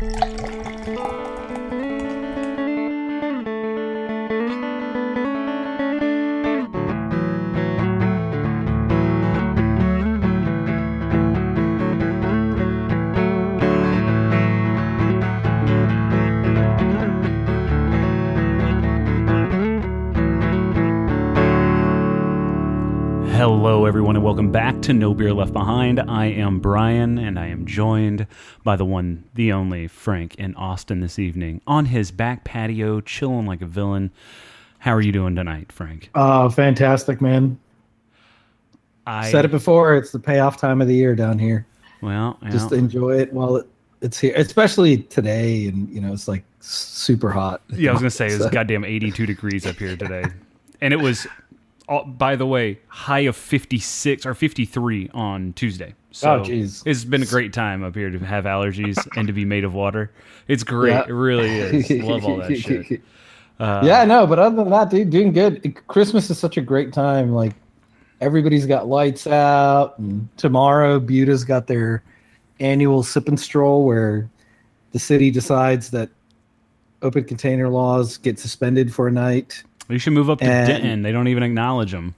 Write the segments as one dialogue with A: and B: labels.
A: Hello, everyone, and welcome back to No Beer Left Behind. I am Brian, and I am joined by the one, the only Frank in Austin this evening on his back patio, chilling like a villain. How are you doing tonight, Frank?
B: Oh, fantastic, man.
A: I
B: Said it before, it's the payoff time of the year down here.
A: Well, yeah.
B: Just enjoy it while it, it's here, especially today. And, you know, it's like super hot.
A: yeah, I was gonna say it's
B: So-
A: goddamn 82 degrees up here today, and it was, oh, by the way, high of 56 or 53 on Tuesday. So
B: Oh,
A: it's been a great time up here to have allergies and to be made of water. It's great.
B: Yeah.
A: It really is. Love all that shit. Uh,
B: yeah, no, but other than that, dude, doing good. Christmas is such a great time. Like, everybody's got lights out. And tomorrow, Buda's got their annual sip and stroll where the city decides that open container laws get suspended for a night.
A: You should move up to
B: And-
A: Denton. They don't even acknowledge them.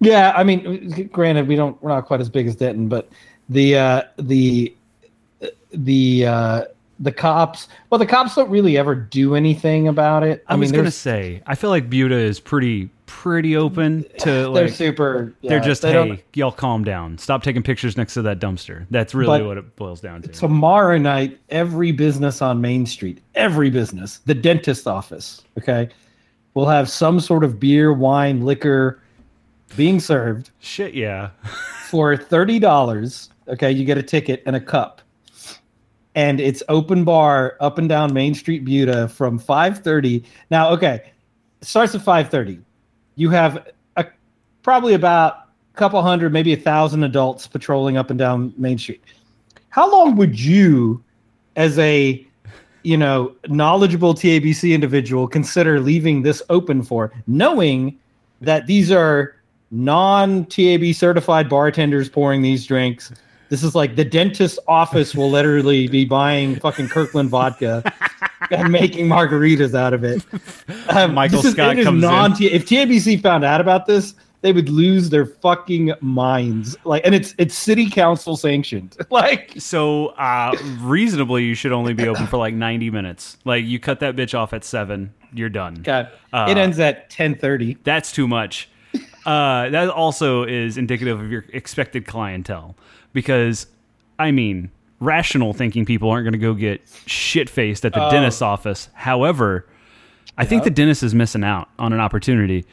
B: Yeah, I mean, granted, we don't we're not quite as big as Denton, but the uh, the the uh, the cops. Well, the cops don't really ever do anything about it.
A: I,
B: I,
A: was
B: mean,
A: gonna say, I feel like Buda is pretty pretty open to
B: they're
A: like.
B: super.
A: They're just
B: they
A: hey, y'all calm down. Stop taking pictures next to that dumpster. That's really what it boils down to.
B: tomorrow night, every business on Main Street, every business, the dentist office, okay, will have some sort of beer, wine, liquor being served
A: Shit, yeah.
B: for thirty dollars. Okay, you get a ticket and a cup, and it's open bar up and down Main Street, Buda from five thirty. Now, okay, it starts at five thirty. You have a probably about a couple hundred, maybe a thousand adults patrolling up and down Main Street. How long would you, as a you know knowledgeable TABC individual, consider leaving this open for, knowing that these are non TAB certified bartenders pouring these drinks. This is like the dentist office will literally be buying fucking Kirkland vodka and making margaritas out of it. Um,
A: Michael
B: this is-
A: Scott
B: it is
A: comes in.
B: non If TABC found out about this, they would lose their fucking minds. Like, and it's it's city council sanctioned. Like,
A: So uh, reasonably, you should only be open for like ninety minutes. Like you cut that bitch off at seven, you're done.
B: God,
A: Uh,
B: it ends at ten thirty.
A: That's too much. Uh, that also is indicative of your expected clientele because, I mean, rational thinking people aren't going to go get shit faced at the
B: Oh.
A: dentist's office. However, I think the dentist is missing out on an opportunity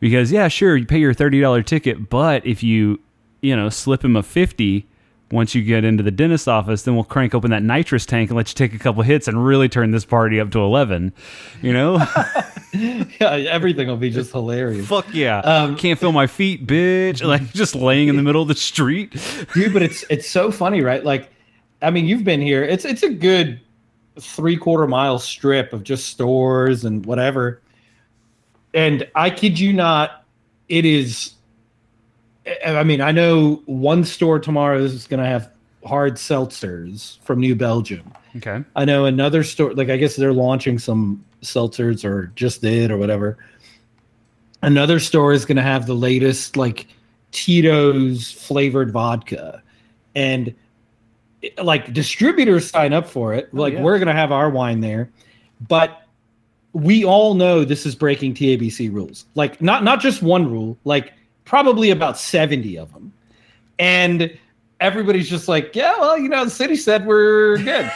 A: because, yeah, sure, you pay your thirty dollar ticket, but if you, you know, slip him a fifty. Once you get into the dentist's office, then we'll crank open that nitrous tank and let you take a couple hits and really turn this party up to eleven. You know,
B: Yeah, everything will be just hilarious.
A: Fuck yeah.
B: Um,
A: Can't feel my feet, bitch. Like just laying in the middle of the street.
B: dude but it's it's so funny right like i mean you've been here it's it's a good three quarter mile strip of just stores and whatever and i kid you not it is i mean i know one store tomorrow is going to have hard seltzers from new belgium
A: Okay.
B: I know another store, like I guess they're launching some seltzers or just did or whatever. Another store is going to have the latest like Tito's flavored vodka, and like distributors sign up for it. Oh, like
A: yeah.
B: we're going to have our wine there, but we all know this is breaking TABC rules. Like not not just one rule, like probably about seventy of them, and everybody's just like, yeah, well, you know, the city said we're good.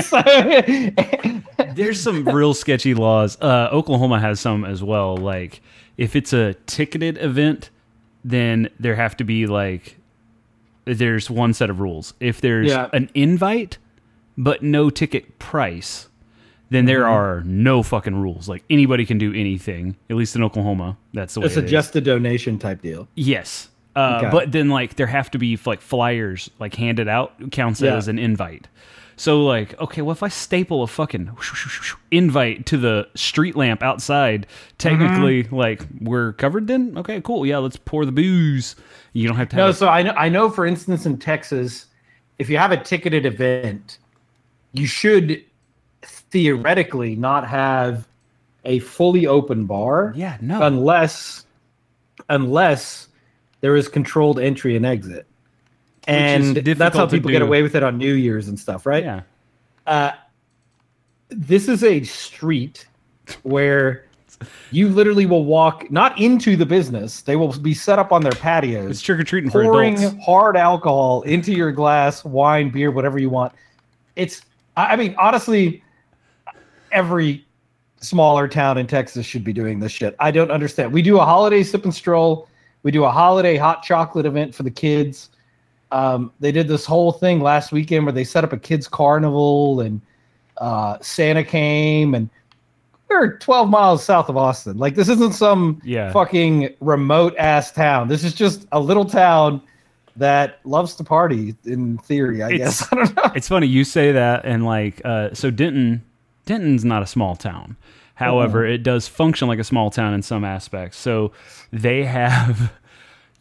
B: so,
A: There's some real sketchy laws. Uh, Oklahoma has some as well. Like if it's a ticketed event, then there have to be like there's one set of rules. If there's
B: Yeah.
A: an invite but no ticket price, then there
B: Mm-hmm.
A: are no fucking rules. Like anybody can do anything. At least in Oklahoma, that's the way
B: it's a
A: it is.
B: just a donation type deal.
A: Yes. Uh,
B: Okay.
A: But then, like, there have to be like flyers, like handed out, counts
B: Yeah.
A: as an invite. So, like, okay, well, if I staple a fucking invite to the street lamp outside, technically,
B: Mm-hmm.
A: like, we're covered then? Okay, cool. Yeah, let's pour the booze. You don't have to have
B: No,
A: a-
B: so I know I know for instance in Texas, if you have a ticketed event, you should theoretically not have a fully open bar
A: Yeah, no.
B: unless unless there is controlled entry and exit. And that's how people get away with it on New Year's and stuff, right?
A: yeah.
B: Uh, this is a street where you literally will walk not into the business; they will be set up on their patios.
A: It's trick or treating for
B: pouring hard alcohol into your glass, wine, beer, whatever you want. It's, I mean, honestly, every smaller town in Texas should be doing this shit. I don't understand. We do a holiday sip and stroll. We do a holiday hot chocolate event for the kids. Um, they did this whole thing last weekend where they set up a kids carnival and uh, Santa came and we're 12 miles south of Austin. Like this isn't some
A: Yeah.
B: fucking remote ass town. This is just a little town that loves to party in theory, I
A: It's-
B: guess. I don't know.
A: It's funny you say that, and like, uh, so Denton, Denton's not a small town. However, it does function like a small town in some aspects. So they have.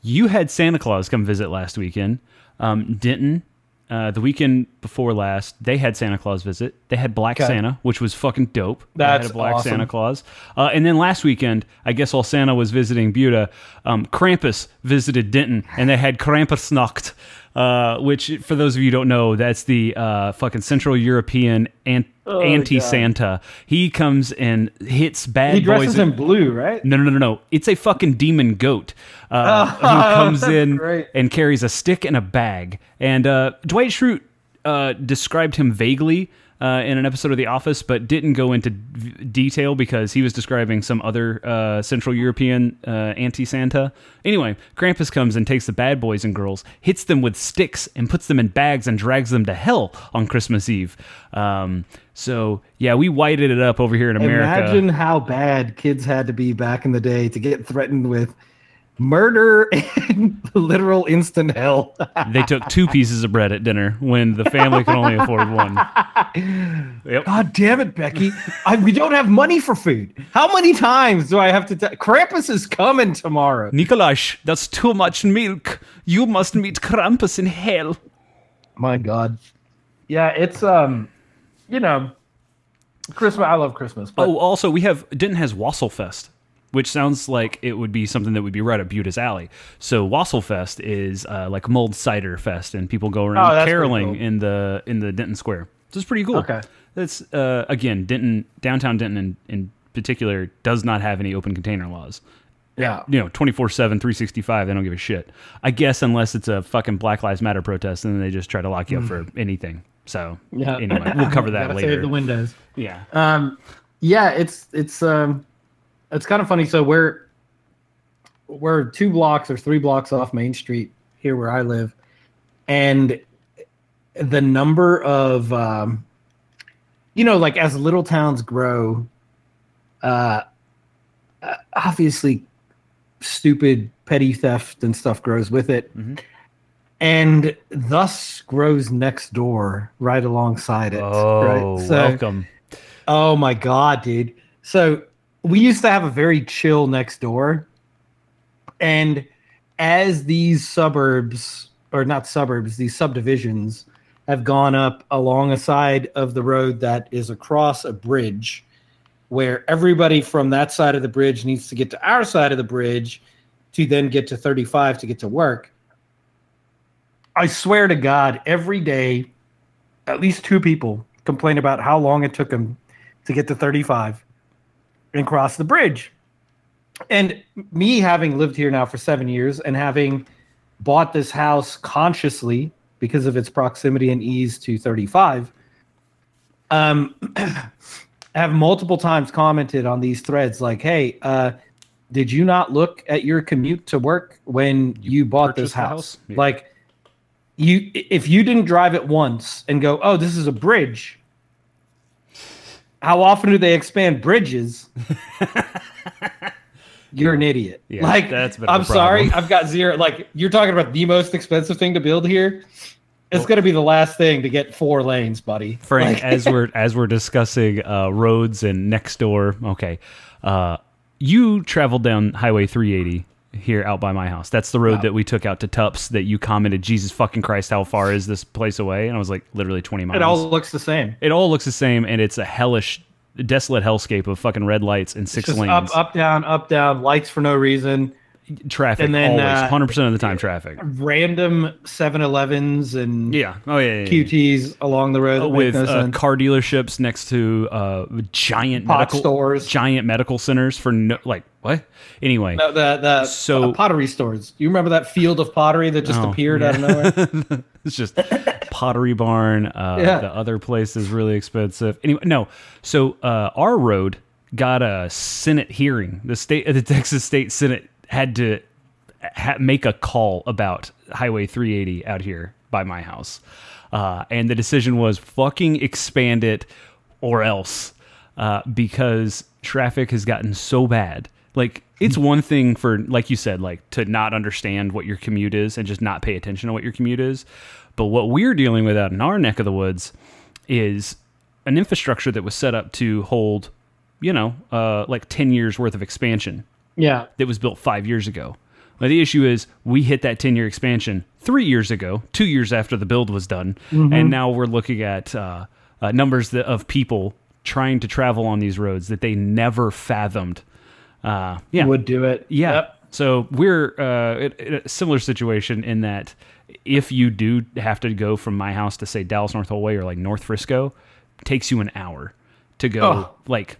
A: You had Santa Claus come visit last weekend. Um, Denton, uh, the weekend before last, they had Santa Claus visit. They had Black
B: Okay.
A: Santa, which was fucking dope. They had
B: That's
A: a Black
B: awesome.
A: Santa Claus. Uh, and then last weekend, I guess while Santa was visiting Buda, um, Krampus visited Denton, and they had Krampusnacht, uh, which, for those of you who don't know, that's the uh, fucking Central European an-
B: Oh,
A: anti-Santa. He comes and hits bad
B: He
A: boys.
B: dresses in blue, right?
A: No, no, no, no. It's a fucking demon goat uh, who comes in
B: great.
A: and carries a stick and a bag. And uh, Dwight Schrute uh, described him vaguely uh, in an episode of The Office, but didn't go into v- detail because he was describing some other uh, Central European uh, anti-Santa. Anyway, Krampus comes and takes the bad boys and girls, hits them with sticks, and puts them in bags and drags them to hell on Christmas Eve. Um, so yeah, we whited it up over here in America.
B: Imagine how bad kids had to be back in the day to get threatened with murder and literal instant hell.
A: they took two pieces of bread at dinner when the family could only afford one. Yep.
B: God damn it, Becky. I, we don't have money for food. How many times do I have to tell? Krampus is coming tomorrow.
A: Nikolaj, that's too much milk. You must meet Krampus in hell.
B: My God. Yeah, it's, um, you know, Christmas. I love Christmas. But
A: Oh, also, we have Denton has Wassailfest, which sounds like it would be something that would be right up Buda's alley. So Wassailfest is uh, like mulled cider fest, and people go around
B: Oh,
A: caroling
B: cool.
A: in the in the Denton Square. So it's pretty cool.
B: Okay.
A: That's uh, again Denton downtown Denton in, in particular does not have any open container laws.
B: yeah.
A: you know 24 7 365 they don't give a shit i guess unless it's a fucking black lives matter protest and then they just try to lock you up for anything so
B: Yeah.
A: anyway we'll cover that
B: Gotta Save
A: later
B: the windows.
A: yeah
B: Um, yeah, it's it's um, it's kind of funny. So we're we're two blocks or three blocks off Main Street here where I live, and the number of um, you know, like as little towns grow, uh, uh, obviously, stupid petty theft and stuff grows with it.
A: Mhm.
B: And thus grows next door right alongside it.
A: oh
B: right? So-
A: welcome
B: Oh my god, dude. So we used to have a very chill next door. And as these suburbs or not suburbs, these subdivisions have gone up along a side of the road that is across a bridge where everybody from that side of the bridge needs to get to our side of the bridge to then get to 35 to get to work. I swear to God, every day, at least two people complain about how long it took them to get to 35 and cross the bridge. And me having lived here now for seven years and having bought this house consciously because of its proximity and ease to 35, um, I have multiple times commented on these threads like, hey, uh, did you not look at your commute to work when you, bought this house?
A: house? Yeah.
B: Like, you if you didn't drive it once and go, oh, this is a bridge. How often do they expand bridges? You're an idiot.
A: Yeah,
B: like
A: that's a bit of a
B: I'm sorry. I've got zero. Like you're talking about the most expensive thing to build here. It's going to be the last thing to get four lanes, buddy.
A: frank
B: Like-
A: as we're as we're discussing uh, roads and next door okay uh, you traveled down highway 380 here out by my house. That's the road
B: Wow.
A: that we took out to Tupps that you commented, Jesus fucking Christ, how far is this place away? And I was like, literally 20 miles.
B: It all looks the same.
A: It all looks the same, and it's a hellish, desolate hellscape of fucking red lights and six lanes.
B: up, up, down, up, down, lights for no reason.
A: Traffic,
B: and then,
A: always,
B: uh,
A: 100% of the time traffic.
B: Random 7-Elevens and
A: Yeah. Oh, yeah. yeah, yeah.
B: QTs along the road
A: With
B: no
A: uh, car dealerships next to uh, giant
B: Pot
A: medical
B: stores.
A: giant medical centers for no, like what? Anyway,
B: No, the the
A: So-
B: pottery stores. Do you remember that field of pottery that just
A: Oh,
B: appeared
A: yeah.
B: out of nowhere?
A: it's just Pottery Barn. Uh,
B: Yeah.
A: The other place is really expensive. Anyway, no. So uh, our road got a Senate hearing. The state, the Texas State Senate had to ha- make a call about Highway 380 out here by my house, uh, and the decision was fucking expand it or else, uh, because traffic has gotten so bad. Like it's one thing for, like you said, like to not understand what your commute is and just not pay attention to what your commute is. But what we're dealing with out in our neck of the woods is an infrastructure that was set up to hold, you know, uh, like 10 years worth of expansion
B: yeah.
A: that was built five years ago. Now, the issue is we hit that 10 year expansion three years ago, two years after the build was done. And now we're looking at uh, uh, numbers that, of people trying to travel on these roads that they never fathomed. Uh, yeah.
B: Would do it.
A: Yeah.
B: Yep.
A: So we're uh, in, in a similar situation in that if you do have to go from my house to say Dallas North Tollway or like North Frisco, it takes you an hour to go
B: Oh.
A: like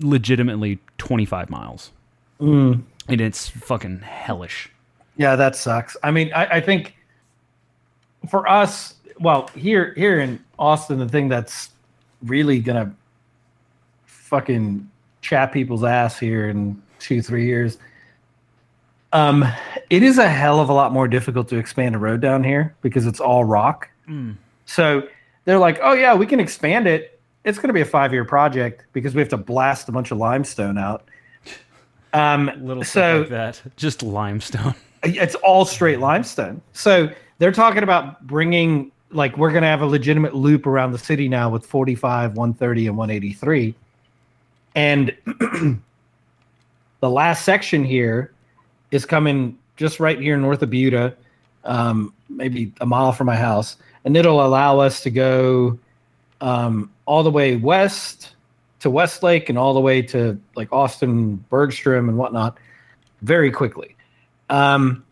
A: legitimately 25 miles.
B: Mm.
A: And it's fucking hellish.
B: Yeah, that sucks. I mean, I, I think for us, well, here here in Austin, the thing that's really gonna fucking chat people's ass here in two, three years. Um, it is a hell of a lot more difficult to expand a road down here because it's all rock. So they're like, oh yeah, we can expand it. It's going to be a five year project because we have to blast a bunch of limestone out. Um,
A: Little stuff
B: so
A: like that. Just limestone.
B: it's all straight limestone. So they're talking about bringing like we're going to have a legitimate loop around the city now with 45, 130 and 183. And the last section here is coming just right here north of Buda, um, maybe a mile from my house, and it'll allow us to go um, all the way west to Westlake and all the way to like Austin, Bergstrom, and whatnot very quickly. Um,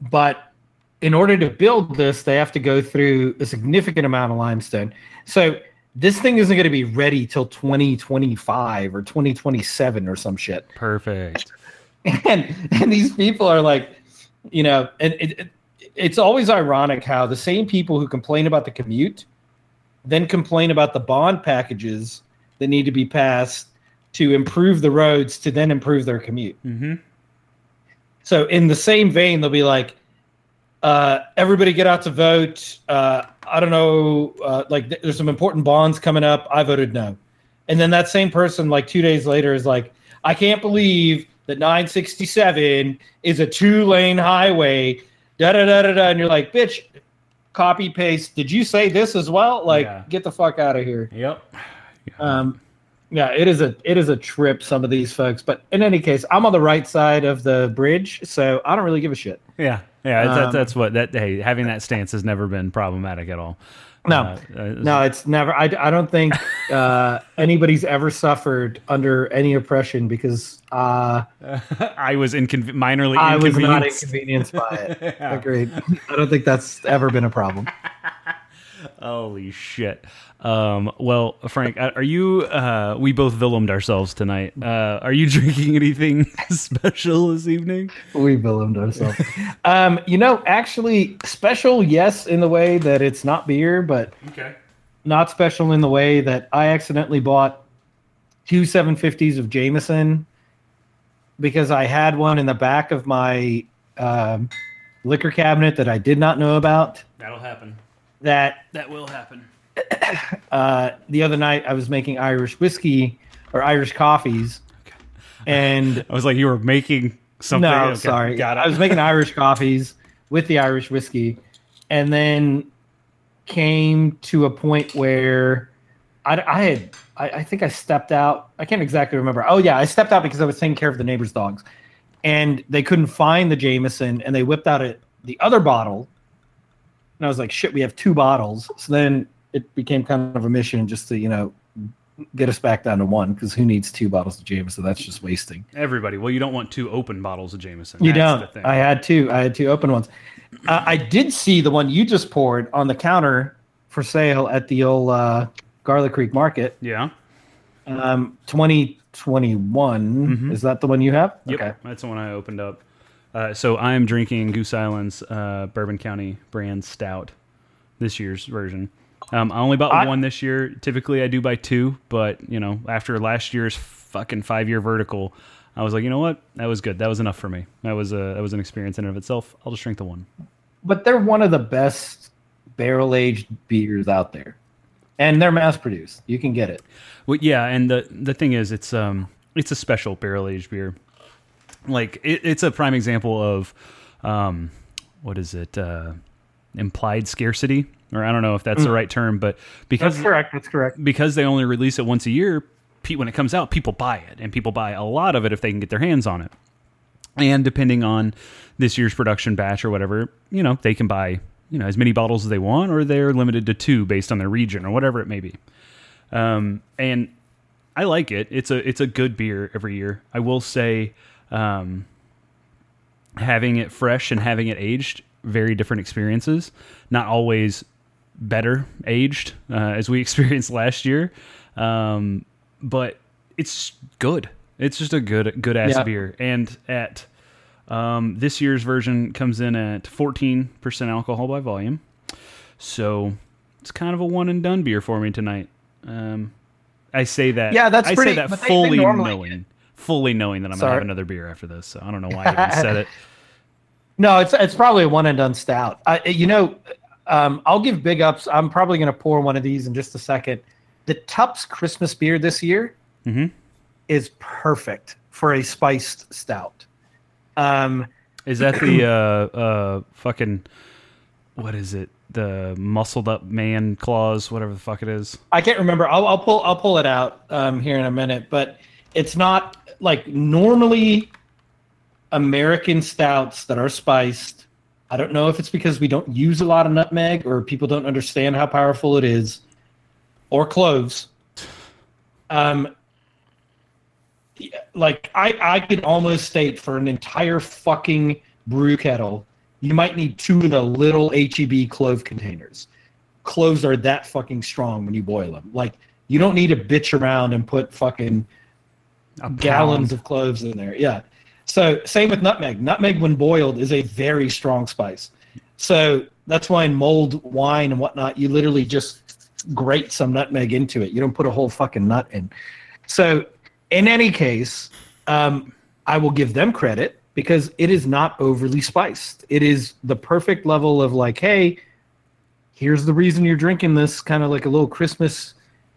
B: but in order to build this, they have to go through a significant amount of limestone. So this thing isn't going to be ready till 2025 or 2027 or some shit.
A: Perfect.
B: And and these people are like, you know, and it, it, it's always ironic how the same people who complain about the commute then complain about the bond packages that need to be passed to improve the roads to then improve their commute.
A: Mm-hmm.
B: So in the same vein, they'll be like, uh, "Everybody get out to vote." Uh, I don't know, uh, like th- there's some important bonds coming up. I voted no, and then that same person, like two days later, is like, "I can't believe that 967 is a two-lane highway." Da da da da da, and you're like, "Bitch." Copy paste. Did you say this as well? Like,
A: Yeah.
B: get the fuck out of here.
A: Yep.
B: Um, yeah, it is a it is a trip. Some of these folks, but in any case, I'm on the right side of the bridge, so I don't really give a shit.
A: Yeah. Yeah. that's,
B: Um,
A: that's what that, hey, having that stance has never been problematic at all.
B: No,
A: Uh, uh,
B: no, it's never. I, I don't think uh, anybody's ever suffered under any oppression because uh,
A: I was inconven- minorly
B: I was not
A: inconvenienced.
B: inconvenienced by it.
A: Yeah.
B: Agreed. I don't think that's ever been a problem.
A: Holy shit. Um, well, Frank, uh, are you? Uh, we both villained ourselves tonight. Uh, are you drinking anything special this evening?
B: We filmed ourselves. um, you know, actually, special, yes, in the way that it's not beer, but
A: Okay.
B: not special in the way that I accidentally bought two 750s of Jameson because I had one in the back of my um, liquor cabinet that I did not know about.
A: That'll happen.
B: That
A: That will happen.
B: Uh, the other night I was making Irish whiskey or Irish coffees, and
A: I was like, you were making something.
B: no,
A: Okay,
B: sorry,
A: Got it.
B: I was making Irish coffees with the Irish whiskey, and then came to a point where I, I had I, I think I stepped out. I can't exactly remember. Oh yeah, I stepped out because I was taking care of the neighbor's dogs, and they couldn't find the Jameson, and they whipped out a, the other bottle. And I was like, shit, we have two bottles. So then it became kind of a mission just to, you know, get us back down to one because who needs two bottles of Jameson? That's just wasting.
A: Everybody. Well, you don't want two open bottles of Jameson.
B: You
A: That's the
B: don't.
A: thing.
B: I had two. I had two open ones. Uh, I did see the one you just poured on the counter for sale at the old uh, Garlic Creek Market.
A: yeah.
B: Um, 2021.
A: Mhm.
B: Is that the one you have?
A: Yep.
B: Okay.
A: That's the one I opened up. Uh, so I am drinking Goose Island's uh, Bourbon County brand stout, this year's version. Um, I only bought
B: I-
A: one this year. Typically, I do buy two, but you know, after last year's fucking five year vertical, I was like, you know what, that was good. That was enough for me. That was a that was an experience in and of itself. I'll just drink the one.
B: But they're one of the best barrel aged beers out there, and they're mass produced. You can get it.
A: Well, yeah, and the the thing is, it's um it's a special barrel aged beer. Like it, it's a prime example of um what is it uh implied scarcity or I don't know if that's the right term, but because that's
B: correct. That's correct.
A: because they only release it once a year, when it comes out, people buy it, and people buy a lot of it if they can get their hands on it. And depending on this year's production batch or whatever, you know, they can buy you know as many bottles as they want, or they're limited to two based on their region or whatever it may be. Um, and I like it. It's a it's a good beer every year. I will say, um, having it fresh and having it aged, very different experiences. Not always better aged uh, as we experienced last year, um, but it's good. It's just a good good ass
B: Yeah.
A: beer. And at um, this year's version comes in at 14% alcohol by volume, so it's kind of a one and done beer for me tonight. Um, I say that.
B: Yeah, that's
A: I
B: pretty-
A: say that
B: but they- they
A: fully knowing, fully knowing that I'm gonna have another beer after this. So I don't know why I even said it.
B: No, it's it's probably a one and done stout. I, you know, um, I'll give big ups. I'm probably going to pour one of these in just a second. The Tupps Christmas beer this year
A: Mhm.
B: is perfect for a spiced stout. Um,
A: Is that the uh uh fucking what is it? The muscled up man clause, whatever the fuck it is.
B: I can't remember. I'll, I'll pull I'll pull it out um, here in a minute, but it's not like normally American stouts that are spiced. I don't know if it's because we don't use a lot of nutmeg or people don't understand how powerful it is, or cloves. Um, like I I could almost state for an entire fucking brew kettle, you might need two of the little HEB clove containers cloves are that fucking strong when you boil them. Like you don't need to bitch around and put fucking gallons of cloves in there. Yeah. So same with nutmeg. Nutmeg when boiled is a very strong spice. So that's why in mulled wine and whatnot, you literally just grate some nutmeg into it. You don't put a whole fucking nut in. So in any case, um, I will give them credit because it is not overly spiced. It is the perfect level of like, hey, here's the reason you're drinking this, kind of like a little Christmas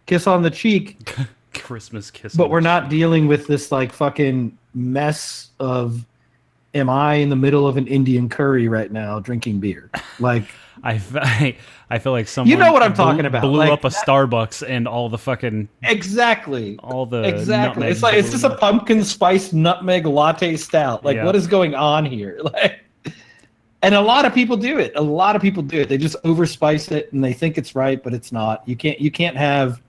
B: kiss on the cheek
A: Christmas kiss.
B: but we're not dealing with this like fucking mess of am i in the middle of an indian curry right now drinking beer? Like
A: I, I feel like someone you
B: know what I'm
A: blew-
B: talking about,
A: Blew
B: like
A: up a
B: that-
A: Starbucks and all the fucking
B: exactly.
A: all the
B: exactly. it's like it's just a pumpkin spice nutmeg latte stout. Like
A: Yeah.
B: what is going on here? Like and a lot of people do it. A lot of people do it. They just overspice it and they think it's right but it's not. You can't you can't have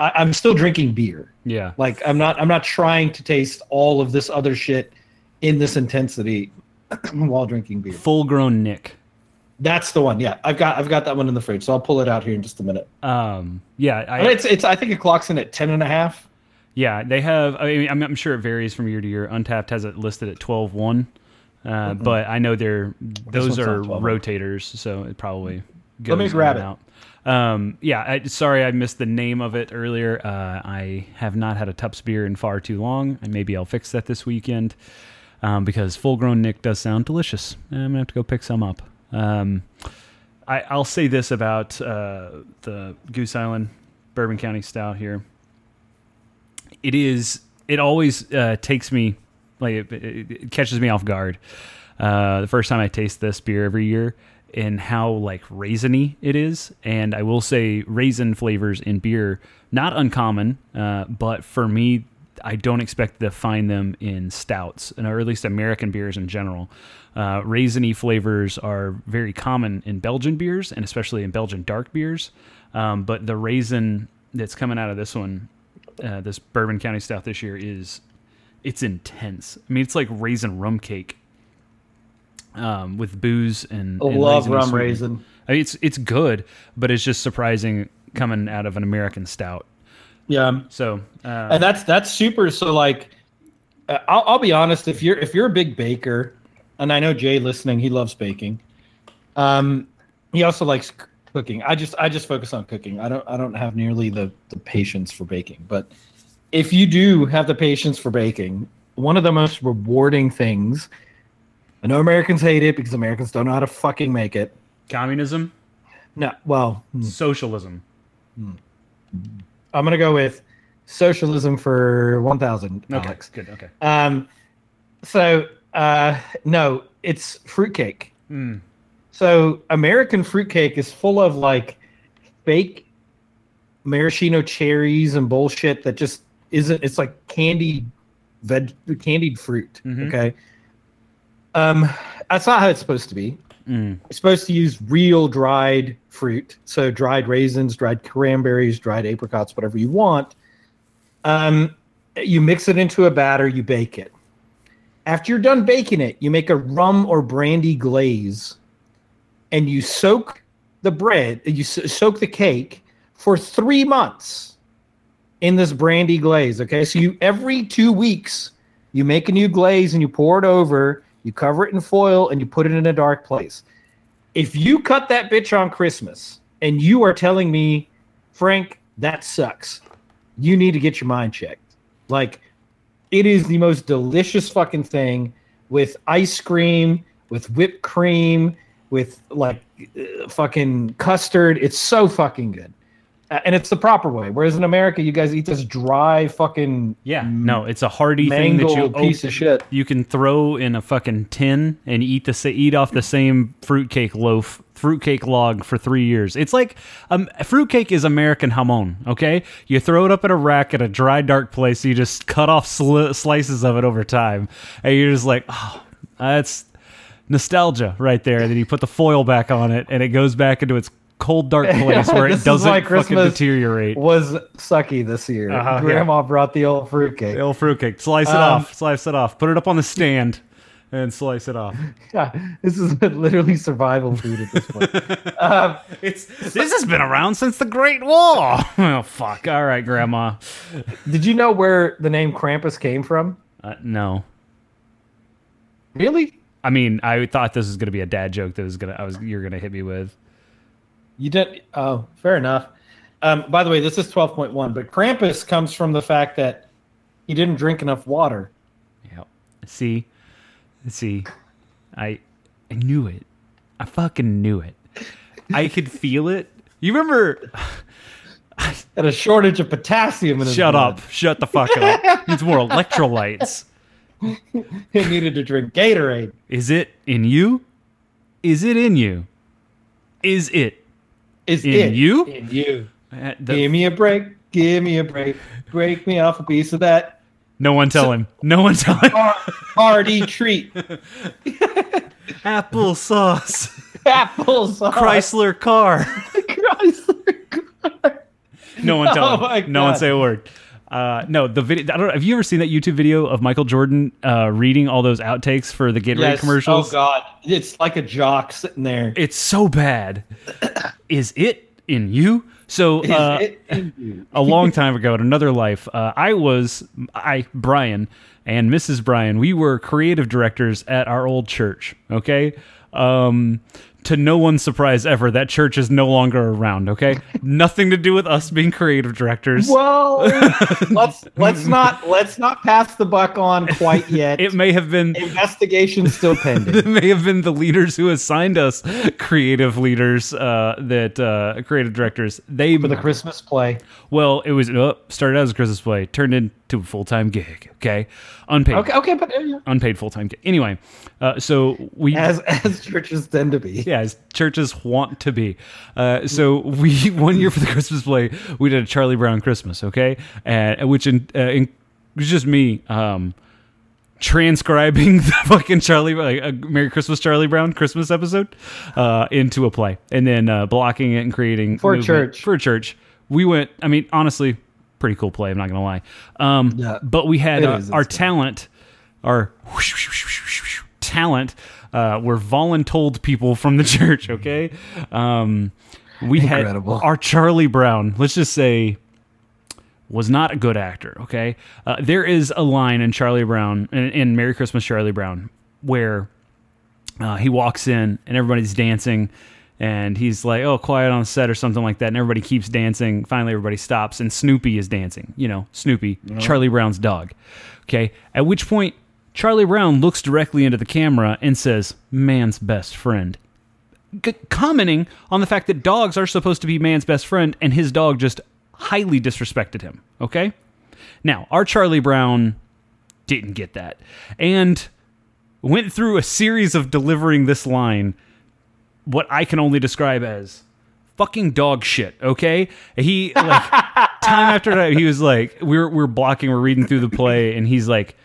B: I, i'm still drinking beer
A: yeah.
B: Like I'm not I'm not trying to taste all of this other shit in this intensity while drinking beer.
A: Full grown Nick.
B: That's the one. Yeah, I've got I've got that one in the fridge, so I'll pull it out here in just a minute.
A: Um, yeah, I,
B: it's it's I think it clocks in at ten and a half.
A: Yeah, they have. I mean, I'm, I'm sure it varies from year to year. Untappd has it listed at 12.1, uh, but I know they're those are rotators, so it probably goes
B: Let me grab it.
A: out. Um, yeah, I, sorry I missed the name of it earlier. Uh, I have not had a Tupps beer in far too long, and maybe I'll fix that this weekend um, because full grown Nick does sound delicious. I'm gonna have to go pick some up. Um, I, I'll say this about uh, the Goose Island Bourbon County Stout here it is it always uh, takes me like it, it catches me off guard uh, the first time I taste this beer every year and how like raisiny it is and I will say raisin flavors in beer not uncommon uh, but for me I don't expect to find them in stouts, or at least American beers in general. Uh, raisiny flavors are very common in Belgian beers, and especially in Belgian dark beers. Um, but the raisin that's coming out of this one, uh, this Bourbon County Stout this year, is it's intense. I mean, it's like raisin rum cake um, with booze and, and
B: love
A: raisin
B: rum raisin.
A: I mean, it's it's good, but it's just surprising coming out of an American stout.
B: Yeah,
A: So uh,
B: and that's that's super. So like, uh, I'll, I'll be honest. If you're if you're a big baker, and I know Jay listening, he loves baking. Um, he also likes cooking. I just I just focus on cooking. I don't I don't have nearly the the patience for baking. But if you do have the patience for baking, one of the most rewarding things. I know Americans hate it because Americans don't know how to fucking make it.
A: communism,
B: No, well, hmm.
A: socialism.
B: I'm gonna go with socialism for one thousand.
A: Okay,
B: Alex.
A: good. Okay.
B: Um, so uh, no, it's fruitcake.
A: Mm.
B: So American fruitcake is full of like fake maraschino cherries and bullshit that just isn't. It's like candied veg, candied fruit.
A: Mhm.
B: Okay. Um, that's not how it's supposed to be.
A: Mm.
B: It's supposed to use real dried fruit, so dried raisins, dried cranberries, dried apricots, whatever you want. Um, you mix it into a batter, you bake it. After you're done baking it, you make a rum or brandy glaze, and you soak the bread, you so- soak the cake for three months in this brandy glaze. Okay, so you every two weeks you make a new glaze and you pour it over, you cover it in foil, and you put it in a dark place. If you cut that bitch on Christmas and you are telling me, Frank, that sucks, you need to get your mind checked. Like, it is the most delicious fucking thing with ice cream, with whipped cream, with like uh, fucking custard. It's so fucking good. Uh, and it's the proper way. Whereas in America, you guys eat this dry fucking
A: Yeah. No, it's a hearty thing that you
B: piece
A: op-
B: of shit.
A: you can throw in a fucking tin and eat the eat off the same fruitcake loaf, fruitcake log for three years. It's like um, fruitcake is American hamon. Okay, you throw it up in a rack at a dry, dark place. You just cut off sli- slices of it over time, and you're just like, oh, that's nostalgia right there. And then you put the foil back on it, and it goes back into its cold, dark place where it doesn't
B: why
A: fucking
B: Christmas
A: deteriorate.
B: Was sucky this year.
A: Uh-huh, yeah.
B: Grandma brought the old fruitcake.
A: The old fruitcake. Slice it
B: Um,
A: off. Slice it off. Put it up on the stand and slice it off.
B: Yeah, this is literally survival food at this point. um,
A: It's this has been around since the Great War. oh fuck! All right, Grandma.
B: did you know where the name Krampus came from?
A: Uh, no,
B: Really?
A: I mean I thought this was gonna be a dad joke that was gonna I was you're gonna hit me with.
B: You didn't? Oh, fair enough. Um, by the way, this is 12.1, but Krampus comes from the fact that he didn't drink enough water.
A: Yep. See, see, I I knew it. I fucking knew it. I could feel it. You remember?
B: Had a shortage of potassium in his
A: Shut
B: blood.
A: up! Shut the fuck up! Needs more electrolytes.
B: He needed to drink Gatorade.
A: Is it in you? Is it in you? Is it?
B: Is
A: In
B: it
A: you?
B: In you.
A: Uh, the-
B: Give me a break. Give me a break. Break me off a piece of that
A: no one tell him. No one tell him.
B: har- hearty treat.
A: Apple sauce.
B: Applesauce.
A: Chrysler car.
B: Chrysler. Car.
A: No one tell
B: Oh
A: him.
B: my
A: No one say a word. Uh, no, the video. I don't know. Have you ever seen that YouTube video of Michael Jordan uh, reading all those outtakes for the Gatorade
B: Yes.
A: commercials?
B: Oh God, it's like a jock sitting there.
A: It's so bad. Is it in you? So uh,
B: in
A: a long time ago in another life, uh, I was I Brian and Mrs. Brian. We were creative directors at our old church. Okay. Um, to no one's surprise ever, that church is no longer around. Okay, nothing to do with us being creative directors.
B: Well, let's let's not let's not pass the buck on quite yet.
A: It may have been
B: investigation still pending.
A: it may have been the leaders who assigned us creative leaders uh, that uh, creative directors. They
B: For the Christmas play.
A: well, it was uh, started out as a Christmas play, turned into a full time gig. Okay, unpaid.
B: Okay, okay, but uh,
A: unpaid full time. Gig. Anyway, uh, so we
B: as as churches tend to be.
A: yeah, as churches want to be. Uh, so we one year for the Christmas play, we did a Charlie Brown Christmas, okay, uh, which in, uh, in, was just me um, transcribing the fucking Charlie, like a Merry Christmas Charlie Brown Christmas episode uh, into a play, and then uh, blocking it and creating
B: For a church.
A: For a church, we went. I mean, honestly, pretty cool play. I'm not gonna lie. Um,
B: Yeah.
A: but we had uh, our talent, our talent, uh, were voluntold people from the church. Okay, um, we
B: Incredible.
A: had our Charlie Brown. Let's just say was not a good actor. Okay, uh, there is a line in Charlie Brown in, in Merry Christmas Charlie Brown where uh, he walks in and everybody's dancing. And he's like, "Oh, quiet on set or something like that." And everybody keeps dancing. Finally, everybody stops, and Snoopy is dancing. You know, Snoopy, uh-huh. Charlie Brown's dog. Okay. At which point, Charlie Brown looks directly into the camera and says, "Man's best friend." c- commenting on the fact that dogs are supposed to be man's best friend, and his dog just highly disrespected him. Okay? Now, our Charlie Brown didn't get that and went through a series of delivering this line, what I can only describe as fucking dog shit, okay? He like time after time he was like we're we're blocking, we're reading through the play and he's like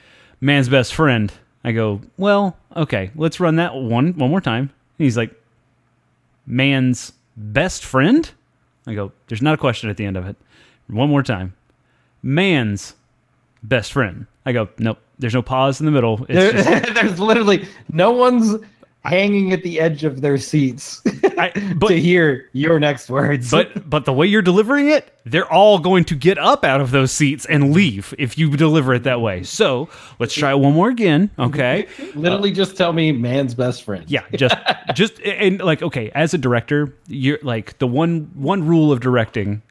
A: man's best friend. I go, "Well, okay, let's run that one one more time." And he's like man's best friend? I go, there's not a question at the end of it. One more time. Man's best friend. I go, nope, there's no pause in the middle. It's
B: There,
A: just,
B: there's literally no one's hanging at the edge of their seats
A: I, but,
B: to hear your next words.
A: but, but the way you're delivering it, they're all going to get up out of those seats and leave if you deliver it that way. So let's try it one more again. Okay.
B: literally just tell me man's best friend.
A: Yeah, just just and like okay, as a director, you're like the one one rule of directing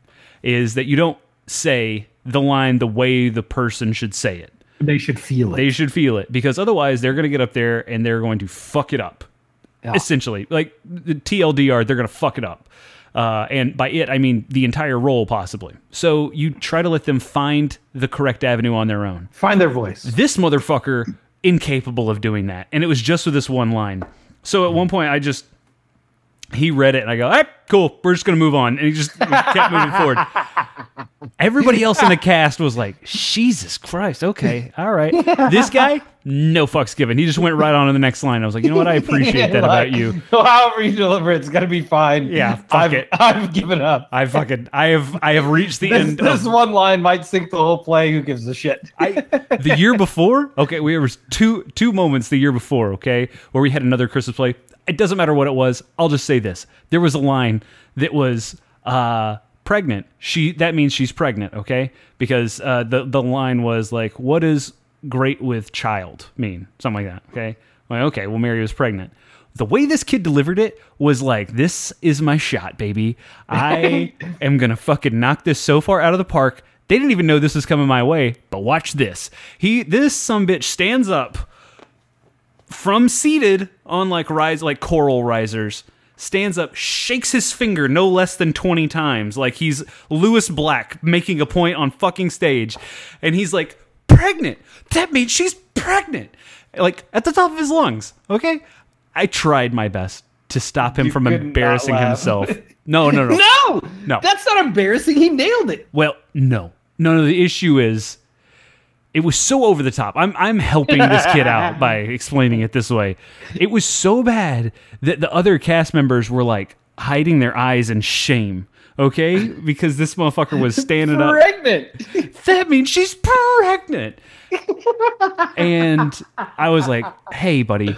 A: is that you don't say the line the way the person should say it.
B: They should feel it.
A: They should feel it because otherwise they're going to get up there and they're going to fuck it up.
B: Yeah.
A: Essentially, like the TLDR, they're going to fuck it up. Uh, and by it, I mean the entire role, possibly. So you try to let them find the correct avenue on their own.
B: Find their voice.
A: This motherfucker incapable of doing that, and it was just with this one line. So at one point, I just he read it, and I go, "Hey, cool, we're just gonna move on," and he just kept moving forward. Everybody else in the cast was like, "Jesus Christ, okay, all right." This guy, no fucks given. He just went right on to the next line. I was like, "You know what? I appreciate that about
B: Like,
A: you."
B: However you deliver it, it's gonna be fine.
A: Yeah, fuck
B: I've,
A: it.
B: I've given up.
A: I fucking, I have, I have reached the
B: This,
A: end.
B: this
A: of,
B: one line might sink the whole play. Who gives a shit?
A: I, the year before, okay, we there was two two moments the year before, okay, where we had another Christmas play. It doesn't matter what it was. I'll just say this: there was a line that was uh, pregnant. She that means she's pregnant, okay? Because uh, the the line was like, "What does great with child mean?" Something like that. Okay, like, okay. Well, Mary was pregnant. The way this kid delivered it was like, "This is my shot, baby. I am gonna fucking knock this so far out of the park." They didn't even know this was coming my way, but watch this. He this some bitch stands up from seated on like rise like coral risers stands up shakes his finger no less than 20 times like he's Lewis Black making a point on fucking stage and he's like pregnant that means she's pregnant like at the top of his lungs okay I tried my best to stop him
B: You
A: from embarrassing himself no no no
B: No,
A: No.
B: that's not embarrassing. He nailed it.
A: well, no. No, no, the issue is it was so over the top. I'm I'm helping this kid out by explaining it this way. It was so bad that the other cast members were like hiding their eyes in shame. Okay? Because this motherfucker was standing up.
B: Pregnant.
A: That means she's pregnant. and I was like, "Hey, buddy,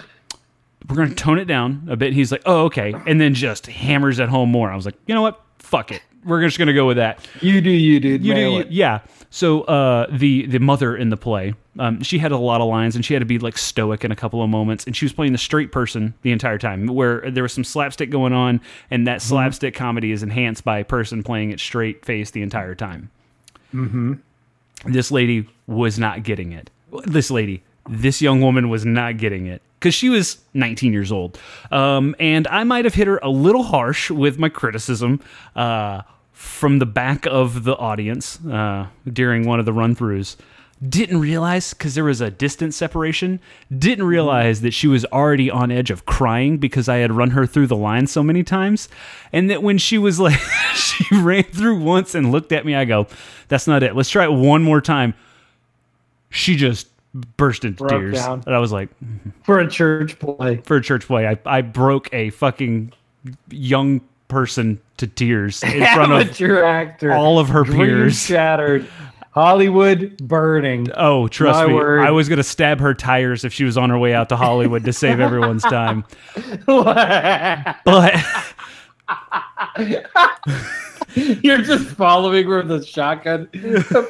A: we're going to tone it down a bit." And He's like, "Oh, okay." And then just hammers it home more. I was like, "You know what? Fuck it. We're just going to go with that."
B: You do, you, dude.
A: You do,
B: it.
A: yeah. So uh, the the mother in the play, um, she had a lot of lines, and she had to be like stoic in a couple of moments, and she was playing the straight person the entire time, where there was some slapstick going on, and that slapstick comedy is enhanced by a person playing it straight face the entire time. Mm-hmm. This lady was not getting it. This lady, this young woman was not getting it because she was 19 years old. Um, and I might have hit her a little harsh with my criticism uh, from the back of the audience uh, during one of the run throughs. Didn't realize because there was a distance separation. Didn't realize that she was already on edge of crying because I had run her through the line so many times, and that when she was like, she ran through once and looked at me. I go, "That's not it. Let's try it one more time." she just burst into
B: Broke
A: tears.
B: down.
A: And I was like,
B: For a church play.
A: for a church play, I, I broke a fucking young person to tears in front of
B: actor.
A: all of her peers.
B: shattered. Hollywood burning.
A: Oh, trust
B: My
A: me.
B: word.
A: I was going to stab her tires if she was on her way out to Hollywood to save everyone's time. But
B: You're just following with a shotgun,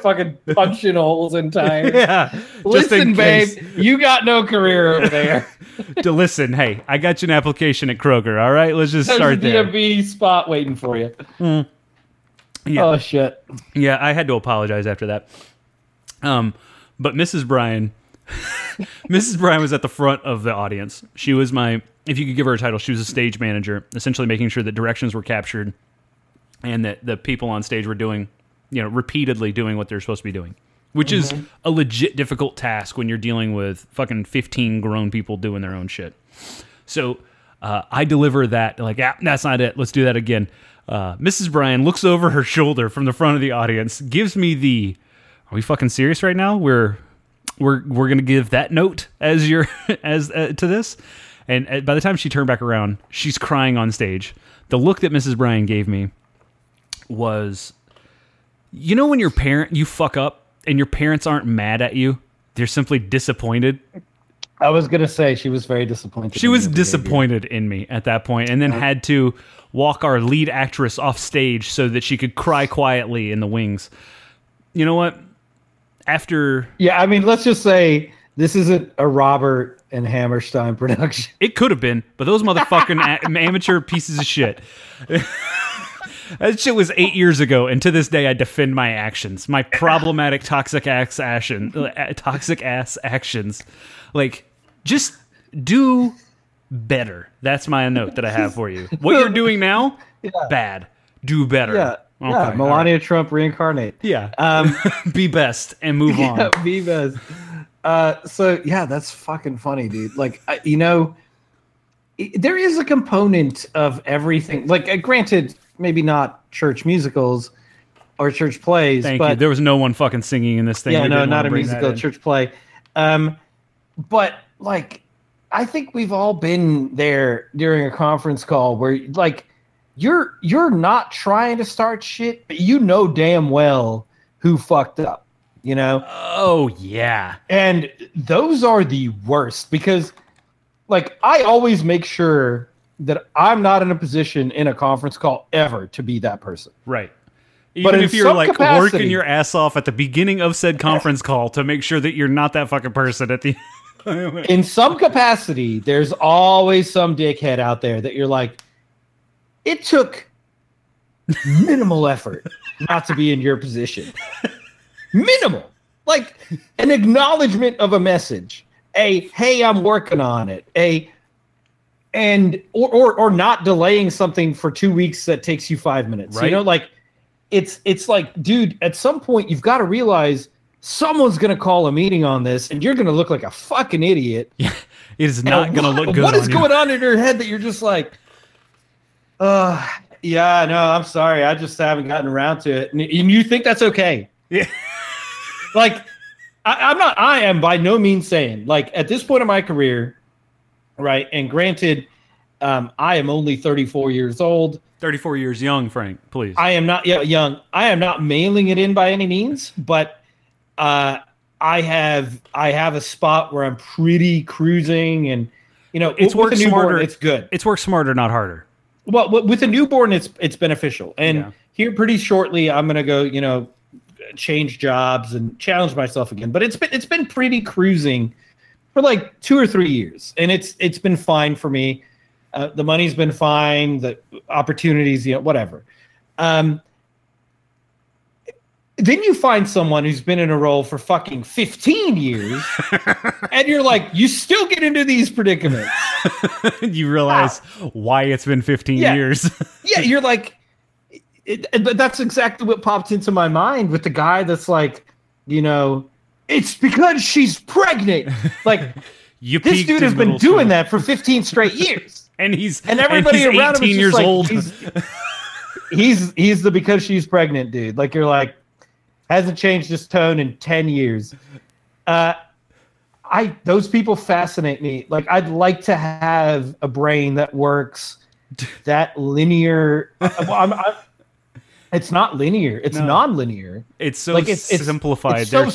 B: fucking punching holes in time.
A: yeah, just
B: Listen, babe, you got no career over there.
A: To listen, hey, I got you an application at Kroger. All right, let's just
B: There's a
A: start there.
B: DMV spot waiting for you.
A: Yeah.
B: Oh shit!
A: Yeah, I had to apologize after that. Um, but Mrs. Bryan, Mrs. Bryan was at the front of the audience. She was my, if you could give her a title, she was a stage manager, essentially making sure that directions were captured and that the people on stage were doing, you know, repeatedly doing what they're supposed to be doing, which is a legit difficult task when you're dealing with fucking 15 grown people doing their own shit. So uh, I deliver that like, ah, that's not it. Let's do that again. Uh, Mrs. Bryan looks over her shoulder from the front of the audience, gives me the, "Are we fucking serious right now? We're we're we're gonna give that note as your as uh, to this." And uh, by the time she turned back around, she's crying on stage. The look that Mrs. Bryan gave me was, you know, when your parent you fuck up and your parents aren't mad at you, they're simply disappointed.
B: I was gonna say she was very disappointed.
A: She was
B: your behavior.
A: disappointed in me at that point and then had to walk our lead actress off stage so that she could cry quietly in the wings. You know what? After
B: Yeah, I mean, let's just say this isn't a Rodgers and Hammerstein production.
A: it could have been, but those motherfucking a- amateur pieces of shit. That shit was eight years ago, and to this day, I defend my actions, my problematic toxic ass action, uh, toxic ass actions. Like, just do better. That's my note that I have for you. What you're doing now, bad. Do better.
B: Yeah,
A: Okay,
B: yeah. Melania Trump reincarnate.
A: Yeah.
B: Um,
A: Be best and move on.
B: yeah, Vivas. Uh, so yeah, that's fucking funny, dude. Like, I, you know, there is a component of everything. Like, uh, granted, maybe not church musicals or church plays,
A: Thank
B: but
A: you. There was no one fucking singing in this thing.
B: yeah,
A: We
B: no,
A: didn't
B: a musical church play. Um, but like, I think we've all been there during a conference call where like you're you're not trying to start shit, but you know damn well who fucked up, you know.
A: Oh yeah.
B: And those are the worst because, like, I always make sure that I'm not in a position in a conference call ever to be that person.
A: Right.
B: But
A: Even
B: in
A: if you're like
B: capacity-
A: working your ass off at the beginning of said conference call to make sure that you're not that fucking person at the
B: In some capacity, there's always some dickhead out there that you're like, it took minimal effort not to be in your position. Minimal. Like an acknowledgement of a message. A hey, I'm working on it. A and or or, or not delaying something for two weeks that takes you five minutes. You know, like it's it's like, dude, at some point you've got to realize someone's gonna call a meeting on this and you're gonna look like a fucking idiot.
A: It is not going to
B: What-
A: look good.
B: What is
A: on
B: going
A: you.
B: on in your head that you're just like, uh, yeah, no, I'm sorry, I just haven't gotten around to it, and, and you think that's okay?
A: Yeah.
B: Like, I, I'm not. I am by no means saying like at this point in my career, right? And granted, um, I am only 34 years old.
A: 34 years young, Frank, please.
B: I am not yet young. I am not mailing it in by any means, but uh, I have I have a spot where I'm pretty cruising, and you know,
A: It's work smarter.
B: It's good.
A: it's work smarter, not harder.
B: Well, with a newborn, it's it's beneficial, and
A: Yeah.
B: here pretty shortly, I'm gonna go, you know, change jobs and challenge myself again. But it's been it's been pretty cruising for like two or three years, and it's it's been fine for me. Uh, the money's been fine, the opportunities, you know, whatever. Um, then you find someone who's been in a role for fucking 15 years, and you're like, you still get into these predicaments.
A: you realize why it's been 15
B: Yeah.
A: years.
B: yeah, you're like, it, it- but that's exactly what popped into my mind with the guy that's like, you know, it's because she's pregnant. Like
A: you
B: this dude has been doing
A: school.
B: that for 15 straight years,
A: and he's
B: and everybody
A: he's
B: around him is
A: years
B: like,
A: old.
B: He's, he's he's the because she's pregnant dude. Like you're like hasn't changed his tone in 10 years. Uh, I those people fascinate me. Like I'd like to have a brain that works that linear. well, I'm, I'm, it's not linear. It's
A: No.
B: non-linear.
A: It's so
B: Like it's, it's
A: simplified.
B: It's so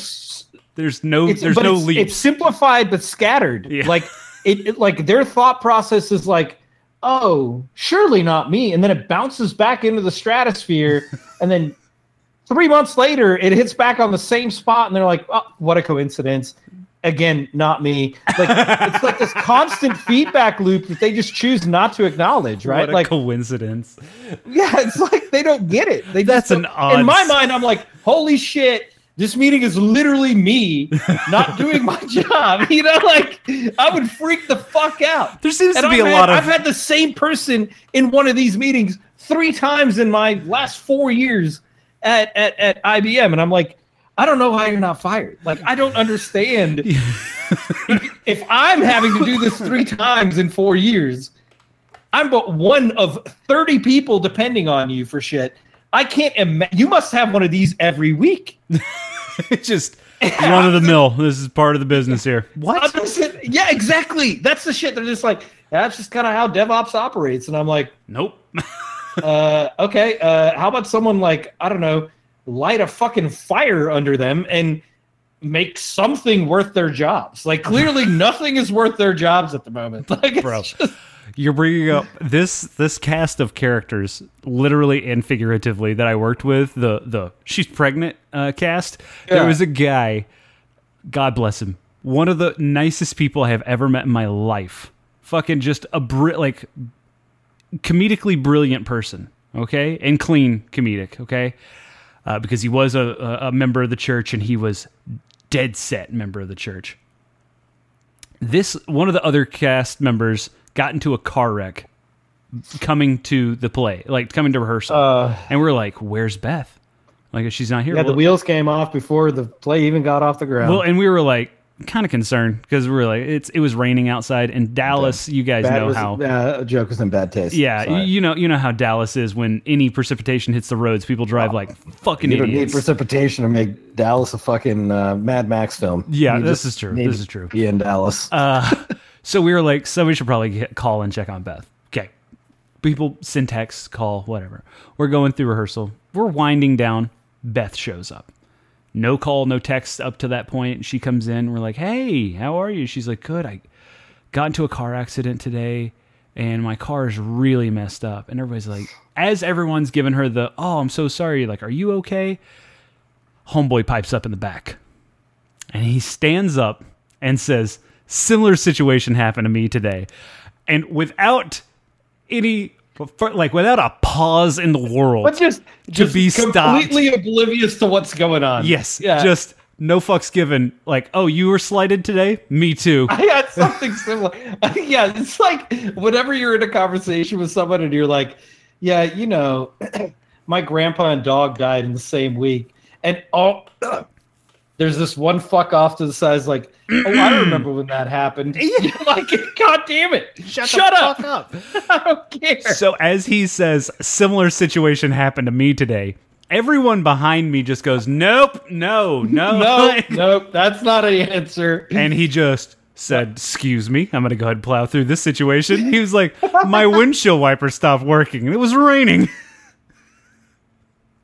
A: there's, no
B: it's,
A: there's no
B: it's,
A: leaps.
B: It's simplified but scattered.
A: Yeah.
B: Like it, it, like their thought process is like, oh, surely not me, and then it bounces back into the stratosphere, and then three months later it hits back on the same spot, and they're like, oh, what a coincidence. Again, not me. Like it's like this constant feedback loop that they just choose not to acknowledge, right?
A: What a
B: like
A: coincidence.
B: yeah, it's like they don't get it. They
A: That's an
B: don't- In my mind, I'm like, holy shit. This meeting is literally me not doing my job. You know, like I would freak the fuck out.
A: There seems
B: And
A: to be
B: I've
A: a
B: had-
A: lot of
B: I've had the same person in one of these meetings three times in my last four years at, at, at IBM. And I'm like, I don't know why you're not fired. Like, I don't understand. if I'm having to do this three times in four years, I'm but one of 30 people depending on you for shit. I can't imagine. You must have one of these every week.
A: It's just run of the mill. This is part of the business here. What?
B: Yeah, exactly. That's the shit. They're just like, that's just kind of how DevOps operates. And I'm like,
A: Nope.
B: uh, okay, uh, how about someone like, I don't know, light a fucking fire under them and make something worth their jobs? Like, clearly nothing is worth their jobs at the moment. Like, it's
A: Bro.
B: just-
A: You're bringing up this this cast of characters, literally and figuratively, that I worked with. The the she's pregnant uh, cast. There was a guy, God bless him, one of the nicest people I have ever met in my life. Fucking just a br- like comedically brilliant person. Okay, and clean comedic. Okay, uh, because he was a, a a member of the church and he was dead set member of the church this one of the other cast members got into a car wreck coming to the play, like coming to rehearsal,
B: uh,
A: and we're like, "Where's Beth? Like, she's not here."
B: yeah, the wheels came off before the play even got off the ground.
A: well, and we were like, kind of concerned because we were like, it's it was raining outside in Dallas. You guys
B: Bad
A: know
B: was-
A: how.
B: uh, a joke was in bad taste.
A: Yeah,
B: Sorry.
A: you know, you know how Dallas is when any precipitation hits the roads, people drive like fucking
B: You don't need
A: idiots.
B: precipitation to make Dallas a fucking uh, Mad Max film.
A: Yeah,
B: You
A: this is true. This is true.
B: Be in Dallas.
A: Uh, so we were like, so we should probably get, call and check on Beth. Okay. People send syntax call, whatever. We're going through rehearsal. We're winding down. Beth shows up. No call, no text up to that point. She comes in. We're like, hey, how are you? She's like, good. I got into a car accident today and my car is really messed up. And everybody's like, as everyone's giving her the, oh, I'm so sorry. Like, are you okay? Homeboy pipes up in the back and he stands up and says, "Similar situation happened to me today," and without any like without a pause in the world,
B: but just, just
A: be stopped.
B: completely oblivious to what's going on.
A: yes,
B: Yeah.
A: just no fucks given. Like, oh, you were slighted today? Me too.
B: I had something similar. yeah, it's like whenever you're in a conversation with someone and you're like, yeah, you know, my grandpa and dog died in the same week. And all there's this one fuck off to the side like, oh, I remember when that happened. Like, God damn it. Shut, up.
A: up.
B: I don't care.
A: So as he says, similar situation happened to me today. Everyone behind me just goes, "Nope, no, no,
B: no, nope, that's not an answer.
A: and he just said, "Excuse me, I'm gonna go ahead and plow through this situation." He was like, "My windshield wiper stopped working, and it was raining."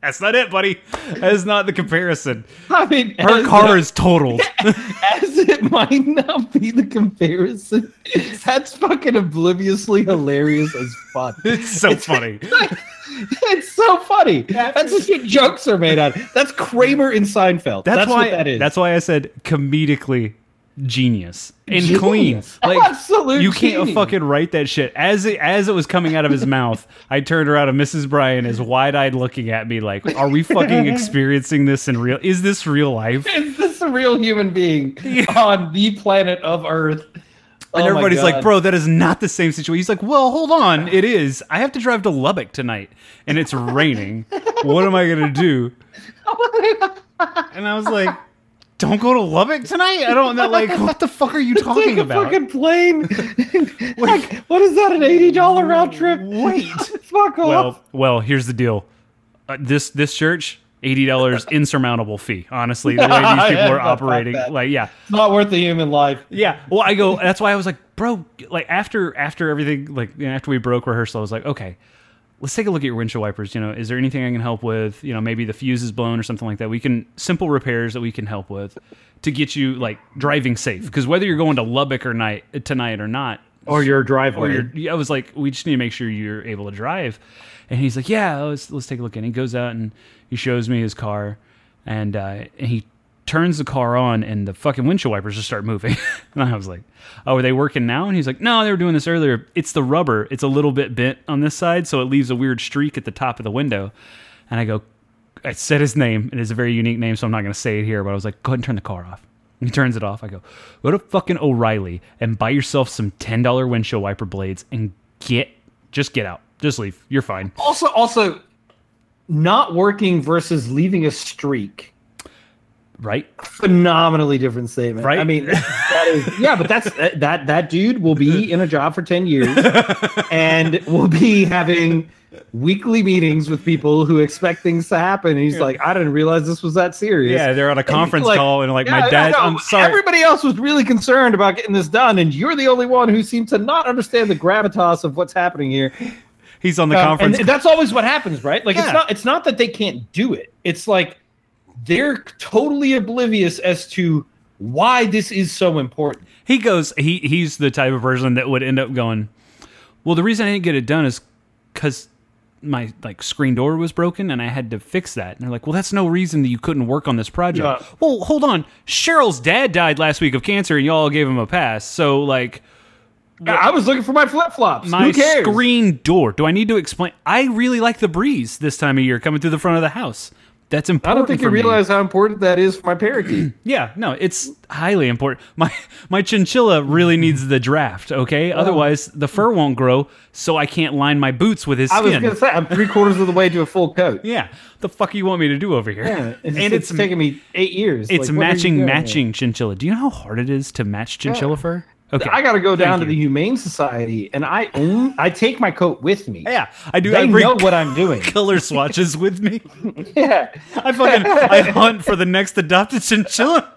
A: That's not it, buddy. That is not the comparison.
B: I mean,
A: Her
B: as-
A: car is totaled.
B: as it might not be the comparison, that's fucking obliviously hilarious as fuck.
A: It's so funny.
B: it's so funny. That's the shit jokes are made out. That's Kramer in Seinfeld.
A: That's,
B: That's,
A: why.
B: what that is.
A: That's why I said comedically genius and
B: Genius.
A: clean. Like
B: Absolute
A: you can't
B: genius.
A: fucking write that shit. As it as it was coming out of his mouth, I turned around and Mrs. Bryan is wide eyed looking at me like, "Are we fucking experiencing this in real? Is this real life?"
B: Is this a real human being on the planet of Earth?
A: And
B: Oh
A: everybody's like, bro, that is not the same situation. He's like, well, hold on. It is. I have to drive to Lubbock tonight and it's raining. what am I going to do? And I was like, don't go to Lubbock tonight? I don't know. Like, what the fuck are you talking about?
B: Take
A: talking
B: a
A: about?
B: fucking plane. like, what is that? An eighty dollar round trip?
A: Wait.
B: Fuck off.
A: Well, well, here's the deal. Uh, this this church, eighty dollars insurmountable fee. Honestly, the way these people are operating, like yeah,
B: It's not worth the human life.
A: yeah. Well, I go. That's why I was like, bro. Like after after everything, like you know, after we broke rehearsal, I was like, okay, let's take a look at your windshield wipers. You know, is there anything I can help with? You know, maybe the fuse is blown or something like that. We can simple repairs that we can help with to get you like driving safe. Because whether you're going to Lubbock or night tonight or not,
B: Or your driveway.
A: or I was like, we just need to make sure you're able to drive. And he's like, yeah, let's let's take a look. And he goes out and he shows me his car, and uh, and he turns the car on, and the fucking windshield wipers just start moving. and I was like, oh, are they working now? And he's like, no, they were doing this earlier. It's the rubber. It's a little bit bent on this side, so it leaves a weird streak at the top of the window. And I go, I said his name. It is a very unique name, so I'm not going to say it here. But I was like, go ahead and turn the car off. He turns it off. I go, go to fucking O'Reilly and buy yourself some ten dollar windshield wiper blades and get, just get out, just leave. You're fine.
B: also, also, not working versus leaving a streak.
A: Right?
B: Phenomenally different statement.
A: Right?
B: I mean, that is yeah, but that's that that dude will be in a job for ten years, and will be having weekly meetings with people who expect things to happen. And he's like, I didn't realize this was that serious.
A: Yeah, they're on a conference
B: like,
A: call and like
B: Yeah,
A: my
B: yeah,
A: dad.
B: no,
A: I'm sorry.
B: Everybody else was really concerned about getting this done, and you're the only one who seemed to not understand the gravitas of what's happening here.
A: He's on the
B: Um,
A: conference.
B: and that's always what happens, right? Like
A: Yeah.
B: it's not it's not that they can't do it. It's like they're totally oblivious as to why this is so important.
A: he goes. He he's the type of person that would end up going. Well, the reason I didn't get it done is because my like screen door was broken and I had to fix that. And they're like, well, that's no reason that you couldn't work on this project.
B: Yeah.
A: Well, hold on. Cheryl's dad died last week of cancer, and y'all gave him a pass. So like.
B: I was looking for my flip flops.
A: my screen door. Do I need to explain? I really like the breeze this time of year coming through the front of the house. That's important.
B: I don't think you
A: me.
B: realize how important that is for my parakeet.
A: Yeah, no, it's highly important. My my chinchilla really needs the draft. Okay, otherwise the fur won't grow, so I can't line my boots with his Skin.
B: I was gonna say I'm three quarters of the way to a full coat.
A: yeah, the fuck you want me to do over here?
B: Yeah, it's,
A: and
B: it's,
A: it's
B: taking me eight years.
A: it's
B: Like, what are you
A: matching matching chinchilla. Do you know how hard it is to match chinchilla fur? Okay,
B: I got to go down to
A: you.
B: the Humane Society, and I own. I take my coat with me.
A: yeah, I do.
B: they
A: I
B: know what I'm doing.
A: color swatches with me.
B: yeah,
A: I fucking I hunt for the next adopted chinchilla.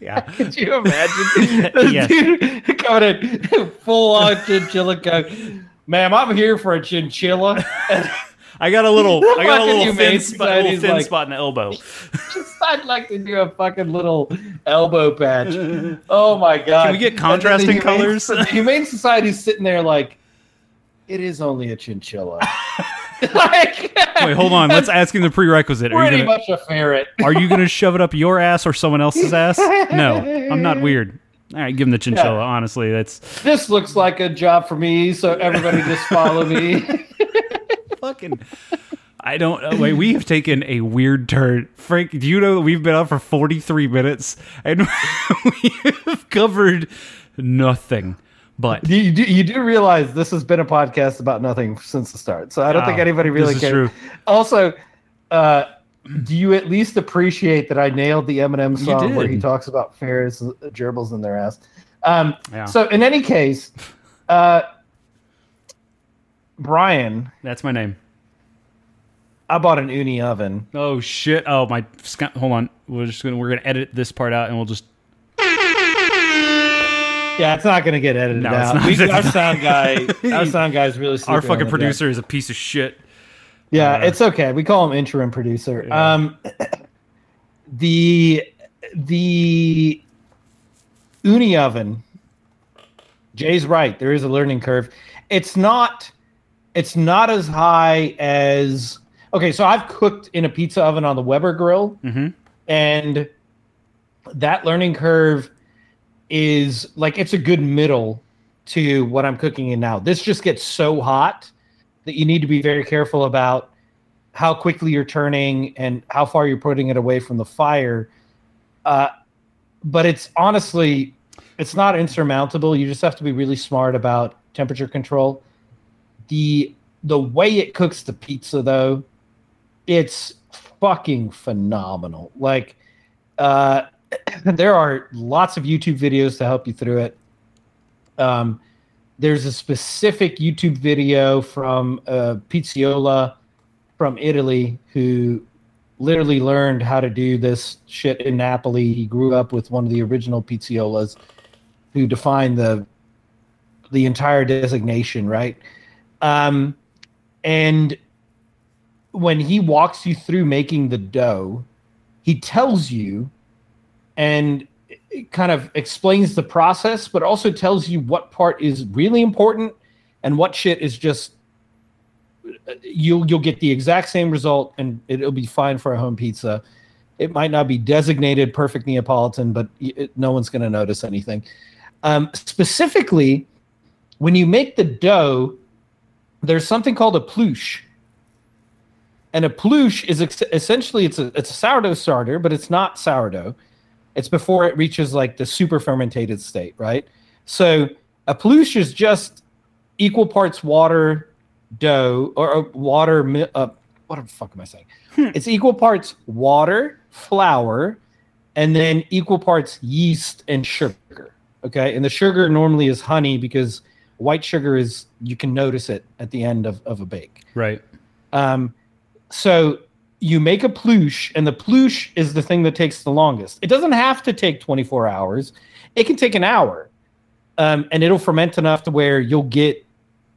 A: Yeah.
B: Could you imagine? This
A: Yes.
B: Dude coming in full on chinchilla coat. Ma'am, I'm here for a chinchilla.
A: I got a little I got a little thin, spot, little thin
B: like-
A: spot in the elbow.
B: I'd like to do a fucking little elbow patch. Oh my god!
A: Can we get
B: then the
A: contrasting
B: Humane-
A: colors?
B: The Humane Society's sitting there like, it is only a chinchilla. like,
A: Wait, hold on. Let's ask him the prerequisite. Are you
B: pretty
A: gonna
B: much a ferret.
A: Are you gonna shove it up your ass or someone else's ass? No, I'm not weird. All right, give him the chinchilla.
B: Yeah.
A: Honestly, that's
B: This looks like a job for me, so everybody just follow me.
A: Fucking. I don't. Uh, wait, we have taken a weird turn. Frank, do you know that we've been on for 43 minutes and we have covered nothing? But
B: you, do, you do realize this has been a podcast about nothing since the start, so I don't think
A: Ah,
B: anybody really cares.
A: true.
B: Also, uh, do you at least appreciate that I nailed the Eminem song where he talks about ferrets, gerbils in their ass? Um,
A: Yeah.
B: So, in any case, uh, Brian,
A: that's my name.
B: I bought an Ooni oven.
A: Oh shit! Oh my. Hold on. We're just gonna we're gonna edit this part out and we'll just.
B: Yeah, it's not going to get edited
A: No,
B: out.
A: not.
B: We, our sound guy, our sound guy is really
A: Our fucking producer is a piece of shit.
B: Yeah,
A: Uh,
B: it's okay. We call him interim producer.
A: Yeah.
B: Um, the the Ooni oven. Jay's right. There is a learning curve. It's not. It's not as high as. Okay, so I've cooked in a pizza oven on the Weber grill,
A: Mm-hmm.
B: and that learning curve is like it's a good middle to what I'm cooking in now. This just gets so hot that you need to be very careful about how quickly you're turning and how far you're putting it away from the fire. Uh, but it's honestly, it's not insurmountable. You just have to be really smart about temperature control. The the way it cooks the pizza though, it's fucking phenomenal. Like uh there are lots of YouTube videos to help you through it. Um, there's a specific YouTube video from uh, Pizzaiolo from Italy who literally learned how to do this shit in Napoli. He grew up with one of the original pizzaiolos who defined the the entire designation, right? Um, and when he walks you through making the dough, he tells you and kind of explains the process, but also tells you what part is really important and what shit is just you'll you'll get the exact same result and it'll be fine for a home pizza. It might not be designated perfect Neapolitan, but it, no one's going to notice anything. Um, specifically, when you make the dough, there's something called a pluche. And a pluche is ex- essentially it's a it's a sourdough starter, but it's not sourdough. It's before it reaches like the super fermented state, right? So a pluche is just equal parts water, dough, or, or water. Uh, what the fuck am I saying?
A: Hmm.
B: It's equal parts water, flour, and then equal parts yeast and sugar. Okay, and the sugar normally is honey because white sugar is you can notice it at the end of, of a bake.
A: Right.
B: Um, so you make a pluche, and the pluche is the thing that takes the longest. It doesn't have to take 24 hours, it can take an hour. Um, and it'll ferment enough to where you'll get,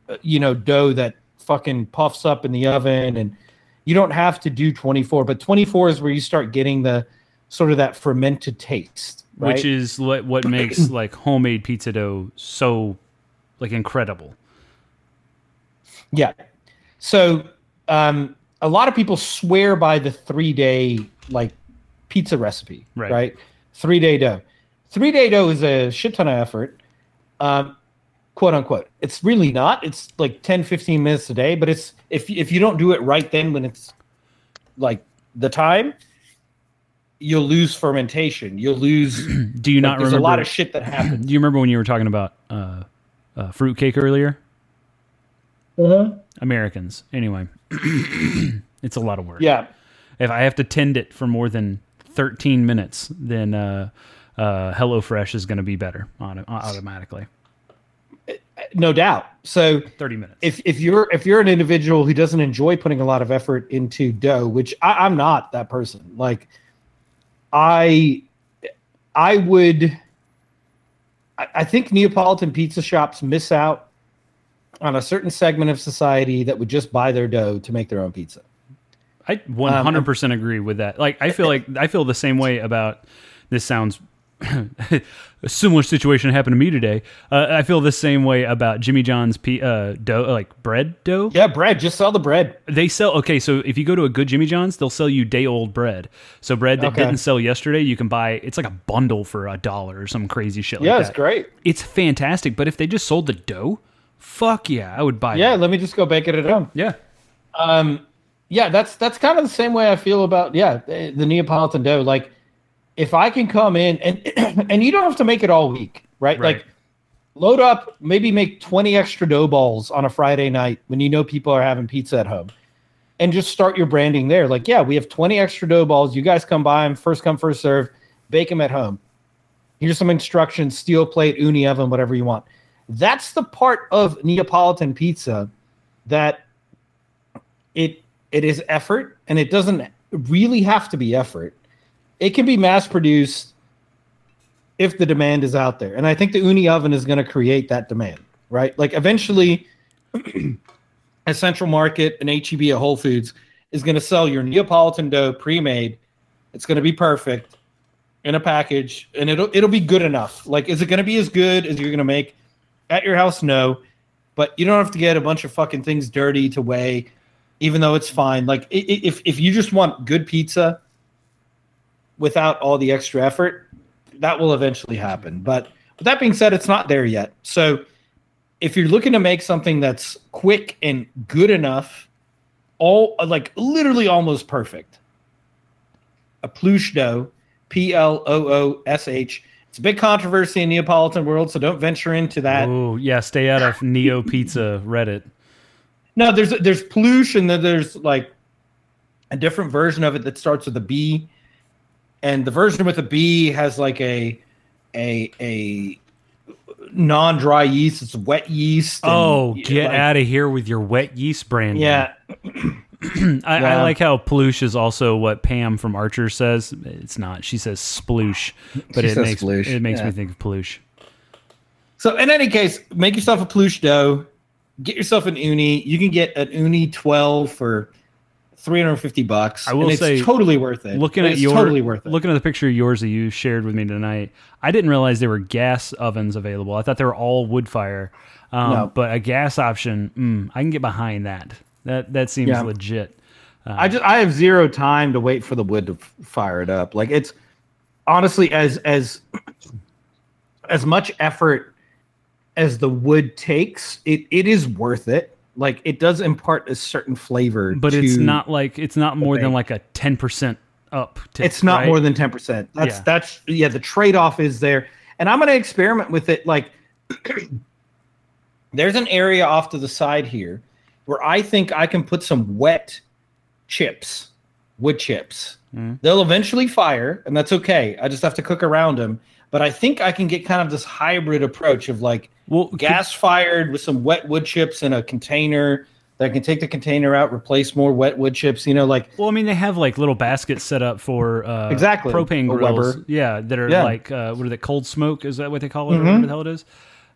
B: uh, you know, dough that fucking puffs up in the oven. And you don't have to do 24, but 24 is where you start getting the sort of that fermented taste. Right?
A: Which is what what makes like homemade pizza dough so like incredible.
B: Yeah. So um, a lot of people swear by the three day like pizza recipe,
A: Right.
B: right? Three day dough. Three day dough is a shit ton of effort, um, quote unquote. It's really not. It's like 10, 15 minutes a day, but it's if if you don't do it right then when it's like the time, you'll lose fermentation. You'll lose.
A: Do you
B: like,
A: not
B: there's
A: remember
B: a lot of shit that happens.
A: Do you remember when you were talking about uh, uh, fruitcake earlier? Americans. Anyway, it's a lot of work.
B: Yeah.
A: If I have to tend it for more than 13 minutes, then uh, uh, HelloFresh is going to be better auto- automatically.
B: No doubt. So
A: 30 minutes.
B: if if you're if you're an individual who doesn't enjoy putting a lot of effort into dough, which I, I'm not that person. Like I I would I, I think Neapolitan pizza shops miss out on a certain segment of society that would just buy their dough to make their own pizza.
A: I um, 100% agree with that. Like, I feel like I feel the same way about this. Sounds a similar situation happened to me today. Uh, I feel the same way about Jimmy John's p- uh, dough, like bread dough.
B: Yeah, bread. Just sell the bread.
A: They sell okay. So if you go to a good Jimmy John's, they'll sell you day old bread. So bread that
B: Okay.
A: didn't sell yesterday, you can buy. It's like a bundle for a dollar or some crazy shit like
B: Yeah,
A: that.
B: it's great.
A: It's fantastic. But if they just sold the dough, fuck yeah, I would buy.
B: Yeah,
A: that.
B: let me just go bake it at home.
A: yeah.
B: Um, yeah, that's that's kind of the same way I feel about yeah the, the Neapolitan dough. Like, if I can come in and and you don't have to make it all week, right?
A: Right.
B: Like, load up, maybe make twenty extra dough balls on a Friday night when you know people are having pizza at home, and just start your branding there. Like, yeah, we have twenty extra dough balls. You guys come by them, first come first serve. Bake them at home. Here's some instructions: steel plate, Ooni oven, whatever you want. That's the part of Neapolitan pizza that it it is effort and it doesn't really have to be effort it can be mass produced if the demand is out there. And i think the Ooni oven is going to create that demand right? Like eventually a central market an heb a whole foods is going to sell your neapolitan dough pre-made. It's going to be perfect in a package and it'll it'll be good enough. Like is it going to be as good as you're going to make? At your house no. But you don't have to get a bunch of fucking things dirty to weigh even though it's fine. Like if if you just want good pizza without all the extra effort, that will eventually happen. But with that being said, it's not there yet. So if you're looking to make something that's quick and good enough, all like literally almost perfect, a pluche dough, P L O O S H. It's a big controversy in Neapolitan world, so don't venture into that.
A: Oh yeah, stay out of Neo Pizza Reddit.
B: No, there's there's pluche and then there's like a different version of it that starts with a B, and the version with a B has like a a a non-dry yeast. It's wet yeast. and,
A: Oh, get
B: like,
A: out of here with your wet yeast brand.
B: Yeah,
A: I, I like how ploosh is also what Pam from Archer says. It's not. She says sploosh, but
B: She
A: it
B: says
A: makes
B: sploosh,
A: it makes
B: yeah.
A: me think of ploosh.
B: So in any case, make yourself a plush dough. Get yourself an Ooni. You can get an Ooni twelve for three hundred fifty bucks.
A: I will
B: and it's
A: say,
B: totally worth it.
A: Looking at your
B: totally worth it.
A: looking at the picture of yours that you shared with me tonight, I didn't realize there were gas ovens available. I thought they were all wood fire. Um,
B: No.
A: But a gas option, mm, I can get behind that. That that seems
B: Yeah.
A: legit.
B: I just I have zero time to wait for the wood to fire it up. Like it's honestly as as as much effort as the wood takes, it it is worth it. Like it does impart a certain flavor,
A: But it's not like it's not more than like a ten percent up. tip,
B: It's not
A: right?
B: more than ten percent. That's
A: Yeah.
B: that's yeah. The trade off is there, and I'm going to experiment with it. Like, there's an area off to the side here where I think I can put some wet chips, wood chips.
A: Mm.
B: They'll eventually fire, and that's okay. I just have to cook around them. But I think I can get kind of this hybrid approach of like
A: well
B: gas fired with some wet wood chips in a container that can take the container out, replace more wet wood chips. You know, like
A: Well, I mean, they have like little baskets set up for uh,
B: Exactly.
A: propane grills. Yeah, that are
B: Yeah.
A: like uh, what are they? Cold smoke? Is that what they call it? Or
B: Mhm.
A: whatever the hell it is.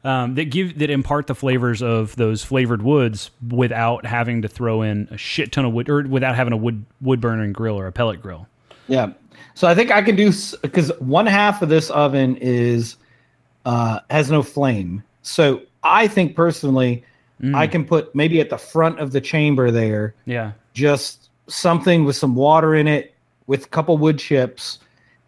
A: Um, that give that impart the flavors of those flavored woods without having to throw in a shit ton of wood or without having a wood wood burning grill or a pellet grill.
B: Yeah. So I think I can do because one half of this oven is uh, has no flame. So I think personally,
A: Mm,
B: I can put maybe at the front of the chamber there
A: yeah,
B: just something with some water in it with a couple wood chips.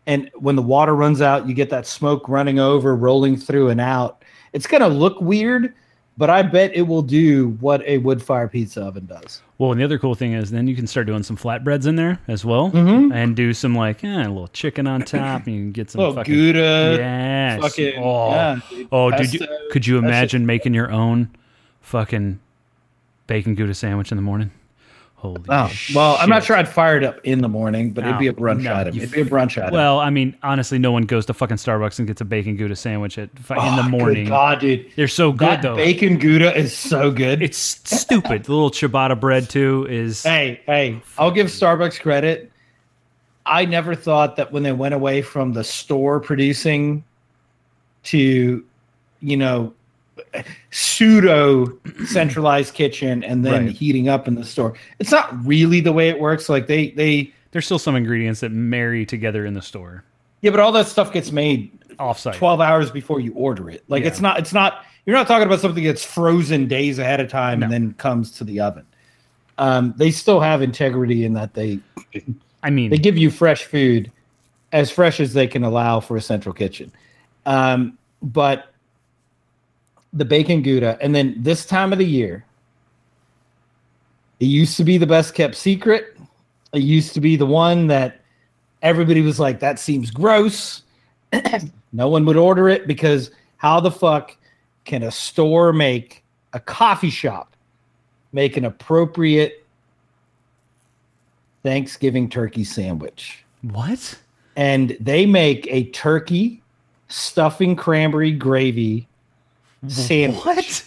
B: And when the water runs out, you get that smoke running over, rolling through and out. It's going to look weird, but I bet it will do what a wood fire pizza oven does.
A: Well, and the other cool thing is then you can start doing some flatbreads in there as well,
B: Mhm.
A: and do some like eh, a little chicken on top, and you can get some
B: Oh,
A: fucking
B: Gouda.
A: yes.
B: Fucking,
A: oh,
B: yeah, dude.
A: oh, dude, you, could you imagine making your own fucking bacon Gouda sandwich in the morning? Holy
B: Oh, well, I'm not sure I'd fire it up in the morning, but it'd be a brunch
A: no,
B: item. It'd be a brunch item.
A: Well, I mean, honestly, no one goes to fucking Starbucks and gets a bacon Gouda sandwich at fu- in
B: Oh,
A: the
B: good
A: morning.
B: God, dude.
A: They're so good
B: that
A: though.
B: bacon Gouda is so good.
A: it's stupid. The little ciabatta bread too is
B: hey, hey, I'll give Starbucks credit. I never thought that when they went away from the store producing to, you know, pseudo centralized kitchen and then
A: Right.
B: heating up in the store. It's not really the way it works. Like they they
A: there's still some ingredients that marry together in the store
B: yeah, but all that stuff gets made
A: offsite.
B: 12 hours before you order it. Like
A: Yeah.
B: it's not it's not you're not talking about something that's frozen days ahead of time and then comes to the oven. Um, they still have integrity in that they
A: I mean,
B: they give you fresh food as fresh as they can allow for a central kitchen. Um, but the bacon gouda and then this time of the year it used to be the best kept secret. It used to be the one that everybody was like, that seems gross. no one would order it because how the fuck can a store make a coffee shop make an appropriate Thanksgiving turkey sandwich?
A: what?
B: And they make a turkey stuffing cranberry gravy sandwich.
A: What?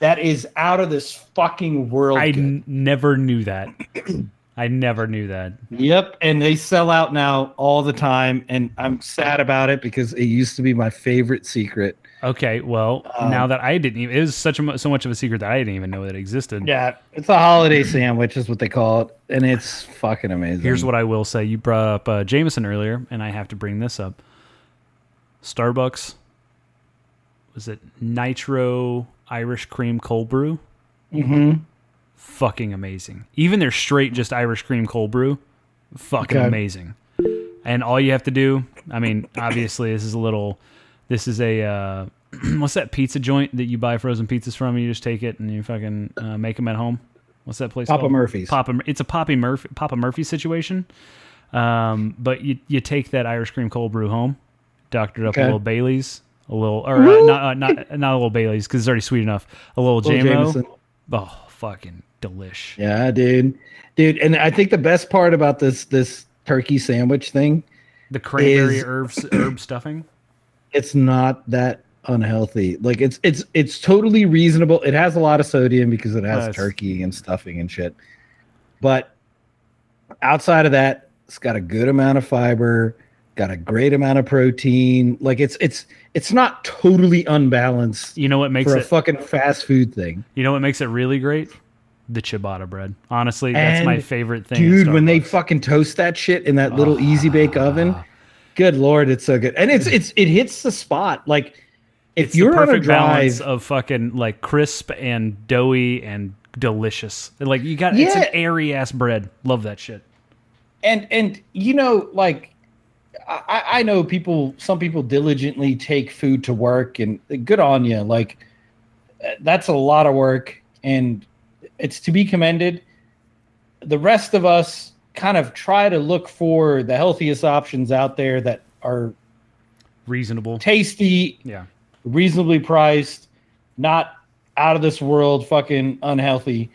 B: That is out of this fucking world.
A: I
B: good.
A: n- never knew that. I never knew that.
B: Yep, and they sell out now all the time, and I'm sad about it because it used to be my favorite secret.
A: Okay, well,
B: Um,
A: now that I didn't even, it was such a so much of a secret that I didn't even know that existed.
B: Yeah, it's a holiday sandwich, is what they call it, and it's fucking amazing.
A: Here's what I will say: you brought up uh, Jameson earlier, and I have to bring this up. Starbucks was it Nitro Irish Cream Cold Brew?
B: Mhm.
A: Fucking amazing. Even their straight just Irish Cream Cold Brew, fucking
B: Okay.
A: amazing. And all you have to do, I mean, obviously this is a little, this is a uh, what's that pizza joint that you buy frozen pizzas from? You just take it and you fucking uh, make them at home. What's that place?
B: Papa
A: called?
B: Murphy's.
A: Papa. It's a Poppy Murphy Papa Murphy situation. Um, but you you take that Irish cream cold brew home, doctor it up
B: Okay.
A: a little Bailey's, a little or uh, not uh, not not a little Bailey's because it's already sweet enough. A little, JMO. Oh, fucking delish.
B: Yeah, dude, dude, and I think the best part about this this turkey sandwich thing,
A: The cranberry
B: Is-
A: herbs herb stuffing.
B: it's not that unhealthy. Like it's it's it's totally reasonable. It has a lot of sodium because it has turkey and stuffing and shit. But outside of that, it's got a good amount of fiber, got a great amount of protein. Like it's it's it's not totally unbalanced
A: You know what makes
B: for a fucking fast food thing.
A: You know what makes it really great? The ciabatta bread. Honestly, that's my favorite thing.
B: Dude, when they fucking toast that shit in that little ah. easy bake oven, good lord, it's so good. And it's it's it hits the spot. Like if
A: it's
B: you're
A: the
B: on a
A: perfect balance
B: drive,
A: of fucking like crisp and doughy and delicious. Like you got it's an airy ass bread. Love that shit.
B: and and you know like I, I know people some people diligently take food to work and good on you like uh, that's a lot of work and it's to be commended the rest of us kind of try to look for the healthiest options out there that are
A: Reasonable.
B: tasty
A: Yeah.
B: reasonably priced, not out of this world, fucking unhealthy.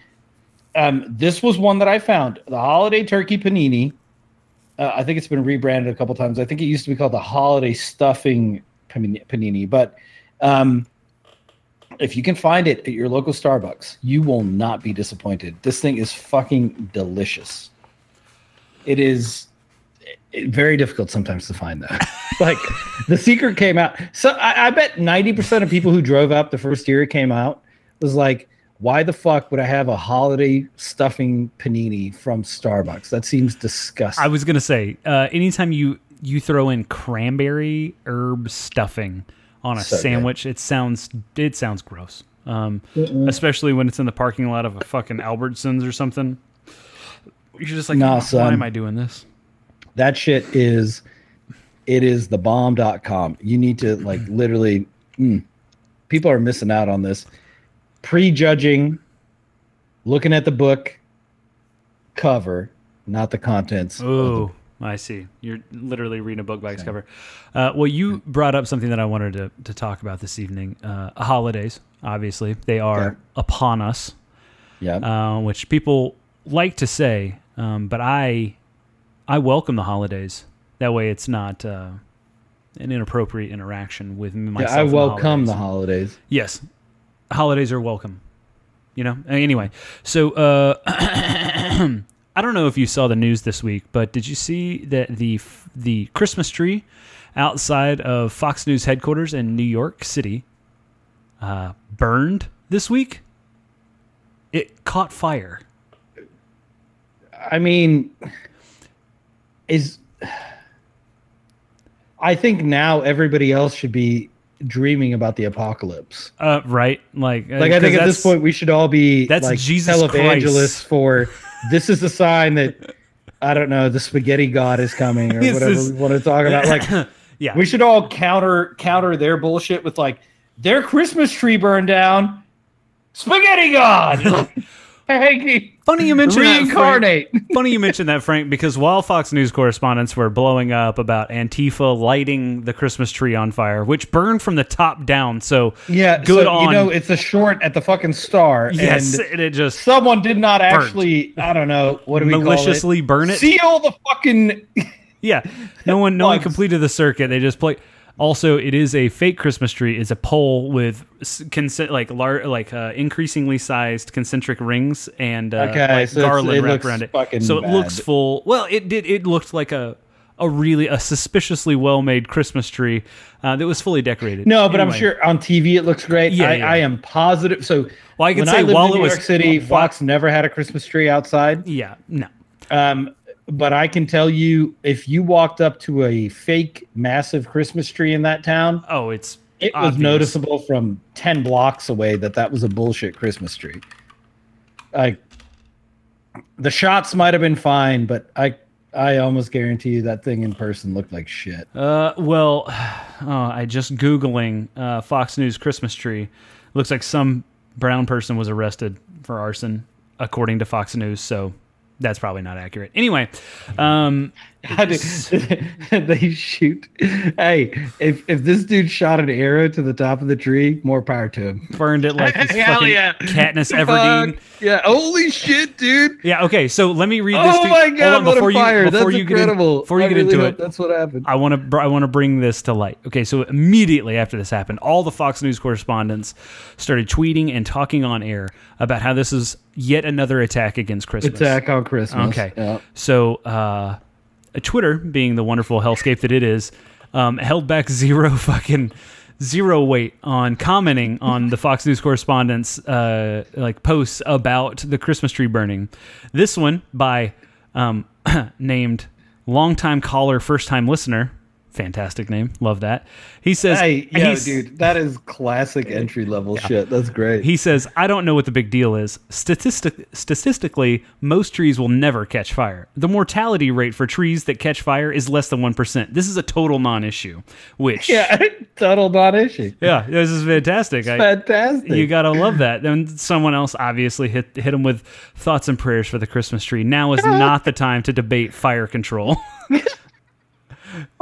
B: Um, this was one that I found the holiday turkey panini. Uh, I think it's been rebranded a couple times. I think it used to be called the holiday stuffing panini, but um, if you can find it at your local Starbucks, you will not be disappointed. This thing is fucking delicious. It is very difficult sometimes to find that. like the secret came out. So I, I bet 90% of people who drove up the first year it came out was like, why the fuck would I have a holiday stuffing panini from Starbucks? That seems disgusting.
A: I was gonna say, uh, anytime you you throw in cranberry herb stuffing on a
B: So good.
A: sandwich, it sounds it sounds gross. Um, especially when it's in the parking lot of a fucking Albertsons or something. You're just like,
B: Nah,
A: why
B: son.
A: am I doing this?
B: that shit is it is the bomb.com. You need to like literally mm, people are missing out on this. Prejudging, looking at the book cover, not the contents.
A: Oh, I see. You're literally reading a book by its cover. Uh, well, you brought up something that I wanted to, to talk about this evening. Uh, holidays, obviously, they are
B: Okay.
A: upon us,
B: Yeah.
A: uh, which people like to say, um, but I I welcome the holidays. That way, it's not uh, an inappropriate interaction with
B: yeah
A: myself.
B: I welcome the
A: holidays.
B: holidays.
A: Yes, holidays are welcome. You know. Anyway, so uh, I don't know if you saw the news this week, but did you see that the the Christmas tree outside of Fox News headquarters in New York City uh, burned this week? It caught fire.
B: I mean, is I think now everybody else should be dreaming about the apocalypse.
A: Uh, right? Like,
B: Like I think at this point we should all be
A: that's
B: like
A: Jesus
B: televangelists
A: Christ.
B: for this is a sign that I don't know the spaghetti god is coming or whatever
A: is-
B: we want to talk about. Like
A: yeah,
B: we should all counter counter their bullshit with like their Christmas tree burned down, spaghetti god. hey,
A: funny you mentioned that. Frank.
B: reincarnate.
A: Funny you mentioned that, Frank, because while Fox News correspondents were blowing up about Antifa lighting the Christmas tree on fire, which burned from the top down, so
B: Yeah,
A: good
B: so,
A: on
B: You know, it's a short at the fucking star.
A: yes,
B: and
A: and it just
B: someone did not actually. I don't know what do we
A: maliciously burn it.
B: Seal the fucking.
A: Yeah, no one, no one completed the circuit. They just play. Also, it is a fake Christmas tree. It's a pole with conce- like lar- like uh, increasingly sized concentric rings and uh,
B: Okay,
A: like
B: so
A: garland
B: it
A: wrapped around it. So it
B: bad.
A: looks full. Well, it did. It looked like a a really a suspiciously well made Christmas tree uh, that was fully decorated.
B: No, but I'm sure on TV it looks great.
A: Yeah,
B: I,
A: yeah.
B: I am positive. So
A: Well, I can
B: when
A: say
B: I lived
A: while
B: in
A: it
B: New
A: was-
B: York City,
A: while-
B: Fox never had a Christmas tree outside.
A: Yeah, no.
B: Um, but I can tell you, if you walked up to a fake massive Christmas tree in that town,
A: Oh, it's
B: it was noticeable from 10 blocks away that that was a bullshit Christmas tree. I the shots might have been fine, but I I almost guarantee you that thing in person looked like shit.
A: Uh, well, oh, I just googling uh, Fox News Christmas tree. Looks like some brown person was arrested for arson, according to Fox News. So that's probably not accurate. Anyway, um,
B: they shoot? Hey, if if this dude shot an arrow to the top of the tree, more power to him.
A: burned it like this
B: Hell
A: fucking
B: yeah.
A: Katniss Everdeen.
B: Fuck. Yeah, holy shit, dude.
A: Yeah. Okay. So let me read this.
B: Oh
A: to,
B: my god,
A: on,
B: what
A: before
B: a fire.
A: You, before
B: that's
A: you get in-
B: incredible.
A: before you
B: I
A: get
B: really
A: into it,
B: That's what happened.
A: I want to I want to bring this to light. Okay, so immediately after this happened, all the Fox News correspondents started tweeting and talking on air about how this is yet another attack against Christmas.
B: Attack on Christmas.
A: Okay.
B: Yeah.
A: So, uh, Twitter, being the wonderful hellscape that it is, um, held back zero fucking zero weight on commenting on the Fox News correspondents' uh, like posts about the Christmas tree burning. This one by um, named longtime caller, first time listener. Fantastic name, love that. He says,
B: Hey, yo, dude, that is classic entry level shit. That's great.
A: He says, I don't know what the big deal is. Statistic- statistically, most trees will never catch fire. The mortality rate for trees that catch fire is less than 1%. This is a total non issue, which,
B: yeah, total non issue.
A: yeah, this is fantastic. I,
B: Fantastic.
A: you gotta love that. Then someone else obviously hit hit him with thoughts and prayers for the Christmas tree. Now is not the time to debate fire control.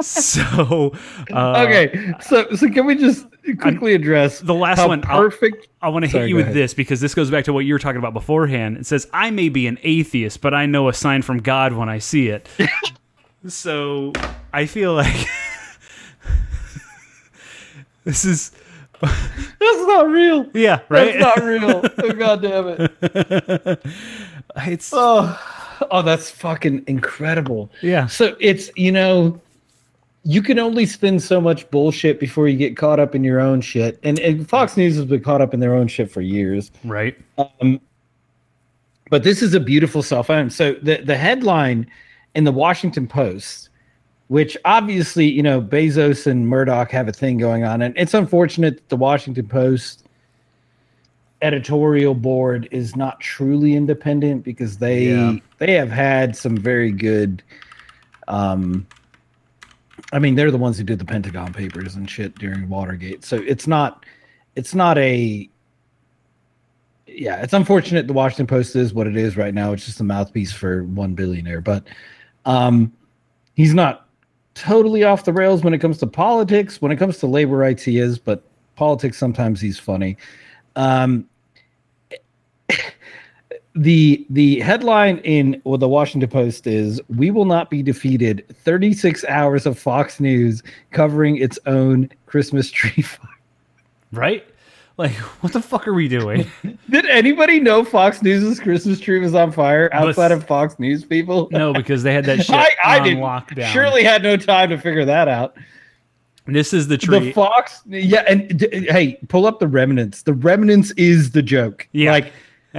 A: So, uh,
B: okay, so so can we just quickly address
A: the last one, I'll-
B: Perfect.
A: I want to hit you with
B: ahead.
A: this because this goes back to what you were talking about beforehand. It says, I may be an atheist, but I know a sign from God when I see it. so I feel like this is,
B: That's not real.
A: yeah, right?
B: That's not real. Oh, God damn it.
A: it's,
B: Oh, oh, that's fucking incredible.
A: yeah.
B: So it's you know, you can only spin so much bullshit before you get caught up in your own shit. And, and Fox News has been caught up in their own shit for years.
A: Right.
B: Um, but this is a beautiful self owned. So the the headline in the Washington Post, which obviously you know Bezos and Murdoch have a thing going on, and it's unfortunate that the Washington Post editorial board is not truly independent because they
A: Yeah.
B: they have had some very good. Um, I mean, they're the ones who did the Pentagon Papers and shit during Watergate, so it's not it's not a yeah, it's unfortunate the Washington Post is what it is right now. It's just a mouthpiece for one billionaire, but um, he's not totally off the rails when it comes to politics. When it comes to labor rights, he is, but politics sometimes he's funny. Um, the the headline in well, the Washington Post is "We will not be defeated." Thirty six hours of Fox News covering its own Christmas tree fire.
A: Right. Like, what the fuck are we doing?
B: Did anybody know Fox News' Christmas tree was on fire outside of Fox News people?
A: no, because they had that shit
B: I, I
A: on
B: didn't.
A: lockdown.
B: Surely had no time to figure that out.
A: This is the tree. The.
B: Fox, yeah, and d- hey, pull up the remnants. The remnants is the joke.
A: Yeah.
B: like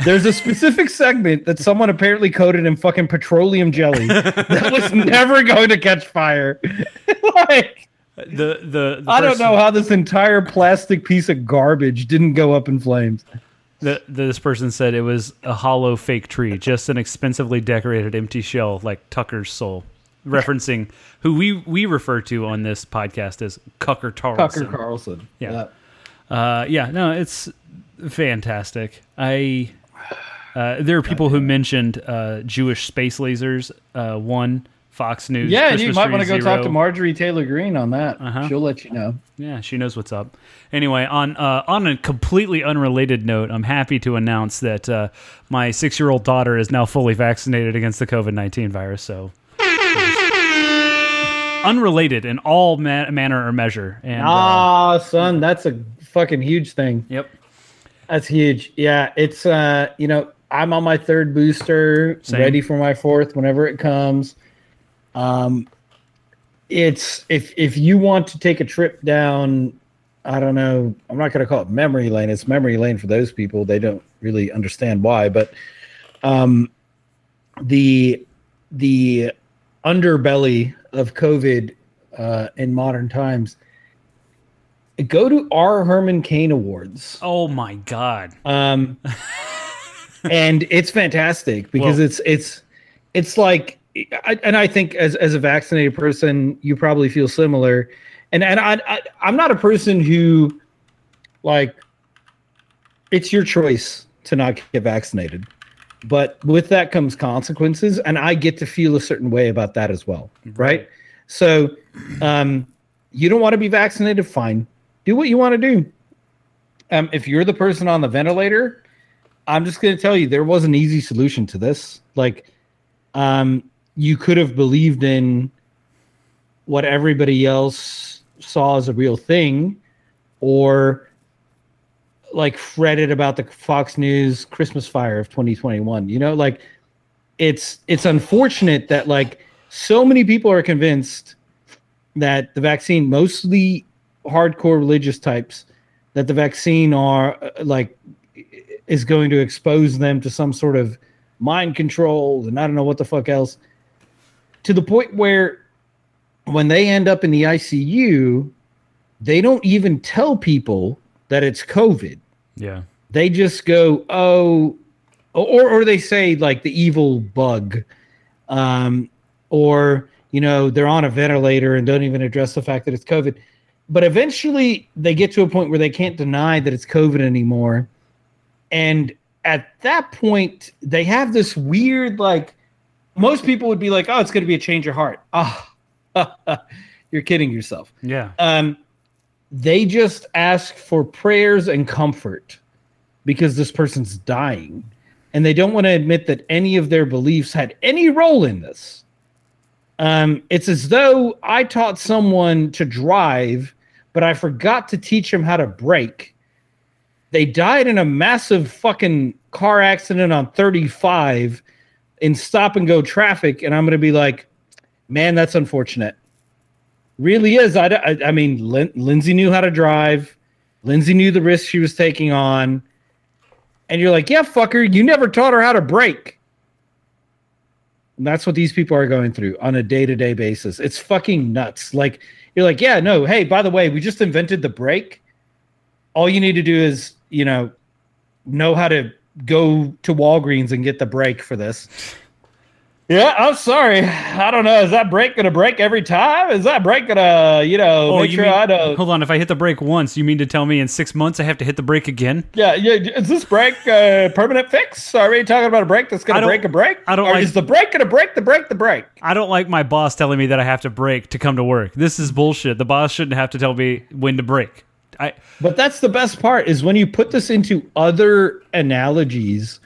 B: there's a specific segment that someone apparently coated in fucking petroleum jelly that was never going to catch fire. like
A: the, the, the
B: I don't know how this entire plastic piece of garbage didn't go up in flames.
A: The, this person said it was a hollow fake tree, just an expensively decorated empty shell like Tucker's soul, referencing who we, we refer to on this podcast as Cucker Tarlson.
B: Tucker Carlson.
A: Yeah. Uh, yeah, no, it's fantastic. I uh, there are people who mentioned uh, Jewish space lasers. Uh, one Fox News.
B: Yeah, and you might want to go
A: zero.
B: talk to Marjorie Taylor Greene on that.
A: Uh-huh.
B: She'll let you know.
A: Yeah, she knows what's up. Anyway, on uh, on a completely unrelated note, I'm happy to announce that uh, my six year old daughter is now fully vaccinated against the COVID nineteen virus. So. Unrelated in all ma- manner or measure, and uh,
B: Ah, son, that's a fucking huge thing.
A: yep,
B: That's huge. Yeah, it's uh, you know, I'm on my third booster,
A: Same.
B: ready for my fourth whenever it comes. Um, it's if if you want to take a trip down, I don't know. I'm not going to call it memory lane. It's memory lane for those people. They don't really understand why, but um, the the underbelly of COVID uh, in modern times. Go to our Herman Cain Awards.
A: Oh my god!
B: um and it's fantastic because it's it's it's like I, and i think as as a vaccinated person you probably feel similar. And and I, I i'm not a person who like it's your choice to not get vaccinated. But with that comes consequences and i get to feel a certain way about that as well right, so um you don't want to be vaccinated fine do what you want to do um if you're the person on the ventilator I'm just going to tell you there was an easy solution to this. Like, um, you could have believed in what everybody else saw as a real thing, or like fretted about the Fox News Christmas fire of 2021. You know, like it's it's unfortunate that like so many people are convinced that the vaccine, mostly hardcore religious types, that the vaccine are uh, like is going to expose them to some sort of mind control and I don't know what the fuck else. To the point where when they end up in the ICU, they don't even tell people that it's COVID.
A: Yeah.
B: They just go, oh, or or they say like the evil bug, um, or you know they're on a ventilator and don't even address the fact that it's COVID. But eventually, they get to a point where they can't deny that it's COVID anymore, and at that point, they have this weird like. Most people would be like, "Oh, it's going to be a change of heart." Ah, oh, you're kidding yourself.
A: Yeah.
B: Um, they just ask for prayers and comfort because this person's dying and they don't want to admit that any of their beliefs had any role in this. Um, it's as though I taught someone to drive, but I forgot to teach him how to brake. They died in a massive fucking car accident on 35 in stop and go traffic, and I'm going to be like, man, that's unfortunate. Really is. I, I, I mean, Lin- Lindsay knew how to drive. Lindsay knew the risk she was taking on and you're like, yeah, fucker, you never taught her how to brake. And that's what these people are going through on a day to day basis. It's fucking nuts. Like, you're like, yeah, no, hey, by the way, we just invented the brake. All you need to do is, you know, know how to go to Walgreens and get the brake for this. Yeah, I'm sorry. I don't know. Is that break gonna break every time? Is that break gonna, you know,
A: Oh,
B: make
A: you
B: sure
A: mean,
B: I don't?
A: hold on. If I hit the break once, you mean to tell me in six months I have to hit the break again?
B: Yeah, yeah. Is this break a permanent fix? Are we talking about a break that's gonna break a brake?
A: I don't
B: Or
A: like-
B: is the brake gonna break the brake the brake?
A: I don't like my boss telling me that I have to break to come to work. This is bullshit. The boss shouldn't have to tell me when to break. I
B: But that's the best part is when you put this into other analogies,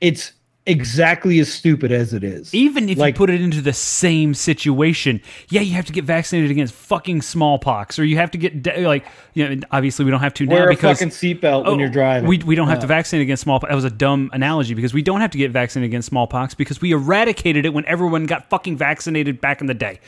B: it's exactly as stupid as it is.
A: even if
B: Like-
A: you put it into the same situation, yeah, you have to get vaccinated against fucking smallpox, or you have to get de- like, you know, obviously we don't have to now
B: Wear a
A: because
B: fucking seatbelt when
A: Oh,
B: you're driving.
A: We, we don't have to vaccinate against smallpox. That was a dumb analogy because we don't have to get vaccinated against smallpox because we eradicated it when everyone got fucking vaccinated back in the day.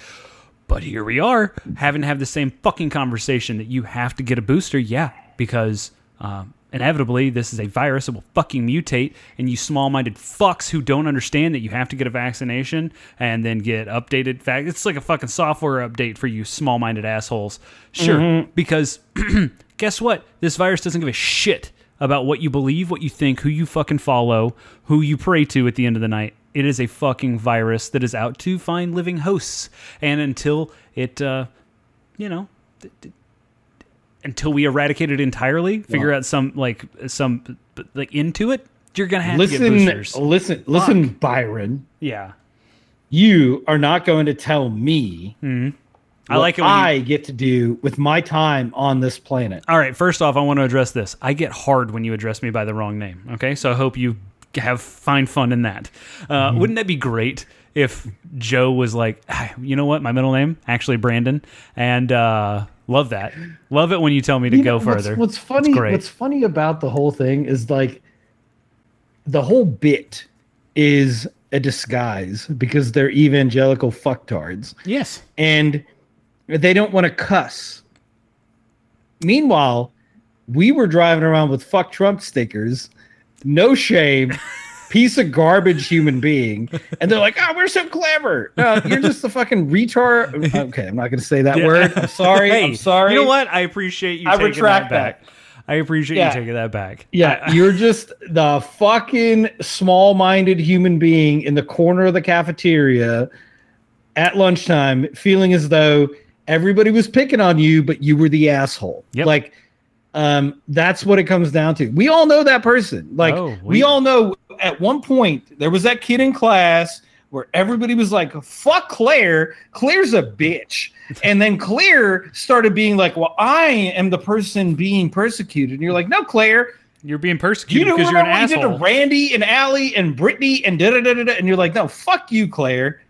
A: But here we are having to have the same fucking conversation that you have to get a booster. Yeah, because um, inevitably this is a virus that will fucking mutate, and you small-minded fucks who don't understand that you have to get a vaccination and then get updated. Fact, it's like a fucking software update for you small-minded assholes. Sure, because guess what? This virus doesn't give a shit about what you believe, what you think, who you fucking follow, who you pray to at the end of the night. It is a fucking virus that is out to find living hosts. And until it, uh, you know, th- th- until we eradicate it entirely, figure out some, like, some, like, into it, you're to have to get
B: listen,
A: boosters.
B: listen, listen, Byron.
A: Yeah.
B: You are not going to tell me
A: I like it
B: what
A: when you-
B: I get to do with my time on this planet.
A: All right, first off, I want to address this. I get hard when you address me by the wrong name. Okay, so I hope you have fine fun in that. Uh,
B: Mm-hmm.
A: Wouldn't that be great if Joe was like, "Ah, you know what, my middle name actually Brandon, and uh, love that. Love it when you tell me to
B: You
A: go
B: know, what's-
A: further.
B: What's, funny? What's funny about the whole thing is like the whole bit is a disguise because they're evangelical fucktards
A: yes,
B: and they don't want to cuss. Meanwhile, we were driving around with "fuck Trump" stickers, no shame, piece of garbage human being, and they're like, "Oh, we're so clever." No, you're just a fucking retard. Okay, I'm not going to say that word. I'm sorry.
A: Hey,
B: I'm sorry.
A: You know what? I appreciate you.
B: I
A: taking
B: retract
A: that back. I appreciate
B: Yeah.
A: you taking that back.
B: Yeah, you're just the fucking small-minded human being in the corner of the cafeteria at lunchtime, feeling as though everybody was picking on you, but you were the asshole.
A: Yep.
B: Like, um, that's what it comes down to. We all know that person. Like,
A: Oh,
B: we,
A: we-
B: all know at one point there was that kid in class where everybody was like, "Fuck Claire, Claire's a bitch," and then Claire started being like, "Well, I am the person being persecuted," and you're like, "No, Claire."
A: You're being persecuted because you're an
B: remember what you did
A: asshole.
B: to Randy and Allie and Brittany and da da da da, and you're like, no, fuck you, Claire.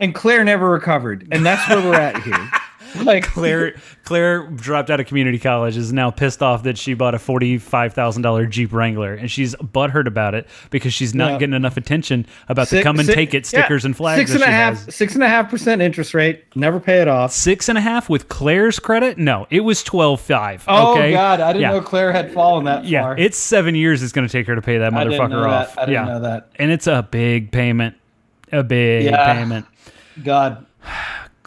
B: And Claire never recovered, and that's where we're at here. like
A: Claire Claire dropped out of community college is now pissed off that she bought a forty five thousand dollar Jeep Wrangler and she's butthurt about it because she's not
B: Yeah.
A: getting enough attention about the come and
B: six-
A: take it stickers
B: yeah,
A: and flags.
B: Six
A: that
B: and a
A: she
B: half,
A: has.
B: six and a half percent interest rate. Never pay it off.
A: Six and a half with Claire's credit? No, it was twelve five.
B: Oh
A: okay?
B: God, I didn't
A: yeah.
B: know Claire had fallen that
A: Yeah,
B: far.
A: it's seven years it's going to take her to pay that
B: I didn't
A: motherfucker
B: know
A: off.
B: that. I didn't
A: yeah.
B: know that.
A: and it's a big payment, a big payment.
B: God,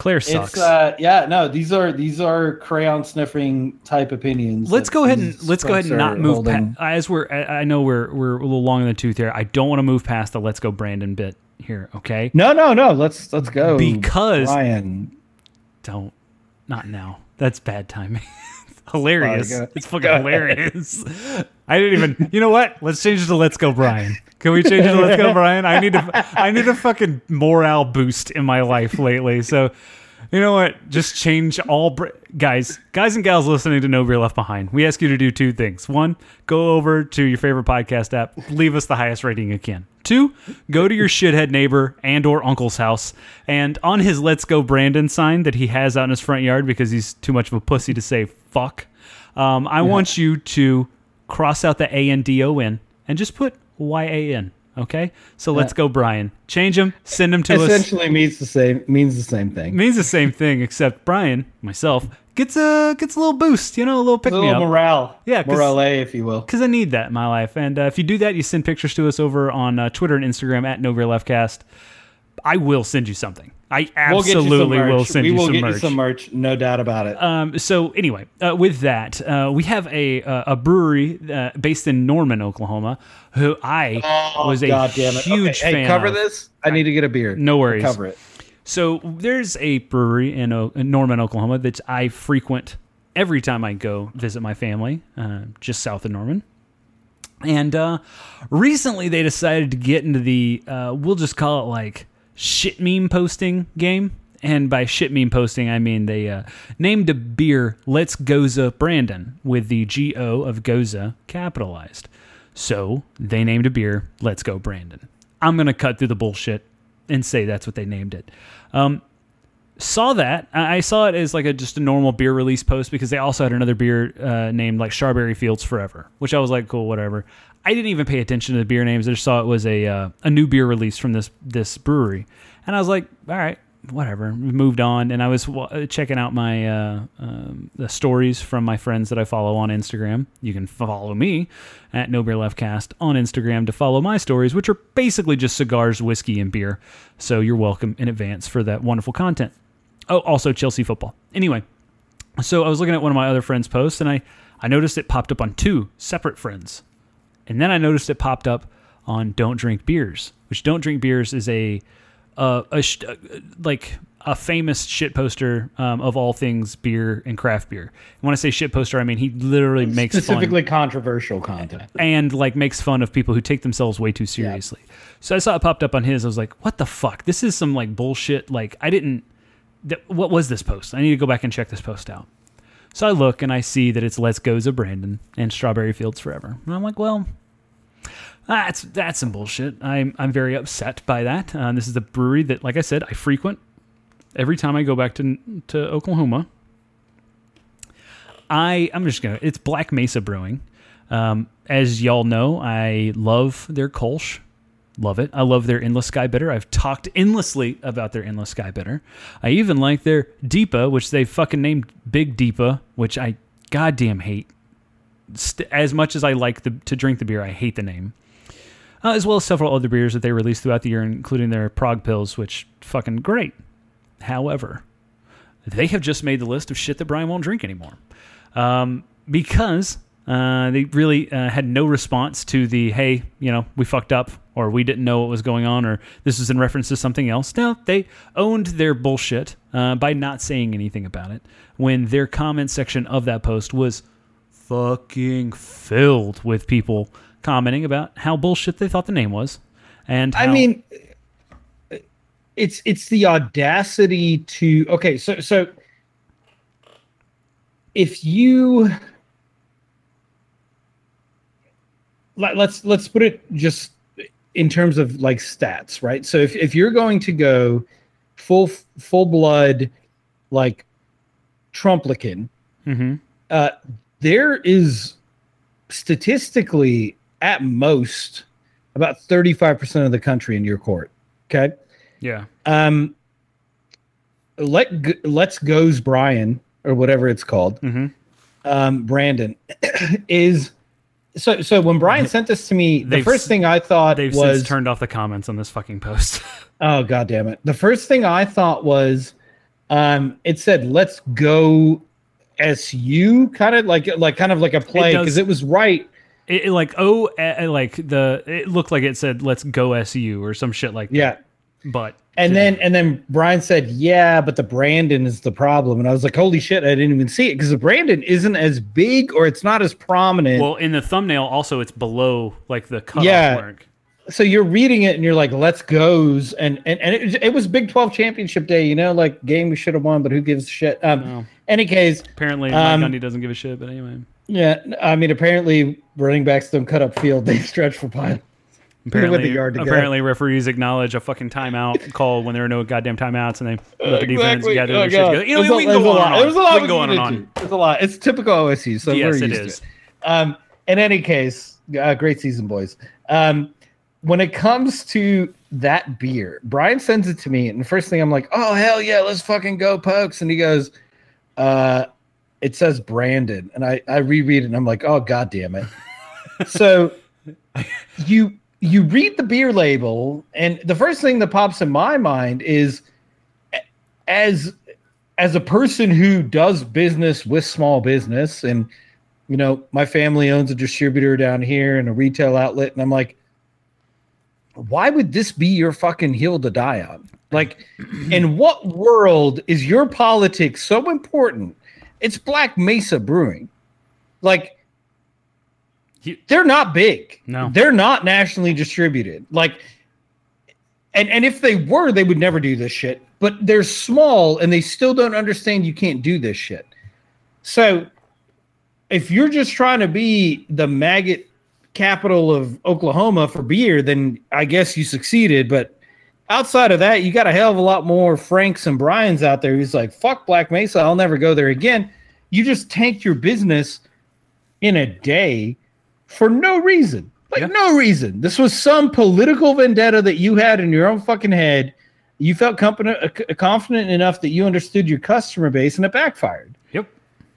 A: Claire sucks.
B: it's uh, yeah, no, these are these are crayon sniffing type opinions.
A: let's go ahead and let's go ahead and not move past, as we're I I know we're we're a little long in the tooth here. I don't want to move past the let's go Brandon bit here, okay?
B: No, no, no. Let's let's go
A: Because-
B: Ryan.
A: Don't not now. That's bad timing. hilarious. It's fucking hilarious. I didn't even. You know what? Let's change it to Let's Go Brian. Can we change it to Let's Go Brian? I need to. I need a fucking morale boost in my life lately. So, you know what? Just change all Br- guys, guys and gals listening to No Beer Left Behind. We ask you to do two things. One, go over to your favorite podcast app, leave us the highest rating you can. Two, go to your shithead neighbor and or uncle's house, and on his "Let's Go Brandon" sign that he has out in his front yard because he's too much of a pussy to say fuck. Um, I want you to cross out the A N D O N and just put Y A N. Okay, so let's go, Brian. Change him, send him to us.
B: Essentially means the same means the same thing.
A: means the same thing, except Brian, myself, gets a gets a little boost. You know, a little pick
B: a
A: me
B: little
A: up.
B: morale.
A: yeah,
B: morale, if you will.
A: because I need that in my life. And uh, if you do that, you send pictures to us over on uh, Twitter and Instagram at No Beer Leftcast. I will send you something. I
B: We'll get you some
A: absolutely
B: merch.
A: will send
B: we
A: you
B: will
A: some
B: get
A: merch.
B: you some merch, no doubt about it.
A: Um, so anyway, uh, with that, uh, we have a uh, a brewery uh, based in Norman, Oklahoma, who I was a
B: Oh, God damn it.
A: huge
B: okay,
A: fan
B: hey, cover
A: of.
B: this. I need to get a beer.
A: No worries.
B: Cover it.
A: So there's a brewery in, o- in Norman, Oklahoma that I frequent every time I go visit my family, uh, just south of Norman. And uh, recently they decided to get into the, uh, we'll just call it like shit meme posting game. And by shit meme posting, I mean they uh, named a beer Let's Gose Brandon with the G O of Gose capitalized. So they named a beer Let's Go Brandon. I'm going to cut through the bullshit and say that's what they named it. Um, saw that. I saw it as like a just a normal beer release post because they also had another beer uh, named like Strawberry Fields Forever, which I was like, cool, whatever. I didn't even pay attention to the beer names. I just saw it was a uh, a new beer release from this this brewery, and I was like, all right, whatever. Moved on, and I was wa- checking out my uh, um, the stories from my friends that I follow on Instagram. You can follow me at No Beer Leftcast on Instagram to follow my stories, which are basically just cigars, whiskey, and beer. So you're welcome in advance for that wonderful content. Oh, also Chelsea football. Anyway, so I was looking at one of my other friends' posts, and I I noticed it popped up on two separate friends, and then I noticed it popped up on Don't Drink Beers, which Don't Drink Beers is a uh, a sh- uh, like a famous shit poster um, of all things beer and craft beer. And when I say shit poster, I mean he literally makes fun
B: Specifically controversial content.
A: and like makes fun of people who take themselves way too seriously. So I saw it popped up on his. I was like, "What the fuck? This is some like bullshit." Like I didn't. Th- what was this post? I need to go back and check this post out. So I look and I see that it's "Let's Gose Brandon" and "Strawberry Fields Forever," and I'm like, "Well, that's that's some bullshit." I'm I'm very upset by that. Uh, this is a brewery that, like I said, I frequent every time I go back to to Oklahoma. I I'm just gonna. It's Black Mesa Brewing. Um, as y'all know, I love their Kolsch. Love it. I love their Endless Sky Bitter. I've talked endlessly about their Endless Sky Bitter. I even like their Deepa, which they fucking named Big Deepa, which I goddamn hate. As much as I like the, to drink the beer, I hate the name. Uh, as well as several other beers that they release throughout the year, including their Prague Pils, which fucking great. However, they have just made the list of shit that Brian won't drink anymore um, because uh, they really uh, had no response to the hey, you know, we fucked up or we didn't know what was going on or this is in reference to something else. No, they owned their bullshit uh, by not saying anything about it when their comment section of that post was fucking filled with people commenting about how bullshit they thought the name was. And
B: I mean, it's it's the audacity to okay. So so if you let, let's let's put it just in terms of like stats, right? So if if you're going to go full full blood like Trumplican,
A: Mm-hmm.
B: uh, there is statistically at most about 35% of the country in your court. Okay.
A: Yeah.
B: Um, let let's goes Brian or whatever it's called.
A: Mm-hmm.
B: Um, Brandon is so. So when Brian sent this to me, the
A: They've
B: first thing I thought
A: They've
B: was,
A: since turned off the comments on this fucking post.
B: "Oh god damn it!" The first thing I thought was, um, it said, "Let's go." SU kind of like like kind of like a play because it was right
A: it, it, like oh, uh, like the it looked like it said "Let's go SU" or some shit like
B: yeah
A: that. But
B: And then and then Brian said, "Yeah, but the Brandon is the problem." And I was like, "Holy shit, I didn't even see it because the Brandon isn't as big or it's not as prominent."
A: well, in the thumbnail also it's below like the cutoff
B: Yeah.
A: mark.
B: so you're reading it and you're like, "Let's goes," and and and it, was- it was Big Twelve championship day, you know, like game we should have won, but who gives a shit? Um,
A: No.
B: any case,
A: Apparently,
B: Um,
A: Mike Gundy doesn't give a shit. But anyway,
B: yeah, I mean, apparently running backs don't cut up field; they stretch for pile.
A: apparently,
B: yard to go.
A: referees acknowledge a fucking timeout call when there are no goddamn timeouts, and they let the defense
B: Exactly.
A: gather
B: Oh,
A: their shit together. You know,
B: There's a-
A: we can go on
B: lot.
A: and on.
B: There's a lot
A: We
B: we
A: can go on
B: get
A: and on.
B: There's a lot. It's typical OSU, so
A: Yes,
B: we're used
A: is.
B: to it. Um, in any case, uh, great season, boys. Um, when it comes to that beer, Brian sends it to me, and the first thing I'm like, "Oh hell yeah, let's fucking go, pokes!" And he goes, uh, "It says Brandon," and I I reread it, and I'm like, "Oh god damn it!" so you you read the beer label, and the first thing that pops in my mind is as as a person who does business with small business and you know my family owns a distributor down here and a retail outlet and i'm like why would this be your fucking hill to die on like in what world is your politics so important it's black mesa brewing. Like they're not big.
A: No.
B: they're not nationally distributed. Like and and if they were they would never do this shit. But they're small and they still don't understand you can't do this shit. So if you're just trying to be the maggot capital of oklahoma for beer then i guess you succeeded but outside of that you got a hell of a lot more franks and brian's out there who's like fuck black mesa i'll never go there again you just tanked your business in a day for no reason. Like
A: Yeah.
B: no reason. This was some political vendetta that you had in your own fucking head. You felt confident, uh, confident enough that you understood your customer base, and it backfired.
A: Yep.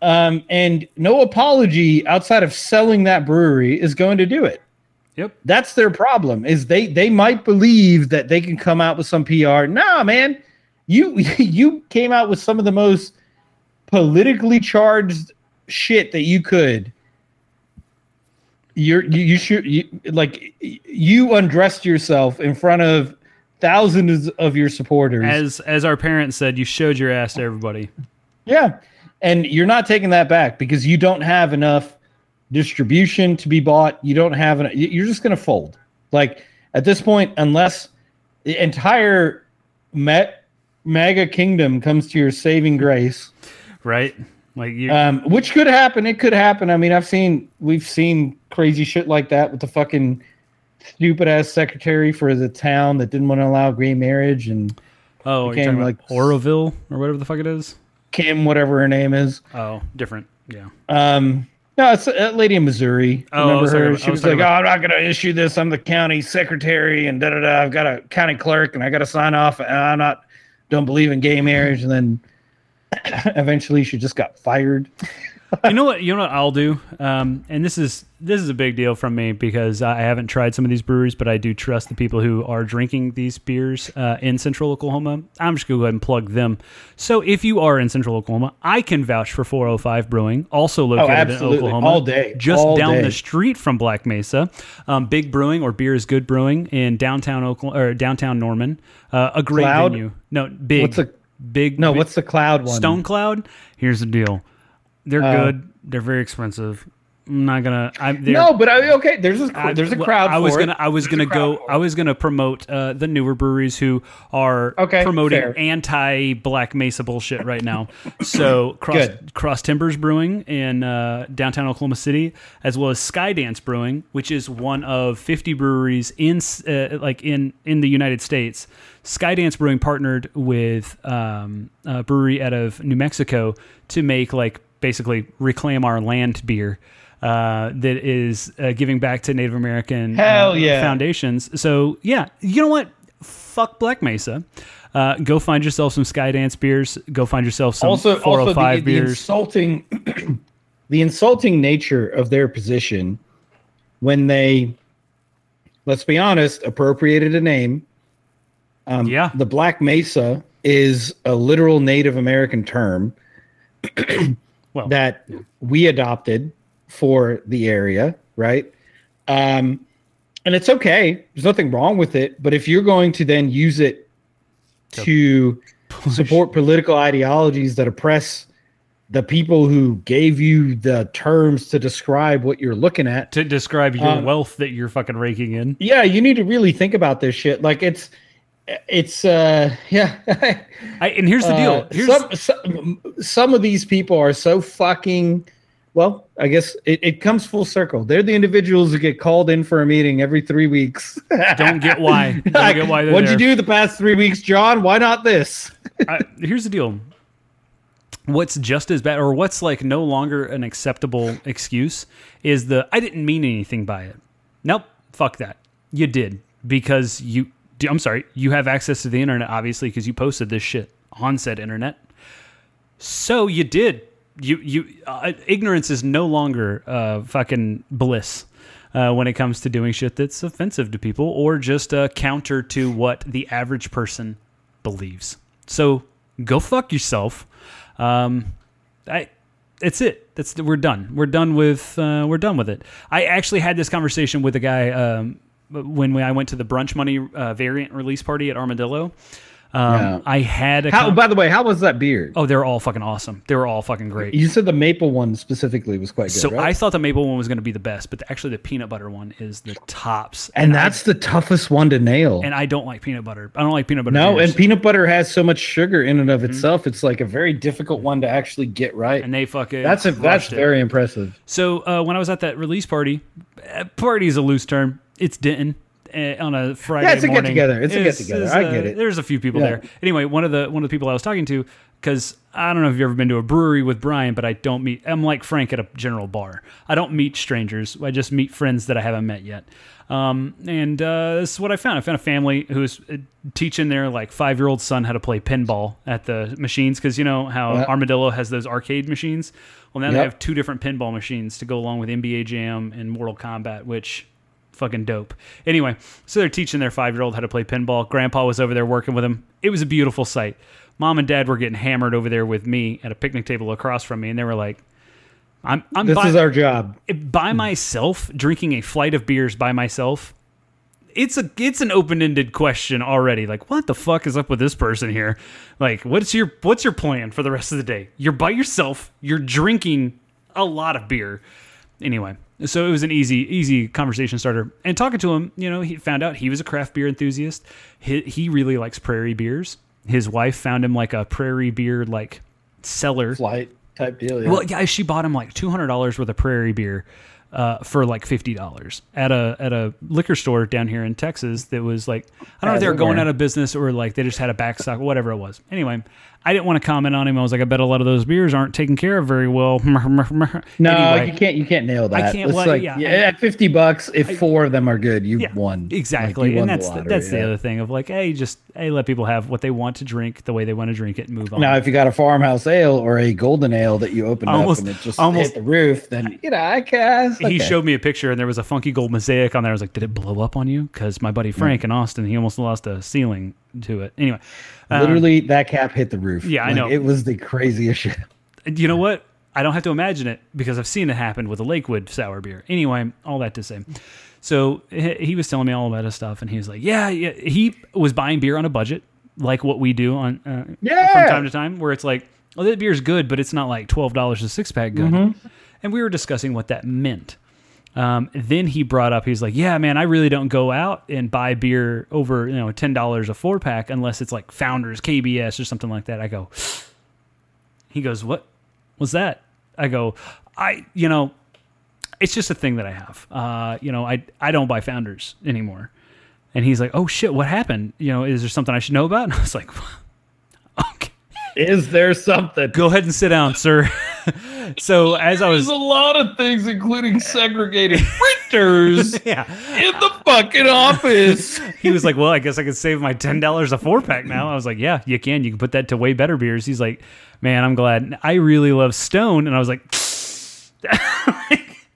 B: Um, and no apology outside of selling that brewery is going to do it.
A: Yep.
B: That's their problem. Is they they might believe that they can come out with some PR. Nah, man, you you came out with some of the most politically charged shit that you could. You're you, you should you, like you undressed yourself in front of thousands of your supporters.
A: As as our parents said, you showed your ass to everybody.
B: Yeah. And you're not taking that back because you don't have enough distribution to be bought. You don't have an. You're just going to fold. Like at this point, unless the entire Met MAGA kingdom comes to your saving grace,
A: Right? Like you.
B: um, which could happen. It could happen. I mean, I've seen, we've seen crazy shit like that with the fucking stupid ass secretary for the town that didn't want to allow gay marriage and
A: oh,
B: became like
A: Oroville or whatever the fuck it is.
B: Kim, whatever her name is.
A: Oh, different. Yeah.
B: Um, no, it's a lady in Missouri.
A: Oh, I
B: Remember her?
A: about-
B: she
A: I was
B: was, like,
A: talking
B: "Oh, I'm not going to issue this. I'm the county secretary, and da da da. I've got a county clerk, and I got to sign off. And I'm not, don't believe in gay marriage." And then eventually, she just got fired.
A: you know what? You know what I'll do. Um, and this is this is a big deal from me because I haven't tried some of these breweries, but I do trust the people who are drinking these beers uh, in Central Oklahoma. I'm just gonna go ahead and plug them. So if you are in Central Oklahoma, I can vouch for 405 Brewing, also located in. Oklahoma,
B: All day.
A: just
B: All
A: down
B: day.
A: the street from Black Mesa. Um, Big Brewing or Beer is Good Brewing in downtown Oklahoma or downtown Norman. Uh, a great
B: Cloud?
A: venue. No, big.
B: What's the
A: big?
B: no?
A: big-
B: What's the cloud one?
A: Stone Cloud. Here's the deal. They're
B: Uh,
A: good. They're very expensive. I'm not gonna. I'm there.
B: No, but I, okay, there's a
A: I-
B: there's a crowd.
A: I was
B: for
A: gonna
B: it.
A: I was
B: There's
A: gonna go I was gonna promote uh, the newer breweries who are
B: Okay,
A: promoting
B: fair.
A: anti Black Mesa bullshit right now. So cross
B: Good.
A: Cross Timbers Brewing in uh, downtown Oklahoma City, as well as Skydance Brewing, which is one of 50 breweries in uh, like in in the United States. Skydance Brewing partnered with um, a brewery out of New Mexico to make like basically reclaim our land beer uh, that is uh, giving back to Native American
B: Hell
A: uh,
B: yeah.
A: foundations. So yeah, you know what? Fuck Black Mesa. Uh, go find yourself some Skydance beers. Go find yourself some
B: also also
A: 405
B: the, the
A: beers.
B: insulting the insulting nature of their position when they let's be honest appropriated a name um,
A: Yeah.
B: the black mesa is a literal native american term
A: well,
B: that we adopted for the area right um, and it's okay there's nothing wrong with it but if you're going to then use it to support political ideologies that oppress the people who gave you the terms to describe what you're looking at.
A: to describe your
B: um,
A: wealth that you're fucking raking in.
B: Yeah, you need to really think about this shit. Like it's it's uh yeah.
A: I, and here's the
B: Uh,
A: deal. Here's
B: some, some some of these people are so fucking well, I guess it, it comes full circle. They're the individuals who get called in for a meeting every three weeks.
A: don't get why. Don't get why
B: What'd you do the past three weeks, John? Why not this?
A: I, here's the deal. What's just as bad, or what's like no longer an acceptable excuse, is the I didn't mean anything by it. Nope, fuck that. You did because you. I'm sorry. You have access to the internet, obviously, because you posted this shit on said internet. So you did. You you uh, ignorance is no longer uh, fucking bliss uh, when it comes to doing shit that's offensive to people or just uh, counter to what the average person believes. So go fuck yourself. Um, I. It's it. That's we're done. We're done with. Uh, we're done with it. I actually had this conversation with a guy um, when we, I went to the brunch money uh, variant release party at Armadillo. Um,
B: Yeah.
A: I had a.
B: How?
A: con-
B: By the way, how was that beer?
A: oh, they were all fucking awesome. They were all fucking great.
B: You said the maple one specifically was quite good,
A: So
B: right?
A: I thought the maple one was going to be the best, but actually the peanut butter one is the tops.
B: and
A: I-
B: that's the toughest one to nail.
A: and I don't like peanut butter. I don't like peanut butter.
B: no,
A: beers.
B: and peanut butter has so much sugar in and of itself. It's like a very difficult one to actually get right.
A: and they fucking
B: that's a, that's
A: it.
B: very impressive.
A: So uh, when I was at that release party, uh, party is a loose term. It's Denton uh, on a Friday
B: Yeah, it's a
A: morning.
B: get-together. It's a get-together. I
A: uh,
B: get it.
A: There's a few people
B: Yeah.
A: there. Anyway, one of the one of the people I was talking to, because I don't know if you've ever been to a brewery with Brian, but I don't meet. I'm like Frank at a general bar. I don't meet strangers. I just meet friends that I haven't met yet. Um, and uh, this is what I found. I found a family who was uh, teaching their like five year old son how to play pinball at the machines because you know how
B: Yeah.
A: Armadillo has those arcade machines. Well, now they have two different pinball machines to go along with NBA Jam and Mortal Kombat, which fucking dope. Anyway, so they're teaching their five year old how to play pinball. Grandpa was over there working with him. It was a beautiful sight. Mom and dad were getting hammered over there with me at a picnic table across from me, and they were like, "I'm I'm
B: This
A: by,
B: is our job.
A: by hmm. myself drinking a flight of beers by myself." It's a it's an open ended question already. Like, what the fuck is up with this person here? Like, what's your what's your plan for the rest of the day? You're by yourself. You're drinking a lot of beer. Anyway, so it was an easy easy conversation starter. And talking to him, you know, he found out he was a craft beer enthusiast. He he really likes prairie beers. His wife found him like a prairie beer like cellar.
B: Flight type deal. Yeah.
A: Well, yeah, she bought him like two hundred dollars worth of prairie beer uh, for like fifty dollars at a at a liquor store down here in Texas. That was like I don't know if they were going out of business or like they just had a backstock, whatever it was. Anyway, I didn't want to comment on him. I was like, I bet a lot of those beers aren't taken care of very well.
B: no,
A: Anyway.
B: you can't. You can't nail that.
A: I can't-
B: It's
A: well,
B: like
A: yeah,
B: yeah,
A: I-
B: at fifty bucks, if four of them are good, you
A: Yeah,
B: won.
A: exactly,
B: Like, you
A: and that's
B: the lottery,
A: that's the other thing of like, hey, just hey, let people have what they want to drink the way they want to drink it and move on.
B: Now, if you got a farmhouse ale or a golden ale that you opened
A: Almost-
B: up and it just
A: almost-
B: hit the roof, then you know I guess
A: he showed me a picture and there was a funky gold mosaic on there. I was like, did it blow up on you? Because my buddy hmm. Frank in Austin, he almost lost a ceiling to it. Anyway, um,
B: literally that cap hit the roof.
A: Yeah, I know.
B: It was the craziest shit.
A: you know what? I don't have to imagine it because I've seen it happen with a Lakewood sour beer. Anyway, all that to say. So he he was telling me all about his stuff, and he was like, "Yeah, yeah." He was buying beer on a budget, like what we do on uh,
B: Yeah.
A: from time to time, where it's like, "Oh, that beer's good, but it's not like twelve dollars a six pack good."
B: Mm-hmm.
A: and we were discussing what that meant. Um, then he brought up, he's like, "Yeah, man, I really don't go out and buy beer over you know ten dollars a four pack unless it's like Founders, KBS, or something like that." I go. He goes, "What was that?" I go, "I, you know, it's just a thing that I have. Uh, you know, I I don't buy Founders anymore." And he's like, "Oh shit, what happened? You know, is there something I should know about?" And I was like, "Okay,
B: Is there something?
A: go ahead and sit down, sir." so as I was,
B: There's a lot of things, including segregated printers
A: yeah,
B: in the fucking office.
A: he was like, "Well, I guess I could save my ten dollars a four pack now." I was like, "Yeah, you can. You can put that to way better beers." He's like, "Man, I'm glad. I really love Stone," and I was like,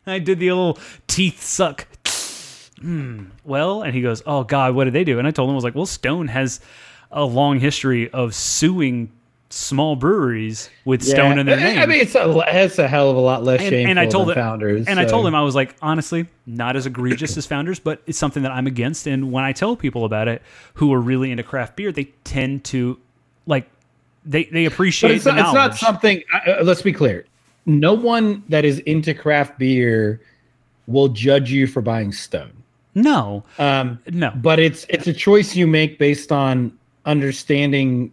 A: I did the little teeth suck. Hmm. Well, and he goes, "Oh God, what did they do?" And I told him, I was like, "Well, Stone has a long history of suing small breweries with Stone in their name."
B: I mean, it's a, it's a hell of a lot less
A: and,
B: shameful
A: and I told
B: than
A: him,
B: founders.
A: and I told him I was like, honestly, not as egregious as founders, but it's something that I'm against. And when I tell people about it, who are really into craft beer, they tend to like they they
B: but
A: appreciate
B: it's
A: the
B: not, it's not something. Uh, let's be clear. No one that is into craft beer will judge you for buying Stone.
A: no,
B: Um,
A: no,
B: but it's it's a choice you make based on understanding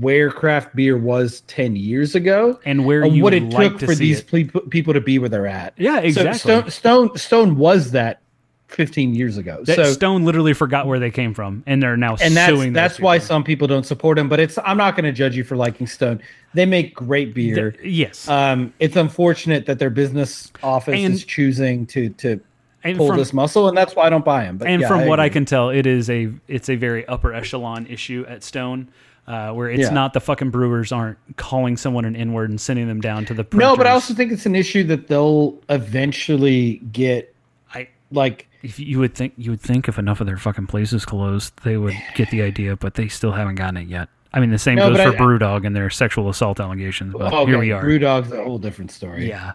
B: where craft beer was 10 years ago
A: and where
B: and
A: you
B: what it
A: like
B: took
A: to
B: for these ple- people to be where they're at.
A: Yeah, exactly.
B: so stone, stone stone was that 15 years ago.
A: That
B: so
A: Stone literally forgot where they came from, and they're now
B: and that's that's why
A: people.
B: some people don't support him but it's i'm not going to judge you for liking stone. They make great beer.
A: Th- yes,
B: um it's unfortunate that their business office
A: And-
B: is choosing to to
A: and
B: pull
A: from,
B: this muscle and that's why i don't buy them but
A: and
B: yeah,
A: from what I can tell, it is a it's a very upper echelon issue at Stone, uh, where it's
B: Yeah.
A: not the fucking brewers aren't calling someone an N word and sending them down to the
B: No, but I also think it's an issue that they'll eventually get
A: I
B: like
A: if you would think you would think if enough of their fucking places closed, they would get the idea, but they still haven't gotten it yet. I mean, the same
B: No,
A: goes for
B: I-
A: BrewDog and their sexual assault allegations. But
B: okay,
A: here we are.
B: Brewdog's a whole different story.
A: yeah,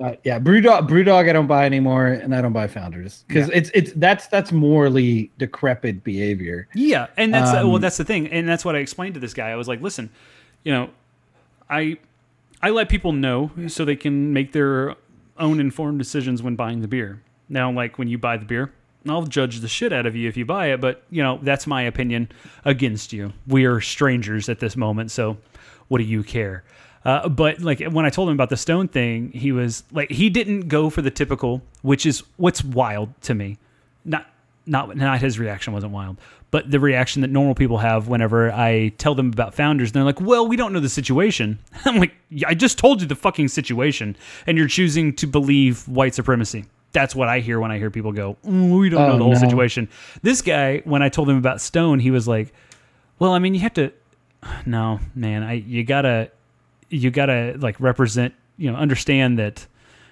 B: Uh, yeah, Brewdog Brewdog I don't buy anymore and I don't buy Founders cuz it's it's that's that's morally decrepit behavior.
A: yeah, and that's uh, well,
B: Um,
A: that's the thing, and that's what I explained to this guy. I was like, listen, you know, I I let people know so they can make their own informed decisions when buying the beer. Now, like when you buy the beer, I'll judge the shit out of you if you buy it, but you know that's my opinion against you. We are strangers at this moment, so what do you care? Uh, but like when I told him about the stone thing, he was like he didn't go for the typical, which is what's wild to me. Not not not his reaction wasn't wild, but the reaction that normal people have whenever I tell them about founders. They're like, "Well, we don't know the situation." I'm like, "Yeah, "I just told you the fucking situation, and you're choosing to believe white supremacy." That's what I hear when I hear people go, "Mm, "We don't know
B: Oh,
A: the whole
B: no.
A: situation." This guy, when I told him about Stone, he was like, "Well, I mean, you have to." No, man, I you gotta you gotta like represent you know understand that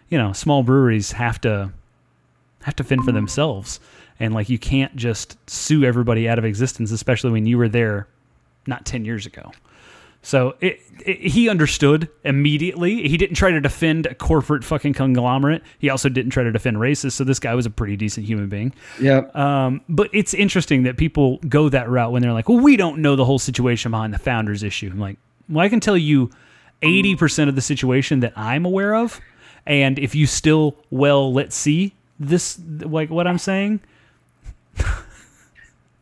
A: you know small breweries have to have to fend for themselves. And like you can't just sue everybody out of existence especially when you were there not 10 years ago. So it, it, he understood immediately. He didn't try to defend a corporate fucking conglomerate. He also didn't try to defend racists so this guy was a pretty decent human being.
B: Yeah.
A: um, but it's interesting that people go that route when they're like, well, we don't know the whole situation behind the founders issue. I'm like, well, I can tell you 80% of the situation that I'm aware of. And if you still, well, let's see this, like what I'm saying,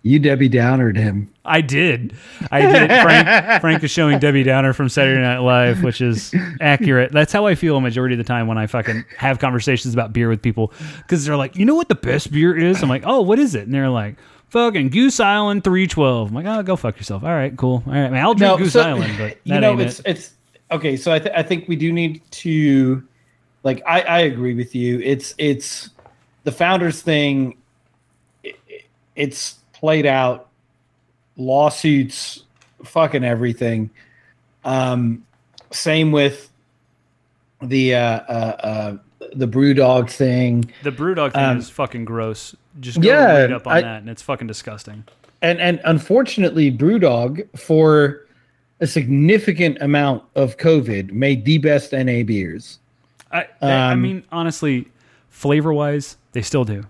B: You Debbie Downered him.
A: I did. I did. Frank, Frank is showing Debbie Downer from Saturday Night Live, which is accurate. That's how I feel a majority of the time when I fucking have conversations about beer with people. Because they're like, you know what the best beer is? I'm like, oh, what is it? And they're like, fucking Goose Island 312. I'm like, oh, go fuck yourself. All right, cool. All right, man, I'll drink Goose
B: so,
A: Island, but
B: you know
A: ain't
B: it's
A: it.
B: it's okay. So I th- I think we do need to like I I agree with you. It's it's the founders thing. it- it- it's played out lawsuits, fucking everything. Um, same with the uh, uh, uh, the BrewDog thing.
A: The Brewdog thing
B: um,
A: is fucking gross. Just go
B: yeah,
A: read up on
B: I-
A: that, and it's fucking disgusting.
B: and and unfortunately, BrewDog for a significant amount of COVID made the best NA beers,
A: I, I
B: Um,
A: mean, honestly, flavor wise, they still do.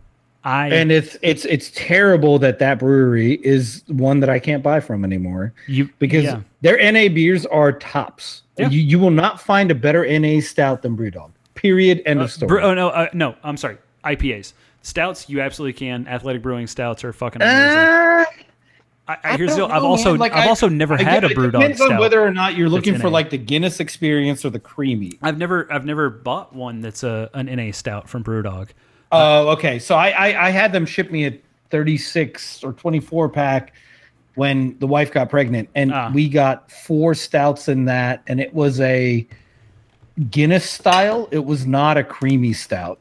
A: I
B: and it's it's it's terrible that that brewery is one that I can't buy from anymore
A: you
B: because
A: yeah.
B: their NA beers are tops.
A: Yeah.
B: You you will not find a better NA stout than BrewDog. Period. End of story.
A: Bre- oh no, uh, no. I'm sorry. IPAs, stouts. You absolutely can. Athletic Brewing stouts are fucking amazing.
B: Uh,
A: I, I, here's
B: don't
A: the, I've
B: know,
A: also.
B: Like,
A: I've
B: I-
A: also never
B: I
A: had a BrewDog
B: It depends on whether or not you're looking for
A: NA.
B: like the Guinness experience or the creamy.
A: I've never I've never bought one that's a an NA stout from BrewDog.
B: Oh, okay. So I, I I had them ship me a 36 or 24 pack when the wife got pregnant, and
A: Ah.
B: we got four stouts in that, and it was a Guinness style. It was not a creamy stout,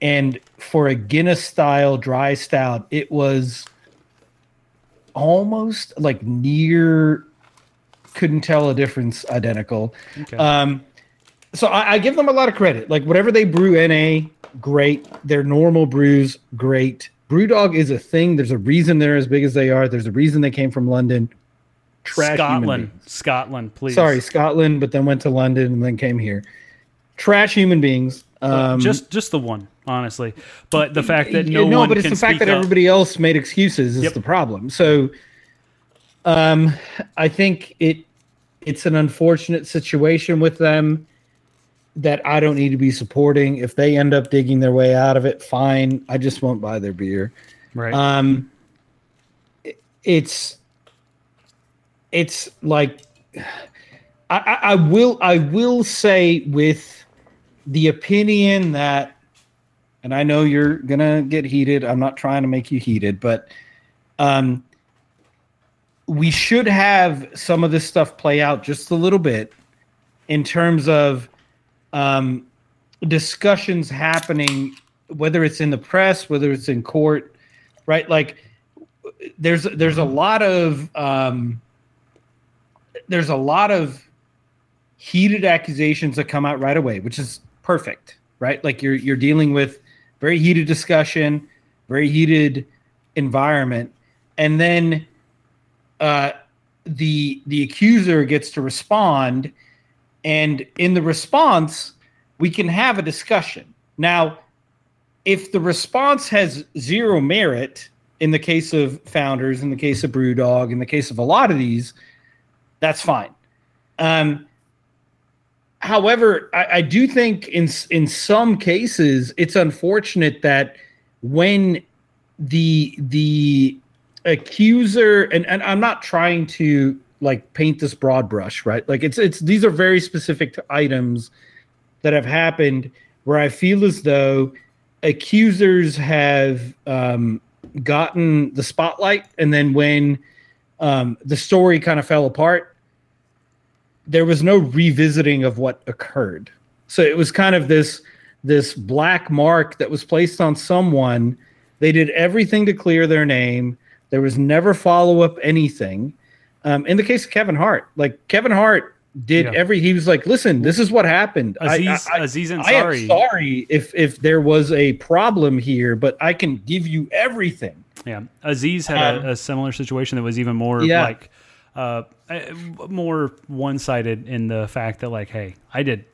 B: and for a Guinness style dry stout, it was almost like near. Couldn't tell a difference. Identical.
A: Okay.
B: Um, so I, I give them a lot of credit. Like whatever they brew NA, great. Their normal brews, great. Brewdog is a thing. There's a reason they're as big as they are. There's a reason they came from London. Trash
A: Scotland. Scotland, please.
B: Sorry, Scotland, but then went to London and then came here. Trash human beings. Um,
A: just just the one, honestly. But the fact that no,
B: no,
A: one
B: but it's
A: can
B: the fact that
A: up-
B: everybody else made excuses is
A: Yep.
B: the problem. So, um, I think it it's an unfortunate situation with them that I don't need to be supporting. If they end up digging their way out of it, fine. I just won't buy their beer.
A: right.
B: Um, it- it's it's like I, I will I will say with the opinion that, and I know you're gonna get heated. I'm not trying to make you heated, but um, we should have some of this stuff play out just a little bit in terms of um, discussions happening, whether it's in the press, whether it's in court, right? Like there's there's a lot of um, there's a lot of heated accusations that come out right away, which is perfect, right? Like you're you're dealing with very heated discussion, very heated environment, and then uh, the the accuser gets to respond, and in the response, we can have a discussion. Now, if the response has zero merit, in the case of founders, in the case of BrewDog, in the case of a lot of these, that's fine. Um, however, I, I do think in in some cases it's unfortunate that when the the accuser and, and I'm not trying to like paint this broad brush, right? Like it's it's these are very specific to items that have happened where I feel as though accusers have um, gotten the spotlight, and then when um, the story kind of fell apart, there was no revisiting of what occurred. So it was kind of this this black mark that was placed on someone. They did everything to clear their name. There was never follow up anything. Um, in the case of Kevin Hart, like Kevin Hart did
A: Yeah.
B: every. He was like, "Listen, this is what happened.
A: Aziz,
B: I, I,
A: Aziz
B: I am sorry if if there was a problem here, but I can give you everything."
A: Yeah, Aziz had
B: Um,
A: a, a similar situation that was even more
B: Yeah.
A: like uh, uh, more one-sided in the fact that like, hey, I did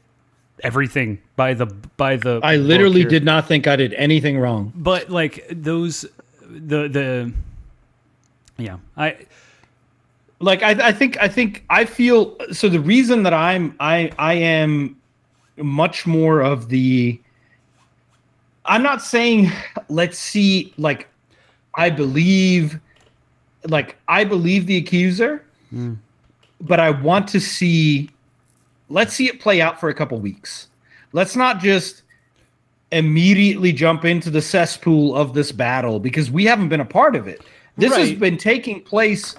A: everything by the by the.
B: I literally did not think I did anything wrong.
A: but like those, the the, yeah, I
B: like I, I think I think I feel so the reason that I'm I I am much more of the I'm not saying let's see like I believe like I believe the accuser but I want to see let's see it play out for a couple weeks. Let's not just immediately jump into the cesspool of this battle because we haven't been a part of it. This has been taking place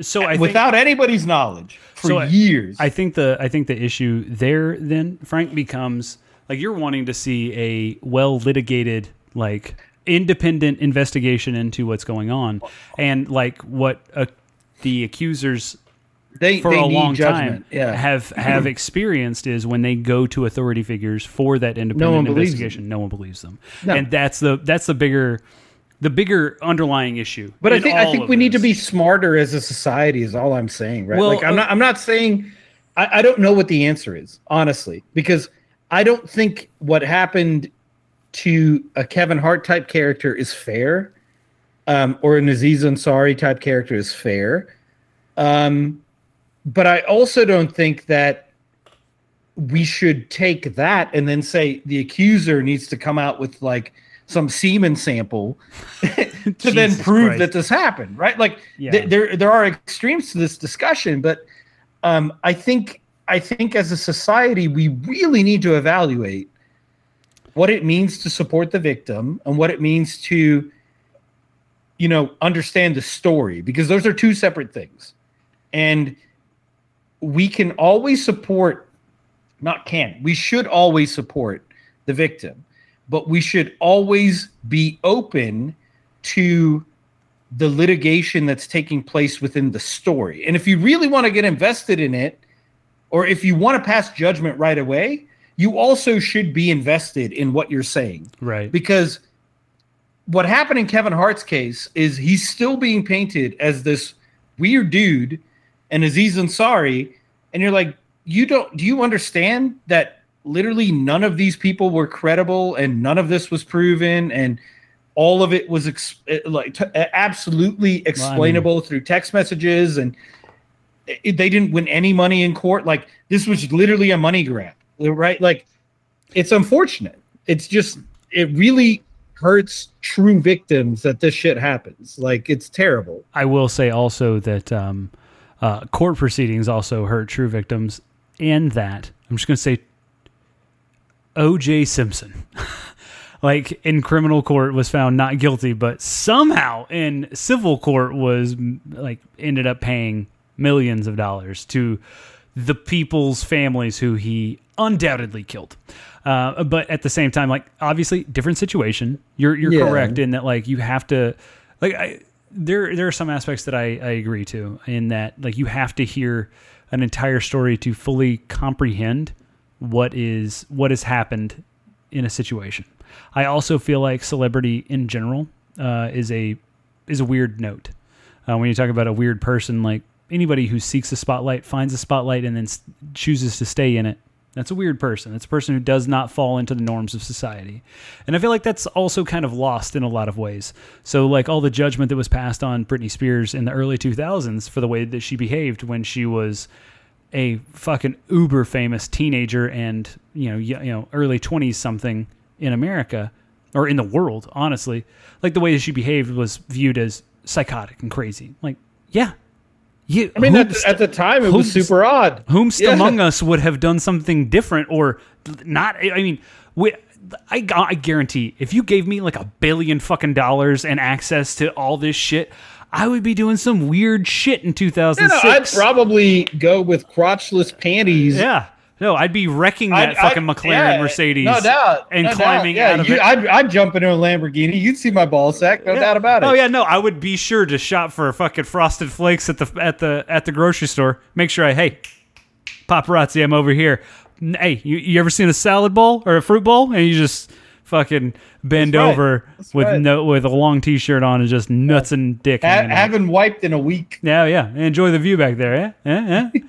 A: so I think,
B: without anybody's knowledge for
A: So
B: years.
A: I think the I think the issue there then Frank becomes like you're wanting to see a well litigated like independent investigation into what's going on and like what uh, the accusers
B: they
A: for
B: they
A: a
B: need
A: long
B: judgment.
A: time
B: Yeah,
A: have have experienced is when they go to authority figures for that independent
B: believes
A: investigation no one believes them
B: No.
A: and that's the that's the bigger the bigger underlying issue
B: but I think I think we need to be smarter as a society. Is all I'm saying, right?
A: Well,
B: like I'm
A: uh,
B: not I'm not saying I, I don't know what the answer is honestly because I don't think what happened to a Kevin Hart type character is fair, um, or an Aziz Ansari type character is fair. Um, but I also don't think that we should take that and then say the accuser needs to come out with like some semen sample to then prove
A: Christ.
B: that this happened, right? Like
A: Yeah.
B: th- there there are extremes to this discussion, but um, I think I think as a society we really need to evaluate what it means to support the victim and what it means to you know understand the story because those are two separate things. And we can always support not can we should always support the victim but we should always be open to the litigation that's taking place within the story. And if you really want to get invested in it or if you want to pass judgment right away you also should be invested in what you're saying.
A: Right.
B: because what happened in Kevin Hart's case is he's still being painted as this weird dude and Aziz Ansari, and you're like, you don't do you understand that literally none of these people were credible and none of this was proven and all of it was ex- like t- absolutely explainable through text messages and it, they didn't win any money in court. Like this was literally a money grab right? Like it's unfortunate. It's just it really hurts true victims that this shit happens like it's terrible
A: I will say also that um, uh, court proceedings also hurt true victims, and that I'm just going to say O.J. Simpson, like in criminal court, was found not guilty, but somehow in civil court was like ended up paying millions of dollars to the people's families who he undoubtedly killed. Uh, but at the same time, like obviously different situation. You're you're
B: Yeah.
A: correct in that like you have to like I there there are some aspects that I, I agree to in that like you have to hear an entire story to fully comprehend what is what has happened in a situation. I also feel like celebrity in general uh, is a is a weird note. Uh, when you talk about a weird person, like anybody who seeks a spotlight, finds a spotlight, and then s- chooses to stay in it, that's a weird person. It's a person who does not fall into the norms of society. And I feel like that's also kind of lost in a lot of ways. So, like all the judgment that was passed on Britney Spears in the early 2000s for the way that she behaved when she was a fucking uber famous teenager and you know y- you know early 20s something in America or in the world honestly like the way that she behaved was viewed as psychotic and crazy like yeah you
B: i mean at,
A: whomst-
B: at the time it was super odd
A: whomst
B: Yeah.
A: among us would have done something different or not i mean we I, I guarantee if you gave me like a billion fucking dollars and access to all this shit i would be doing some weird shit in
B: No,
A: 2006
B: no, I'd probably go with crotchless panties.
A: yeah. No, I'd be wrecking that
B: I'd-
A: fucking
B: I'd-
A: McLaren
B: yeah,
A: Mercedes
B: no doubt,
A: and
B: no
A: climbing
B: doubt. Yeah,
A: out of
B: you,
A: it.
B: I'd, I'd jump into a Lamborghini. You'd see my ball sack, no
A: Yeah.
B: doubt about it.
A: Oh yeah, no, I would be sure to shop for fucking frosted flakes at the at the at the grocery store. Make sure I hey, paparazzi, I'm over here. Hey, you, you ever seen a salad bowl or a fruit bowl and you just fucking bend
B: right.
A: over
B: That's
A: with
B: right.
A: no with a long t-shirt on and just nuts and dick.
B: Ha- haven't wiped in a week.
A: yeah, yeah. Enjoy the view back there, Yeah, Eh?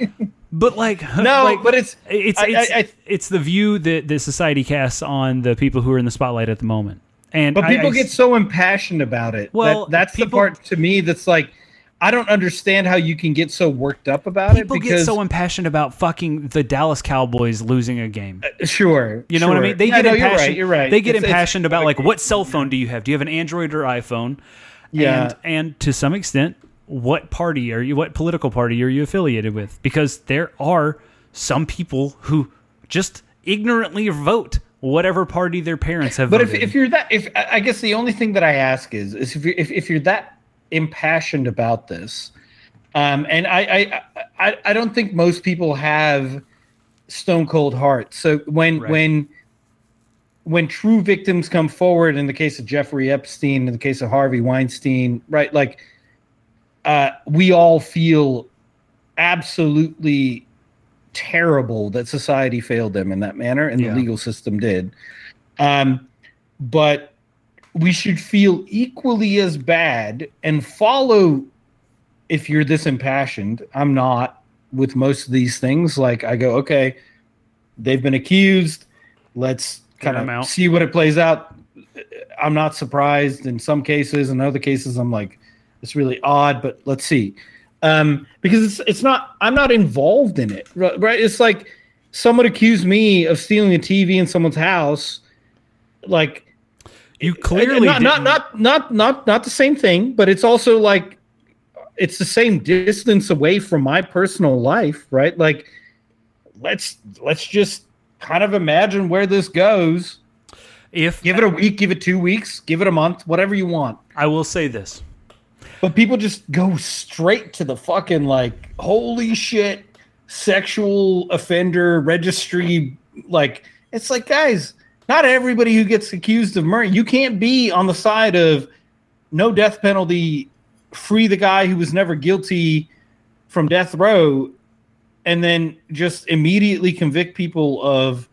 A: eh? but like
B: No,
A: like,
B: but it's
A: it's
B: I-
A: it's,
B: I- I-
A: it's the view that, the society casts on the people who are in the spotlight at the moment. And
B: But people get so impassioned about it.
A: Well,
B: that, that's
A: people-
B: the part to me that's like, I don't understand how you can get so worked up about
A: people
B: it
A: People
B: get
A: so impassioned about fucking the Dallas Cowboys losing a game.
B: Uh, uh, sure,
A: You know what I mean? They
B: Yeah,
A: get
B: no, you're
A: impassioned.
B: right. You're right.
A: They get
B: It's- it's-
A: impassioned about like what cell phone do you have? Do you have an Android or iPhone?
B: Yeah.
A: And and to some extent, what party are you? What political party are you affiliated with? Because there are some people who just ignorantly vote whatever party their parents have
B: But if,
A: voted.
B: if you're that, if I I guess the only thing that I ask is, is if you're if, if you're that impassioned about this, um, and I, I I I don't think most people have stone cold hearts. So when
A: Right.
B: when when true victims come forward, in the case of Jeffrey Epstein, in the case of Harvey Weinstein, right? Like, uh, we all feel absolutely terrible that society failed them in that manner and
A: Yeah.
B: the legal system did. Um, but we should feel equally as bad and follow if you're this impassioned. I'm not with most of these things. Like I go, okay, they've been accused. Let's kind of see what it plays out. I'm not surprised in some cases. In other cases, I'm like, it's really odd, but let's see. Um, because it's it's not I'm not involved in it, right? It's like someone accused me of stealing a TV in someone's house, like
A: You clearly
B: not, not not not not not the same thing, but it's also like it's the same distance away from my personal life, right? Like let's let's just kind of imagine where this goes.
A: if
B: Give it a week, give it two weeks, give it a month, whatever you want.
A: I will say this.
B: But people just go straight to the fucking like, holy shit, sexual offender registry. Like, it's like, guys, not everybody who gets accused of murder, you can't be on the side of no death penalty, free the guy who was never guilty from death row, and then just immediately convict people of,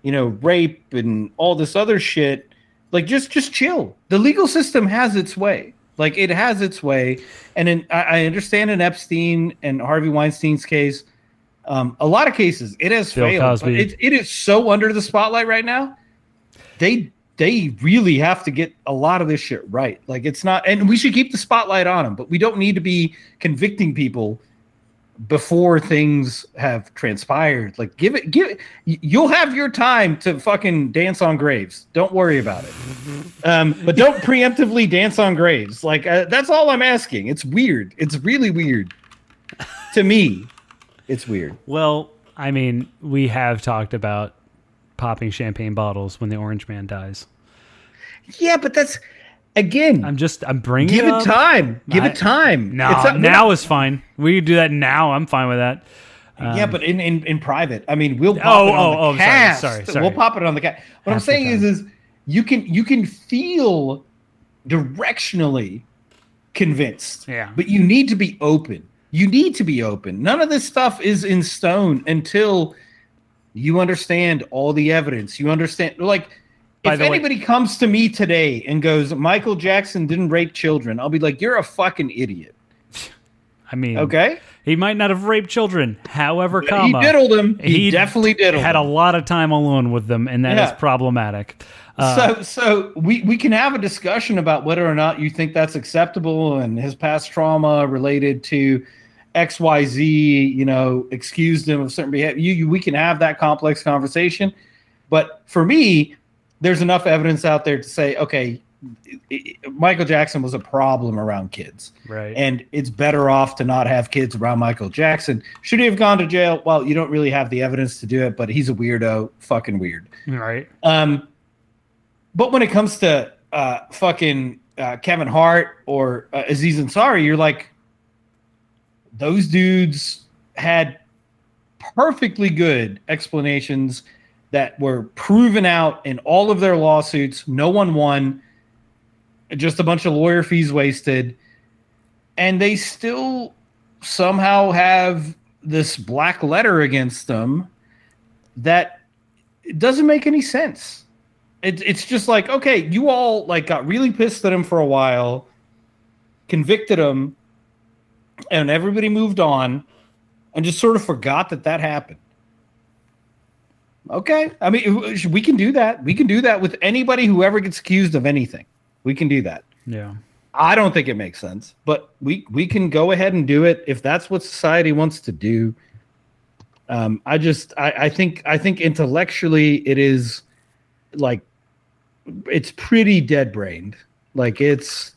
B: you know, rape and all this other shit. Like, just just chill. The legal system has its way. Like it has its way, and in, I, I understand in Epstein and Harvey Weinstein's case, um, a lot of cases it has
A: Bill
B: failed. But
A: Cosby.
B: it, it is so under the spotlight right now. They they really have to get a lot of this shit right. Like it's not, and we should keep the spotlight on them, but we don't need to be convicting people before things have transpired. Like give it, give it. You'll have your time to fucking dance on graves. Don't worry about it. Um, but don't preemptively dance on graves. Like uh, that's all I'm asking. It's weird. It's really weird. To me, it's weird.
A: Well, I mean, we have talked about popping champagne bottles when the orange man dies.
B: Yeah, but that's again.
A: I'm just I'm bringing
B: give
A: it,
B: it time. Give
A: I-
B: it time.
A: No,
B: It's
A: now is fine. We can do that now. I'm fine with that.
B: yeah, um, but in, in in private, I mean, we'll oh, pop
A: Oh,
B: it on
A: oh,
B: the
A: oh, sorry,
B: cast.
A: sorry, sorry.
B: We'll pop it on the cast. What I'm saying is, is you can you can feel directionally convinced.
A: Yeah.
B: But you need to be open. You need to be open. None of this stuff is in stone until you understand all the evidence. You understand, like,
A: By
B: if
A: the way-
B: anybody comes to me today and goes, Michael Jackson didn't rape children, I'll be like, you're a fucking idiot.
A: I mean,
B: Okay.
A: he might not have raped children. However, comma,
B: he diddled him. He,
A: he
B: definitely diddled
A: had
B: him.
A: a lot of time alone with them, and that is
B: Yeah.
A: problematic. Uh,
B: so so we we can have a discussion about whether or not you think that's acceptable and his past trauma related to xyz you know excused him of certain behavior you, you we can have that complex conversation but for me there's enough evidence out there to say okay michael jackson was a problem around kids
A: right.
B: and it's better off to not have kids around Michael Jackson. Should he have gone to jail? Well, you don't really have the evidence to do it, but he's a weirdo, fucking weird.
A: right.
B: Um, but when it comes to uh, fucking uh, Kevin Hart or uh, Aziz Ansari, you're like, those dudes had perfectly good explanations that were proven out in all of their lawsuits. No one won, just a bunch of lawyer fees wasted. And they still somehow have this black letter against them that doesn't make any sense. It, it's just like, okay, you all like got really pissed at him for a while, convicted him, and everybody moved on, and just sort of forgot that that happened. Okay, I mean, we can do that. We can do that with anybody who ever gets accused of anything. We can do that.
A: Yeah.
B: I don't think it makes sense, but we we can go ahead and do it if that's what society wants to do. Um, I just I, I think I think intellectually it is like it's pretty dead brained. Like it's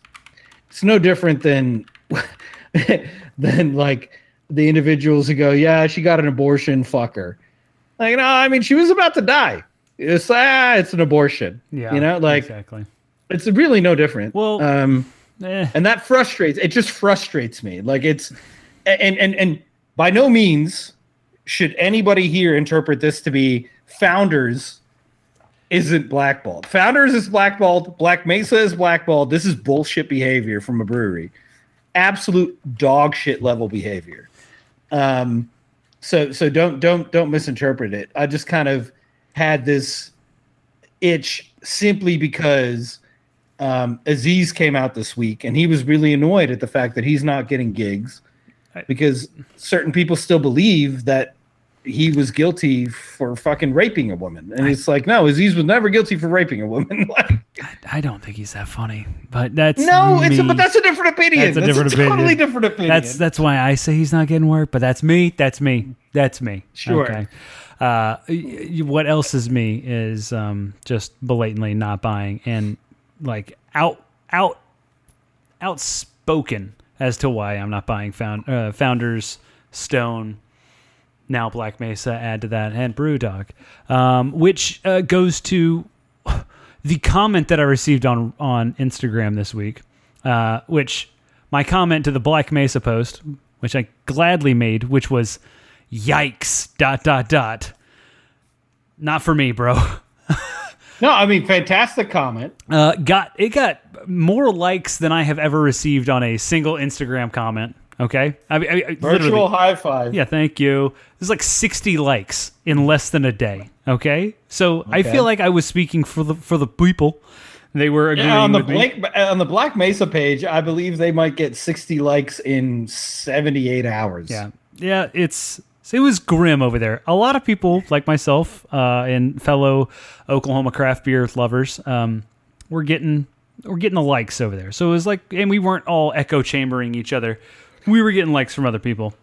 B: it's no different than than like the individuals who go, yeah, she got an abortion, fuck her. Like no, I mean she was about to die. It's ah, it's an abortion.
A: Yeah.
B: you know, like
A: exactly.
B: it's really no different.
A: Well-
B: um
A: Eh,
B: and that frustrates it just frustrates me like it's and and and by no means should anybody here interpret this to be founders isn't blackballed founders is blackballed black mesa is blackballed this is bullshit behavior from a brewery absolute dog shit level behavior um so so don't don't don't misinterpret it. I just kind of had this itch simply because um, Aziz came out this week, and he was really annoyed at the fact that he's not getting gigs because certain people still believe that he was guilty for fucking raping a woman, and it's like, no, Aziz was never guilty for raping a woman. like,
A: I don't think he's that funny, but that's
B: no, it's a, but that's a different opinion.
A: That's a
B: That's,
A: different
B: a totally different opinion.
A: That's that's why I say he's not getting work, but that's me. That's me. That's me.
B: Sure.
A: Okay. Uh, what else is me is um, just blatantly not buying and like out out outspoken as to why I'm not buying found, uh, Founders Stone. Now Black Mesa, add to that, and Brewdog, um, which uh, goes to the comment that I received on on Instagram this week, uh, which my comment to the Black Mesa post, which I gladly made, which was "Yikes!" dot dot dot. Not for me, bro.
B: no, I mean, fantastic comment.
A: Uh, got it got more likes than I have ever received on a single Instagram comment. Okay, I mean, I, I,
B: Virtual high five.
A: Yeah, thank you. There's like 60 likes in less than a day. Okay, so I feel like I was speaking for the for the people. They were agreeing
B: Yeah, on the
A: with me.
B: Blake, on the Black Mesa page, I believe they might get 60 likes in 78 hours.
A: Yeah, yeah, it's it was grim over there. A lot of people like myself uh, and fellow Oklahoma craft beer lovers um, were getting were getting the likes over there. So it was like, and we weren't all echo chambering each other. We were getting likes from other people.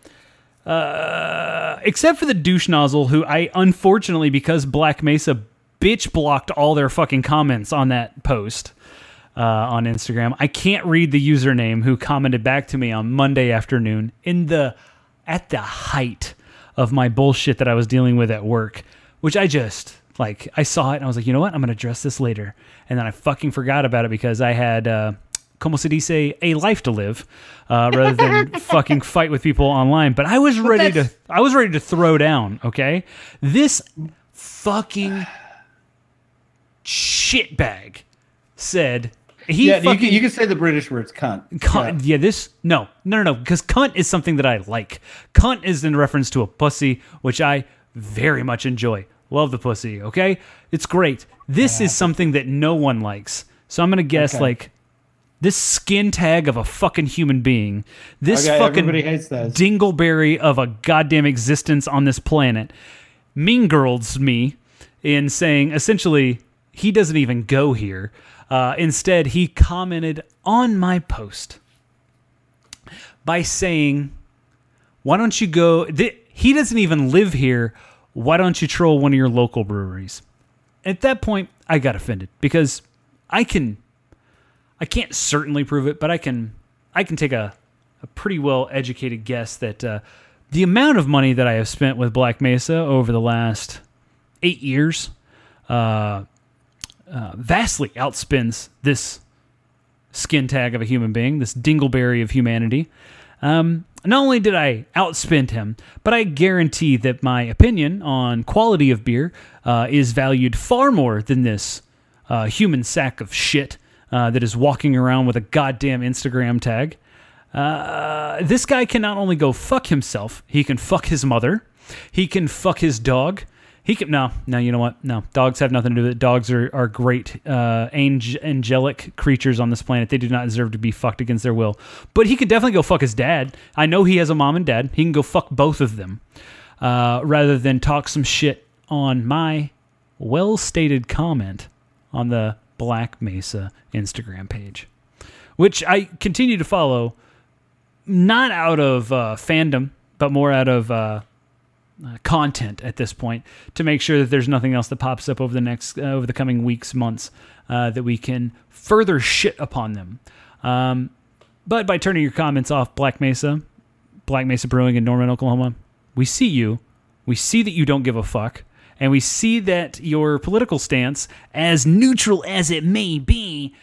A: Uh, except for the douche nozzle, who I unfortunately because Black Mesa bitch blocked all their fucking comments on that post uh, on Instagram. I can't read the username who commented back to me on Monday afternoon in the at the height of my bullshit that I was dealing with at work, which I just like I saw it and I was like, you know what, I'm gonna address this later, and then I fucking forgot about it because I had. Uh, Como se dice, a life to live, uh, rather than fucking fight with people online. But I was ready to, I was ready to throw down. Okay, this fucking shitbag said he
B: Yeah, you can, you can say the British words cunt.
A: cunt. Yeah. this no, no, no, no. Because cunt is something that I like. Cunt is in reference to a pussy, which I very much enjoy. Love the pussy. Okay, it's great. This is something that no one likes. So I'm gonna guess
B: Okay.
A: like this skin tag of a fucking human being. This
B: Okay,
A: fucking
B: everybody hates those.
A: dingleberry of a goddamn existence on this planet mean girls me in saying essentially he doesn't even go here. Uh, instead, he commented on my post by saying, "Why don't you go? Th- he doesn't even live here. Why don't you troll one of your local breweries?" At that point, I got offended because I can, I can't certainly prove it, but I can, I can take a, a pretty well educated guess that uh, the amount of money that I have spent with Black Mesa over the last eight years uh, uh, vastly outspins this skin tag of a human being, this dingleberry of humanity. Um, not only did I outspend him, but I guarantee that my opinion on quality of beer uh, is valued far more than this uh, human sack of shit uh, that is walking around with a goddamn Instagram tag. Uh, this guy can not only go fuck himself, he can fuck his mother, he can fuck his dog. He can no, no. You know what? No, dogs have nothing to do with it. Dogs are are great, uh, ang- angelic creatures on this planet. They do not deserve to be fucked against their will. But he can definitely go fuck his dad. I know he has a mom and dad. He can go fuck both of them, uh, rather than talk some shit on my well stated comment on the Black Mesa Instagram page, which I continue to follow, not out of uh, fandom, but more out of uh, uh, content at this point to make sure that there's nothing else that pops up over the next uh, over the coming weeks, months uh, that we can further shit upon them. Um, but by turning your comments off, Black Mesa, Black Mesa Brewing in Norman, Oklahoma, we see you. We see that you don't give a fuck. And we see that your political stance, as neutral as it may be,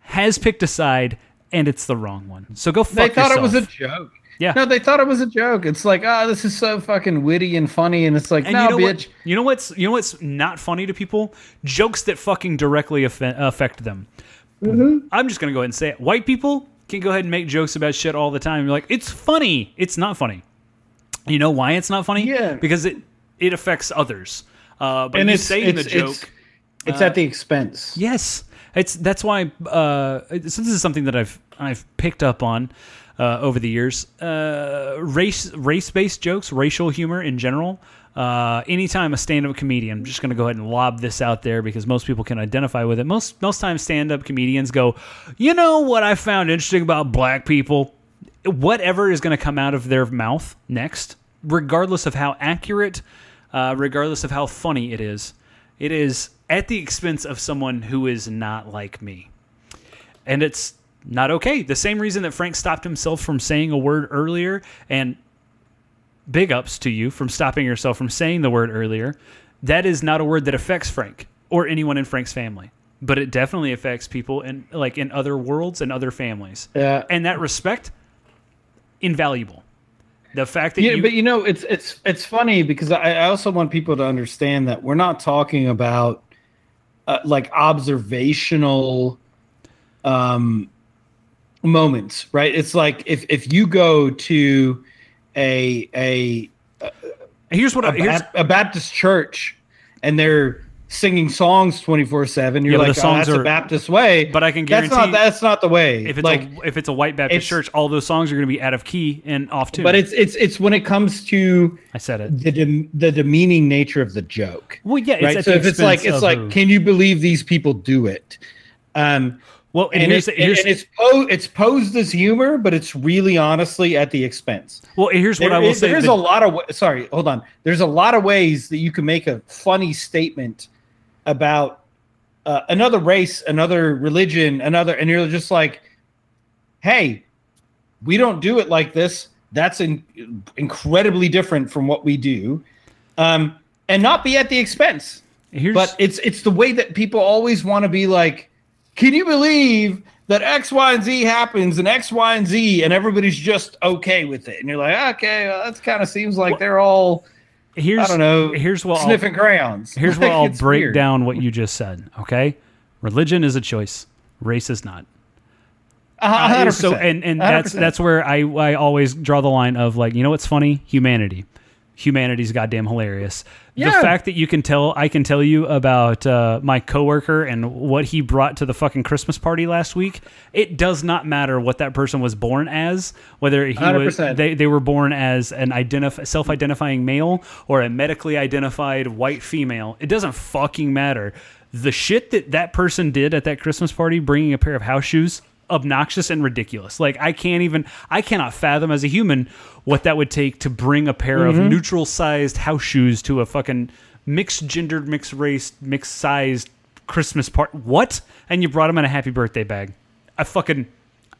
A: has picked a side, and it's the wrong one. So go fuck
B: They thought it was a joke.
A: Yeah.
B: No, they thought it was a joke. It's like, ah, this is so fucking witty and funny, and it's like,
A: And
B: no,
A: you know
B: bitch.
A: what? You know what's you know what's not funny to people? Jokes that fucking directly affe- affect them.
B: Mm-hmm.
A: I'm just gonna go ahead and say it. White people can go ahead and make jokes about shit all the time. You're like, it's funny. It's not funny. You know why it's not funny?
B: Yeah.
A: Because it it affects others. Uh, but
B: And
A: you
B: it's
A: saying the
B: it's,
A: joke.
B: it's, it's at the expense.
A: Yes, it's that's why. Uh, so this is something that I've I've picked up on uh, over the years. Uh, race race based jokes, racial humor in general, Uh, anytime a stand-up comedian, I'm just going to go ahead and lob this out there because most people can identify with it. Most most times, stand-up comedians go, you know what I found interesting about black people? Whatever is going to come out of their mouth next, regardless of how accurate, uh, regardless of how funny it is, it is at the expense of someone who is not like me, and it's not okay. The same reason that Frank stopped himself from saying a word earlier, and big ups to you from stopping yourself from saying the word earlier. That is not a word that affects Frank or anyone in Frank's family, but it definitely affects people in like in other worlds and other families.
B: Yeah.
A: And that respect, invaluable. The fact that
B: Yeah,
A: you,
B: but you know, it's it's it's funny because I, I also want people to understand that we're not talking about uh, like observational um moments, right? It's like if if you go to a a
A: here's what
B: a,
A: here's,
B: a Baptist church and they're singing songs 24/7 you're
A: Yeah,
B: like
A: the
B: oh,
A: songs
B: that's
A: are-
B: a Baptist way
A: but I can guarantee
B: that's not that's not the way
A: if it's
B: like
A: a if it's a white Baptist church, all those songs are going to be out of key and off tune.
B: but it's it's it's when it comes to
A: I said it.
B: the dem- the demeaning nature of the joke
A: Well, yeah, it's
B: right so if it's like it's like
A: who-
B: can you believe these people do it um
A: well, and,
B: and,
A: here's,
B: it,
A: here's
B: and it's po- it's posed as humor but it's really honestly at the expense
A: well, here's what
B: There
A: I will
B: is-
A: say.
B: There's
A: the-
B: a lot of sorry, hold on. There's a lot of ways that you can make a funny statement about uh, another race, another religion, another, and you're just like, "Hey, we don't do it like this. That's in, incredibly different from what we do," um, and not be at the expense.
A: here's,
B: But it's it's the way that people always want to be like, can you believe that X, Y, and Z happens and X, Y, and Z, and everybody's just okay with it? And you're like, okay, well, that kind of seems like they're all
A: here's
B: I don't know.
A: Here's what I'll-
B: sniffing crayons.
A: Here's what I'll break
B: weird.
A: down what you just said. Okay, religion is a choice. Race is not. Uh, so and and
B: A hundred
A: that's
B: percent.
A: that's where I I always draw the line of like you know what's funny humanity. Humanity's goddamn hilarious. The fact that you can tell, I can tell you about uh, my coworker and what he brought to the fucking Christmas party last week. It does not matter what that person was born as, whether he was
B: 100%.
A: they, they were born as an identif- self-identifying male or a medically identified white female. It doesn't fucking matter. The shit that that person did at that Christmas party, bringing a pair of house shoes, obnoxious and ridiculous. Like I can't even, I cannot fathom as a human what that would take to bring a pair
B: Mm-hmm.
A: of neutral-sized house shoes to a fucking mixed gendered, mixed race, mixed sized Christmas party. What? And you brought them in a happy birthday bag. I fucking,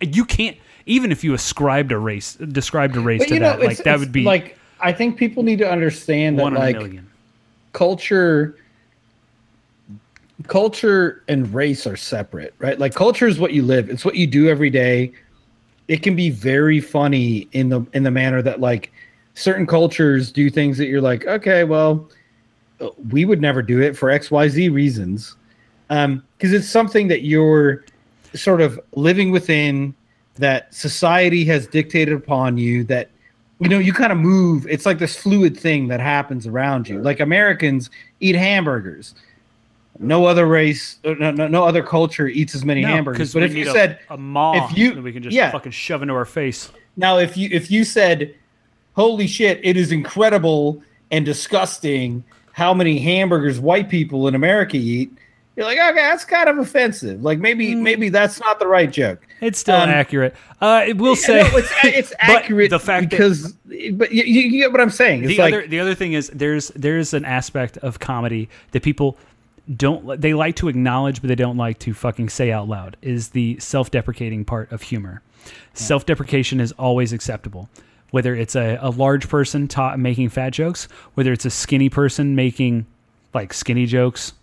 A: you can't. Even if you ascribed a race, described a race
B: But
A: to
B: you know,
A: that, like that would be
B: like I think people need to understand that like culture culture and race are separate right? Like culture is what you live. It's what you do every day. It can be very funny in the in the manner that like certain cultures do things that you're like okay well we would never do it for xyz reasons. Um because it's something that you're sort of living within that society has dictated upon you that you know you kind of move. It's like this fluid thing that happens around you. Like americans eat hamburgers no other race uh, no, no, no other culture eats as many hamburgers but if you
A: a-
B: said
A: a mom,
B: if you-
A: that we can just
B: yeah.
A: fucking shove into our face.
B: now if you if you said holy shit it is incredible and disgusting how many hamburgers white people in america eat you're like okay that's kind of offensive like maybe maybe that's not the right joke
A: It's still
B: Um,
A: accurate. Uh, it will say
B: No, it's, it's accurate
A: The fact that
B: because but you, you get what i'm saying it's
A: the
B: like
A: other the other thing is there's there's an aspect of comedy that people don't they like to acknowledge but they don't like to fucking say out loud is the self-deprecating part of humor. Self-deprecation is always acceptable. Whether it's a, a large person ta- making fat jokes whether it's a skinny person making like skinny jokes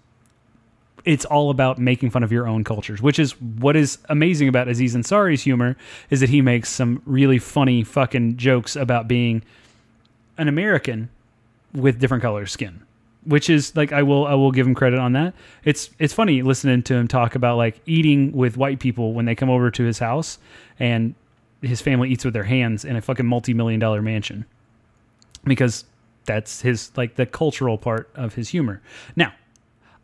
A: it's all about making fun of your own cultures, which is what is amazing about Aziz Ansari's humor is that he makes some really funny fucking jokes about being an American with different color skin. Which is like I will I will give him credit on that. It's it's funny listening to him talk about like eating with white people when they come over to his house and his family eats with their hands in a fucking multi-million dollar mansion. Because that's his like the cultural part of his humor. Now,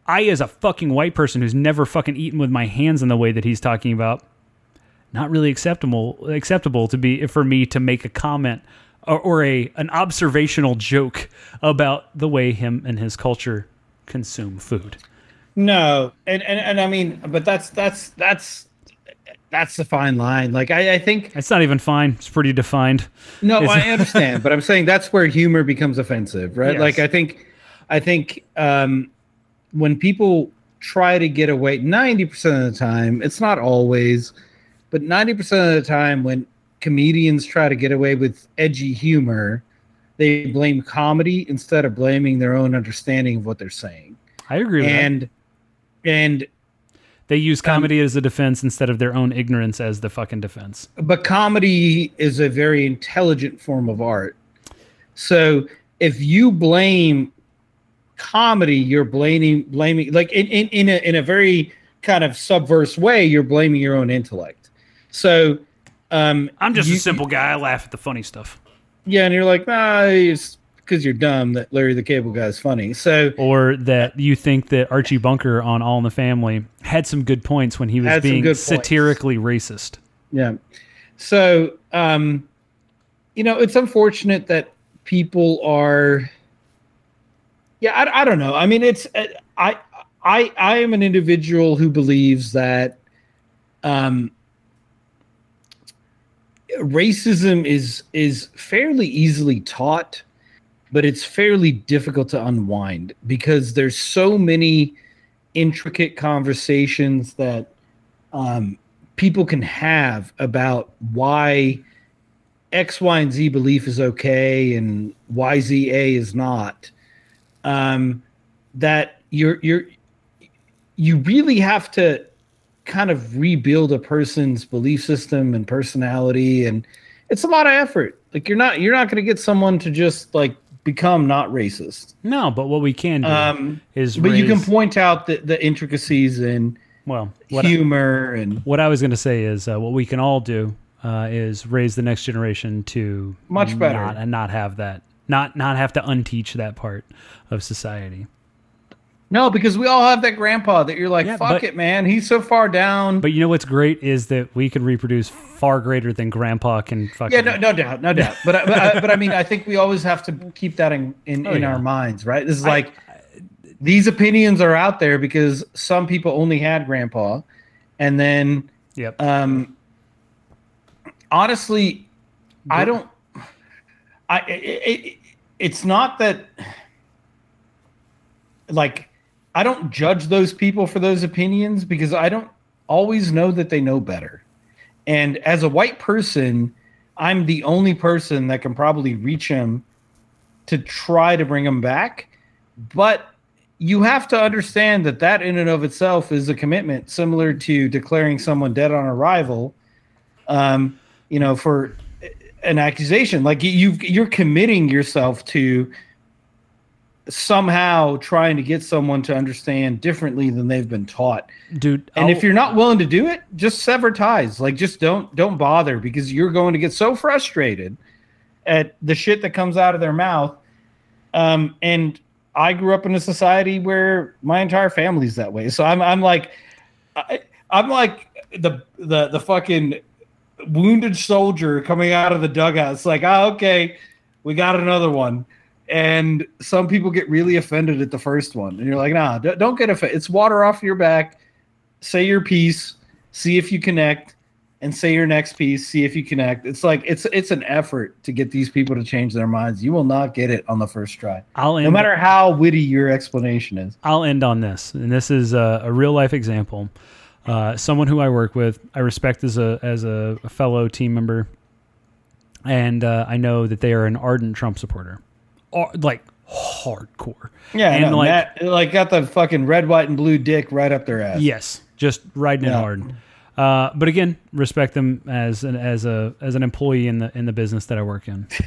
A: I, as a fucking white person who's never fucking eaten with my hands in the way that he's talking about, not really acceptable acceptable to be for me to make a comment or, or a an observational joke about the way him and his culture consume food.
B: No, and, and and I mean, but that's that's that's that's the fine line. Like I, I think
A: It's not even fine. It's pretty defined.
B: no, I understand, but I'm saying that's where humor becomes offensive, right?
A: Yes.
B: Like I think, I think um, when people try to get away, ninety percent of the time, it's not always, but ninety percent of the time, when comedians try to get away with edgy humor, they blame comedy instead of blaming their own understanding of what they're saying,
A: I agree with that.
B: and and
A: They use
B: Um,
A: comedy as a defense instead of their own ignorance as the fucking defense.
B: but comedy is a very intelligent form of art. So if you blame comedy, you're blaming blaming like in, in, in a in a very kind of subverse way, you're blaming your own intellect. So um
A: I'm just
B: you-
A: a simple guy. I laugh at the funny stuff.
B: Yeah, and you're like, nah, it's because you're dumb that Larry the Cable Guy is funny. So
A: Or that you think that Archie Bunker on All in the Family had some good points when he was being
B: good points.
A: satirically racist.
B: Yeah. So, um, you know, it's unfortunate that people are. Yeah, I, I don't know. I mean, it's uh, I I I am an individual who believes that um, racism is is fairly easily taught, but it's fairly difficult to unwind because there's so many intricate conversations that um, people can have about why X, Y, and Z belief is okay and Y, Z, A is not. Um, that you're you're you really have to kind of rebuild a person's belief system and personality, and it's a lot of effort. Like you're not you're not going to get someone to just like become not racist.
A: No, but what we can do
B: Um,
A: is
B: but you can point out the, the intricacies and
A: well
B: humor and
A: what I was going to say is uh, what we can all do uh, is raise the next generation to
B: Much better.
A: not, and not have that not not have to unteach that part of society.
B: No, because we all have that grandpa that you're like,
A: Yeah,
B: fuck
A: but-
B: it, man. He's so far down.
A: But you know what's great is that we can reproduce far greater than Grandpa can fucking.
B: yeah, no, no doubt, no doubt. But I- but, I, but I mean, I think we always have to keep that in in,
A: Oh,
B: in
A: yeah.
B: our minds, right? This is like these opinions are out there because some people only had grandpa, and then
A: Yep.
B: um, honestly, I don't. I it, it, it's not that like I don't judge those people for those opinions because I don't always know that they know better. And as a white person, I'm the only person that can probably reach him to try to bring him back. But you have to understand that that in and of itself is a commitment similar to declaring someone dead on arrival um, you know for an accusation like you you're committing yourself to somehow trying to get someone to understand differently than they've been taught
A: Dude,
B: and if
A: I'll-
B: you're not willing to do it just sever ties like just don't don't bother because you're going to get so frustrated at the shit that comes out of their mouth um, and I grew up in a society where my entire family's that way. So I'm I'm like I, I'm like the the the fucking wounded soldier coming out of the dugout. It's like, oh, okay, we got another one. And some people get really offended at the first one, and you're like, nah, d- don't get offended. It's water off your back. Say your piece, see if you connect, and say your next piece, see if you connect. It's like it's it's an effort to get these people to change their minds. You will not get it on the first try,
A: I'll end,
B: no matter how witty your explanation is.
A: I'll end on this, and this is a, a real life example. Uh, someone who I work with, I respect as a as a, a fellow team member, and uh, I know that they are an ardent Trump supporter, like hardcore.
B: Yeah,
A: and
B: and
A: like
B: like, like got the fucking red, white, and blue dick right up their ass.
A: Yes, just riding it hard. Uh, but again, respect them as an as a as an employee in the in the business that I work in.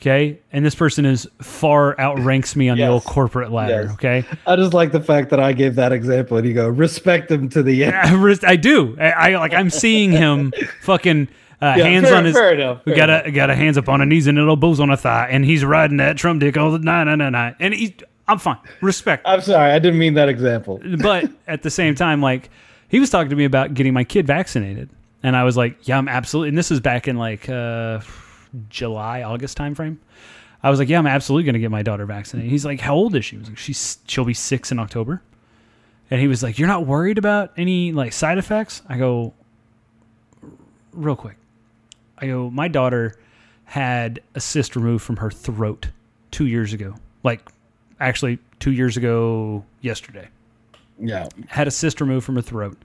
A: Okay, and this person is far outranks me on the old corporate ladder.
B: Yes.
A: Okay,
B: I just like the fact that I gave that example, and you go respect them to the end.
A: I, I do. I, I like. I'm seeing him fucking uh,
B: Yeah,
A: hands
B: fair-
A: on his.
B: fair enough,
A: We
B: fair
A: got a got a hands up on a knees and elbows on a thigh, and he's riding that Trump dick all the nine nine nine, and he's. I'm fine. Respect.
B: I'm sorry, I didn't mean that example.
A: but at the same time, like he was talking to me about getting my kid vaccinated, and I was like, "Yeah, I'm absolutely." And this is back in like uh, July, August timeframe. I was like, yeah, I'm absolutely going to get my daughter vaccinated. He's like, how old is she? I was like, she's she'll be six in October. And he was like, you're not worried about any like side effects? I go, real quick. I go, my daughter had a cyst removed from her throat two years ago. Like, actually, two years ago yesterday.
B: Yeah.
A: Had a cyst removed from her throat.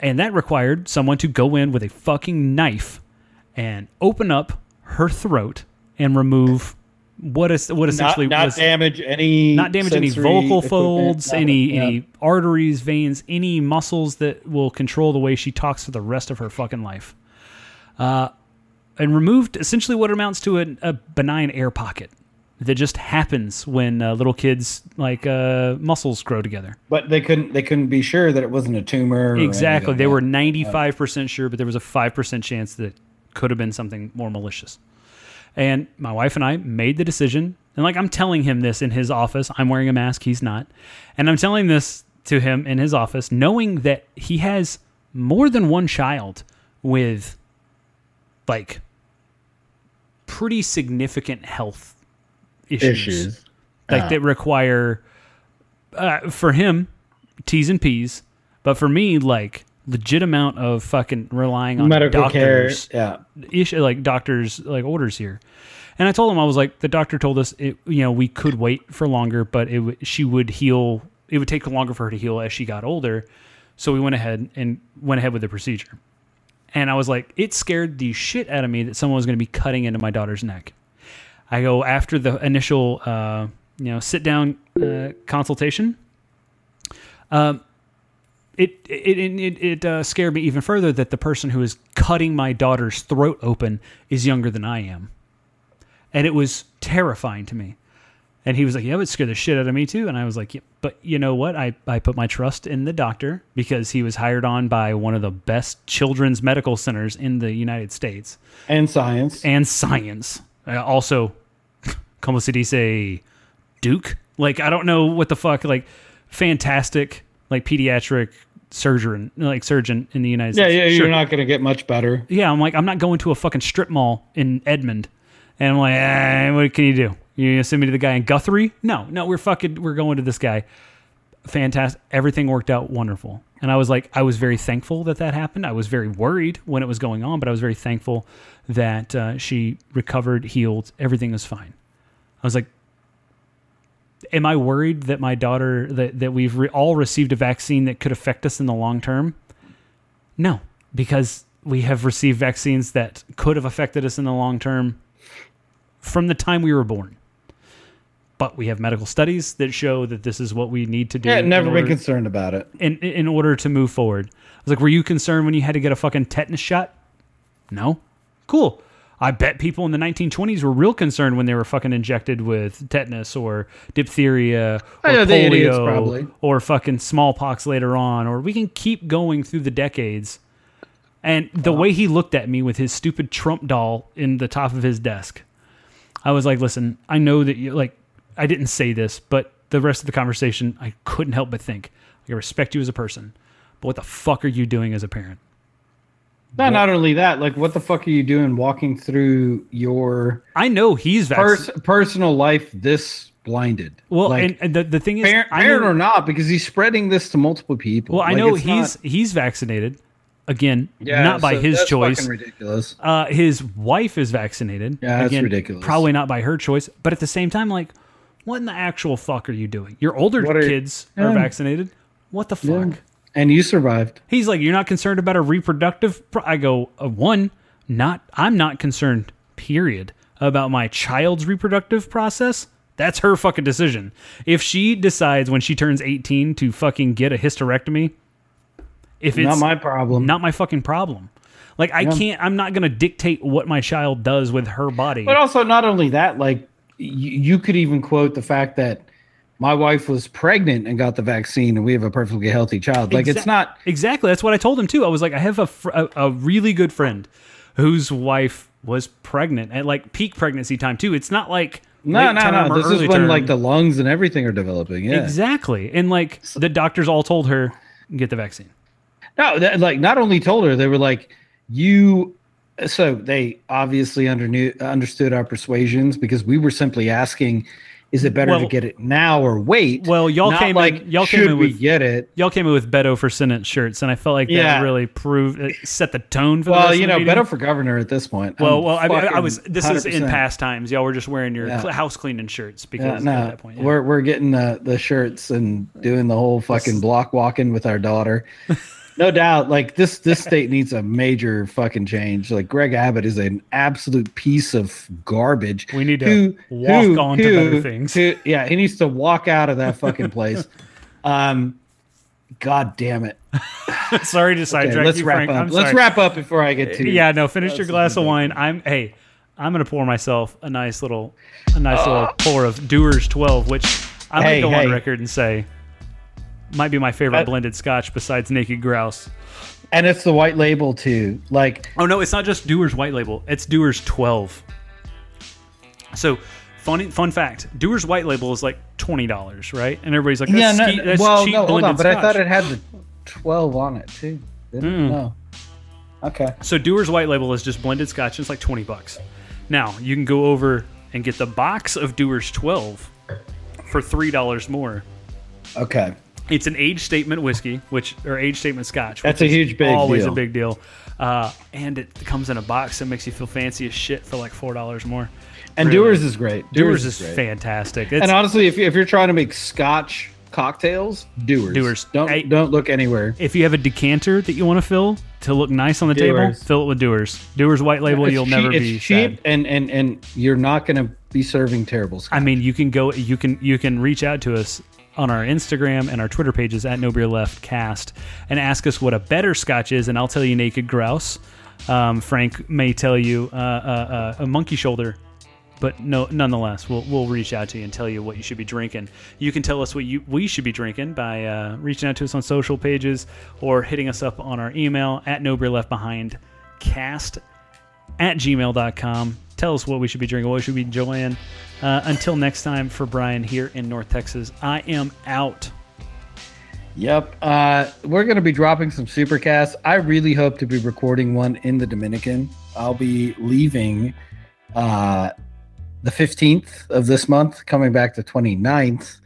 A: And that required someone to go in with a fucking knife and open up her throat and remove what is what essentially
B: not, not
A: was
B: damage any
A: not damage any vocal folds,
B: nothing.
A: any
B: Yeah.
A: any arteries, veins, any muscles that will control the way she talks for the rest of her fucking life. Uh, and removed essentially what amounts to a, a benign air pocket that just happens when uh, little kids like uh, muscles grow together.
B: But they couldn't they couldn't be sure that it wasn't a tumor.
A: Exactly. They were 95% sure, but there was a 5% chance that it could have been something more malicious. And my wife and I made the decision. And like I'm telling him this in his office. I'm wearing a mask, he's not. And I'm telling this to him in his office, knowing that he has more than one child with like pretty significant health issues
B: issues.
A: like
B: Ah.
A: that require uh, for him T's and P's, but for me like legit amount of fucking relying on
B: Medical care.
A: doctors
B: Yeah.
A: issue like doctors like orders here. And I told him I was like the doctor told us it you know we could wait for longer, but it w- she would heal. It would take longer for her to heal as she got older. So we went ahead and went ahead with the procedure. And I was like, it scared the shit out of me that someone was going to be cutting into my daughter's neck. I go after the initial, uh, you know, sit down uh, consultation. Um, it it it, it, uh, scared me even further that the person who is cutting my daughter's throat open is younger than I am, and it was terrifying to me. And he was like, "Yeah, it would scare the shit out of me too." And I was like, yeah, "But you know what? I I put my trust in the doctor because he was hired on by one of the best children's medical centers in the United States."
B: And science.
A: and science. Uh, also, como se dice, Duke. Like I don't know what the fuck. Like fantastic, like pediatric surgeon, like surgeon in the United
B: yeah,
A: States.
B: yeah,
A: Sure.
B: you're not gonna get much better.
A: Yeah, I'm like I'm not going to a fucking strip mall in Edmond, and I'm like, eh, what can you do? You gonna send me to the guy in Guthrie? No, no, we're fucking we're going to this guy. Fantastic. Everything worked out wonderful. And I was like, I was very thankful that that happened. I was very worried when it was going on, but I was very thankful that uh, she recovered, healed, everything was fine. I was like, am I worried that my daughter that that we've re- all received a vaccine that could affect us in the long term? No, because we have received vaccines that could have affected us in the long term from the time we were born. But we have medical studies that show that this is what we need to do.
B: Yeah, never been concerned about it.
A: in in order to move forward. I was like, were you concerned when you had to get a fucking tetanus shot? No. Cool. I bet people in the 1920s were real concerned when they were fucking injected with tetanus or diphtheria or
B: idiots,
A: polio
B: probably.
A: or fucking smallpox later on. Or we can keep going through the decades. And the way he looked at me with his stupid Trump doll in the top of his desk, I was like, listen, I know that you like I didn't say this, but the rest of the conversation I couldn't help but think. I respect you as a person, but what the fuck are you doing as a parent?
B: Not not only that, like what the fuck are you doing walking through your
A: I know he's
B: pers- personal life this blinded?
A: well,
B: like,
A: and, and the, the thing is,
B: parent,
A: I
B: parent
A: know,
B: or not, because he's spreading this to multiple people.
A: well, I
B: Like,
A: know he's
B: not-
A: he's vaccinated. Again,
B: yeah,
A: not by
B: so
A: his
B: that's
A: choice.
B: ridiculous.
A: Uh, his wife is vaccinated.
B: Yeah, that's
A: Again,
B: ridiculous.
A: Probably not by her choice, but at the same time, like, what in the actual fuck are you doing? Your older
B: are-
A: kids are
B: Yeah.
A: vaccinated. What the fuck?
B: Yeah. And you survived.
A: He's like, you're not concerned about a reproductive. Pro-? I go, uh, one, not. I'm not concerned. Period. About my child's reproductive process. That's her fucking decision. If she decides when she turns 18 to fucking get a hysterectomy, if it's
B: not my problem.
A: not my fucking problem. Like I can't. I'm not gonna dictate what my child does with her body.
B: But also, not only that, like you, you could even quote the fact that my wife was pregnant and got the vaccine, and we have a perfectly healthy child. Like it's not.
A: exactly. That's what I told him too. I was like, I have a fr- a, a really good friend whose wife was pregnant at like peak pregnancy time too. It's not like
B: No, no, no. This is when
A: term.
B: like the lungs and everything are developing. Yeah.
A: exactly. And like the doctors all told her get the vaccine.
B: No, that, like not only told her, they were like, "You so they obviously underknew, understood our persuasions because we were simply asking, is it Beto
A: Well-
B: to get it now or wait?
A: Well, y'all
B: Not
A: came
B: like
A: in, y'all
B: should
A: came in
B: we
A: with
B: get it?
A: y'all came in with Beto for Senate shirts, and I felt like that really proved it set the tone for
B: Well,
A: rest
B: you
A: the
B: know, better for governor at this point.
A: Well,
B: I'm
A: well, I, I was. This is in past times. Y'all were just wearing your
B: Yeah.
A: house cleaning shirts because
B: Yeah,
A: at that point, yeah.
B: we're we're getting the the shirts and doing the whole fucking block walking with our daughter. no doubt, like this this state needs a major fucking change. Like Greg Abbott is an absolute piece of garbage.
A: We need to
B: Who-
A: walk
B: who-
A: on to better things.
B: who- yeah, he needs to walk out of that fucking place. Um, God damn it.
A: sorry to
B: Okay,
A: sidetrack
B: let's
A: you,
B: wrap
A: Frank.
B: up. Let's wrap up before I get to
A: Yeah, no. Finish your glass of wine. I'm. Hey, I'm gonna pour myself a nice little, a nice little
B: Ah.
A: pour of Dewar's 12, which I'm
B: Hey,
A: gonna go
B: hey.
A: on record and say might be my favorite blended Scotch besides Naked Grouse.
B: And it's the white label too. Like
A: Oh no, it's not just Dewar's White Label. It's Dewar's 12. So, funny fun fact: Dewar's White Label is like twenty dollars, right? And everybody's like,
B: yeah,
A: that's,
B: no,
A: that's
B: well,
A: cheap
B: no, hold
A: blended
B: on, but I thought it had the twelve on it too. Didn't?
A: Mm.
B: No. Okay.
A: So Dewar's White Label is just blended Scotch. and It's like twenty bucks. Now you can go over and get the box of Dewar's 12 for three dollars more.
B: Okay.
A: It's an age statement whiskey, which or age statement Scotch.
B: That's a huge big
A: always
B: deal.
A: a big deal. Uh, and it comes in a box that makes you feel fancy as shit for like four dollars more.
B: And
A: Really.
B: Dewar's is great.
A: Dewar's is
B: great.
A: fantastic. It's,
B: And honestly, if, you, if you're trying to make Scotch cocktails, Dewar's.
A: Dewar's.
B: Don't
A: Hey.
B: don't look anywhere.
A: if you have a decanter that you want to fill to look nice on the table, fill it with Dewar's. Dewar's White Label.
B: It's
A: you'll
B: cheap,
A: never
B: it's
A: be
B: cheap,
A: sad.
B: and and and you're not going to be serving terrible Scotch.
A: I mean, you can go, you can, you can reach out to us on our Instagram and our Twitter pages at No Beer Left Cast and ask us what a better Scotch is, and I'll tell you Naked Grouse. Um, Frank may tell you uh, uh, uh, a Monkey Shoulder, but no, nonetheless, we'll we'll reach out to you and tell you what you should be drinking. You can tell us what you we should be drinking by uh, reaching out to us on social pages or hitting us up on our email at No Beer Left Behind Cast at gmail.com. Tell us what we should be drinking, what we should be enjoying. Uh, until next time, for Brian here in North Texas, I am out.
B: Yep. Uh, we're going to be dropping some supercasts. I really hope to be recording one in the Dominican. I'll be leaving uh, the 15th of this month, coming back the 29th.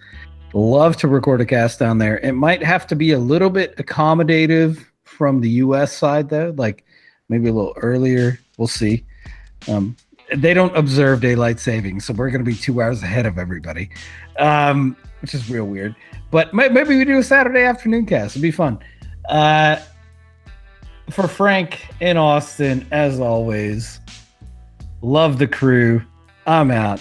B: Love to record a cast down there. It might have to be a little bit accommodative from the US side, though, like maybe a little earlier. We'll see. Um, they don't observe daylight savings, so we're going to be two hours ahead of everybody, um, which is real weird. But may- maybe we do a Saturday afternoon cast. It'd be fun. Uh, for Frank in Austin, as always, love the crew. I'm out.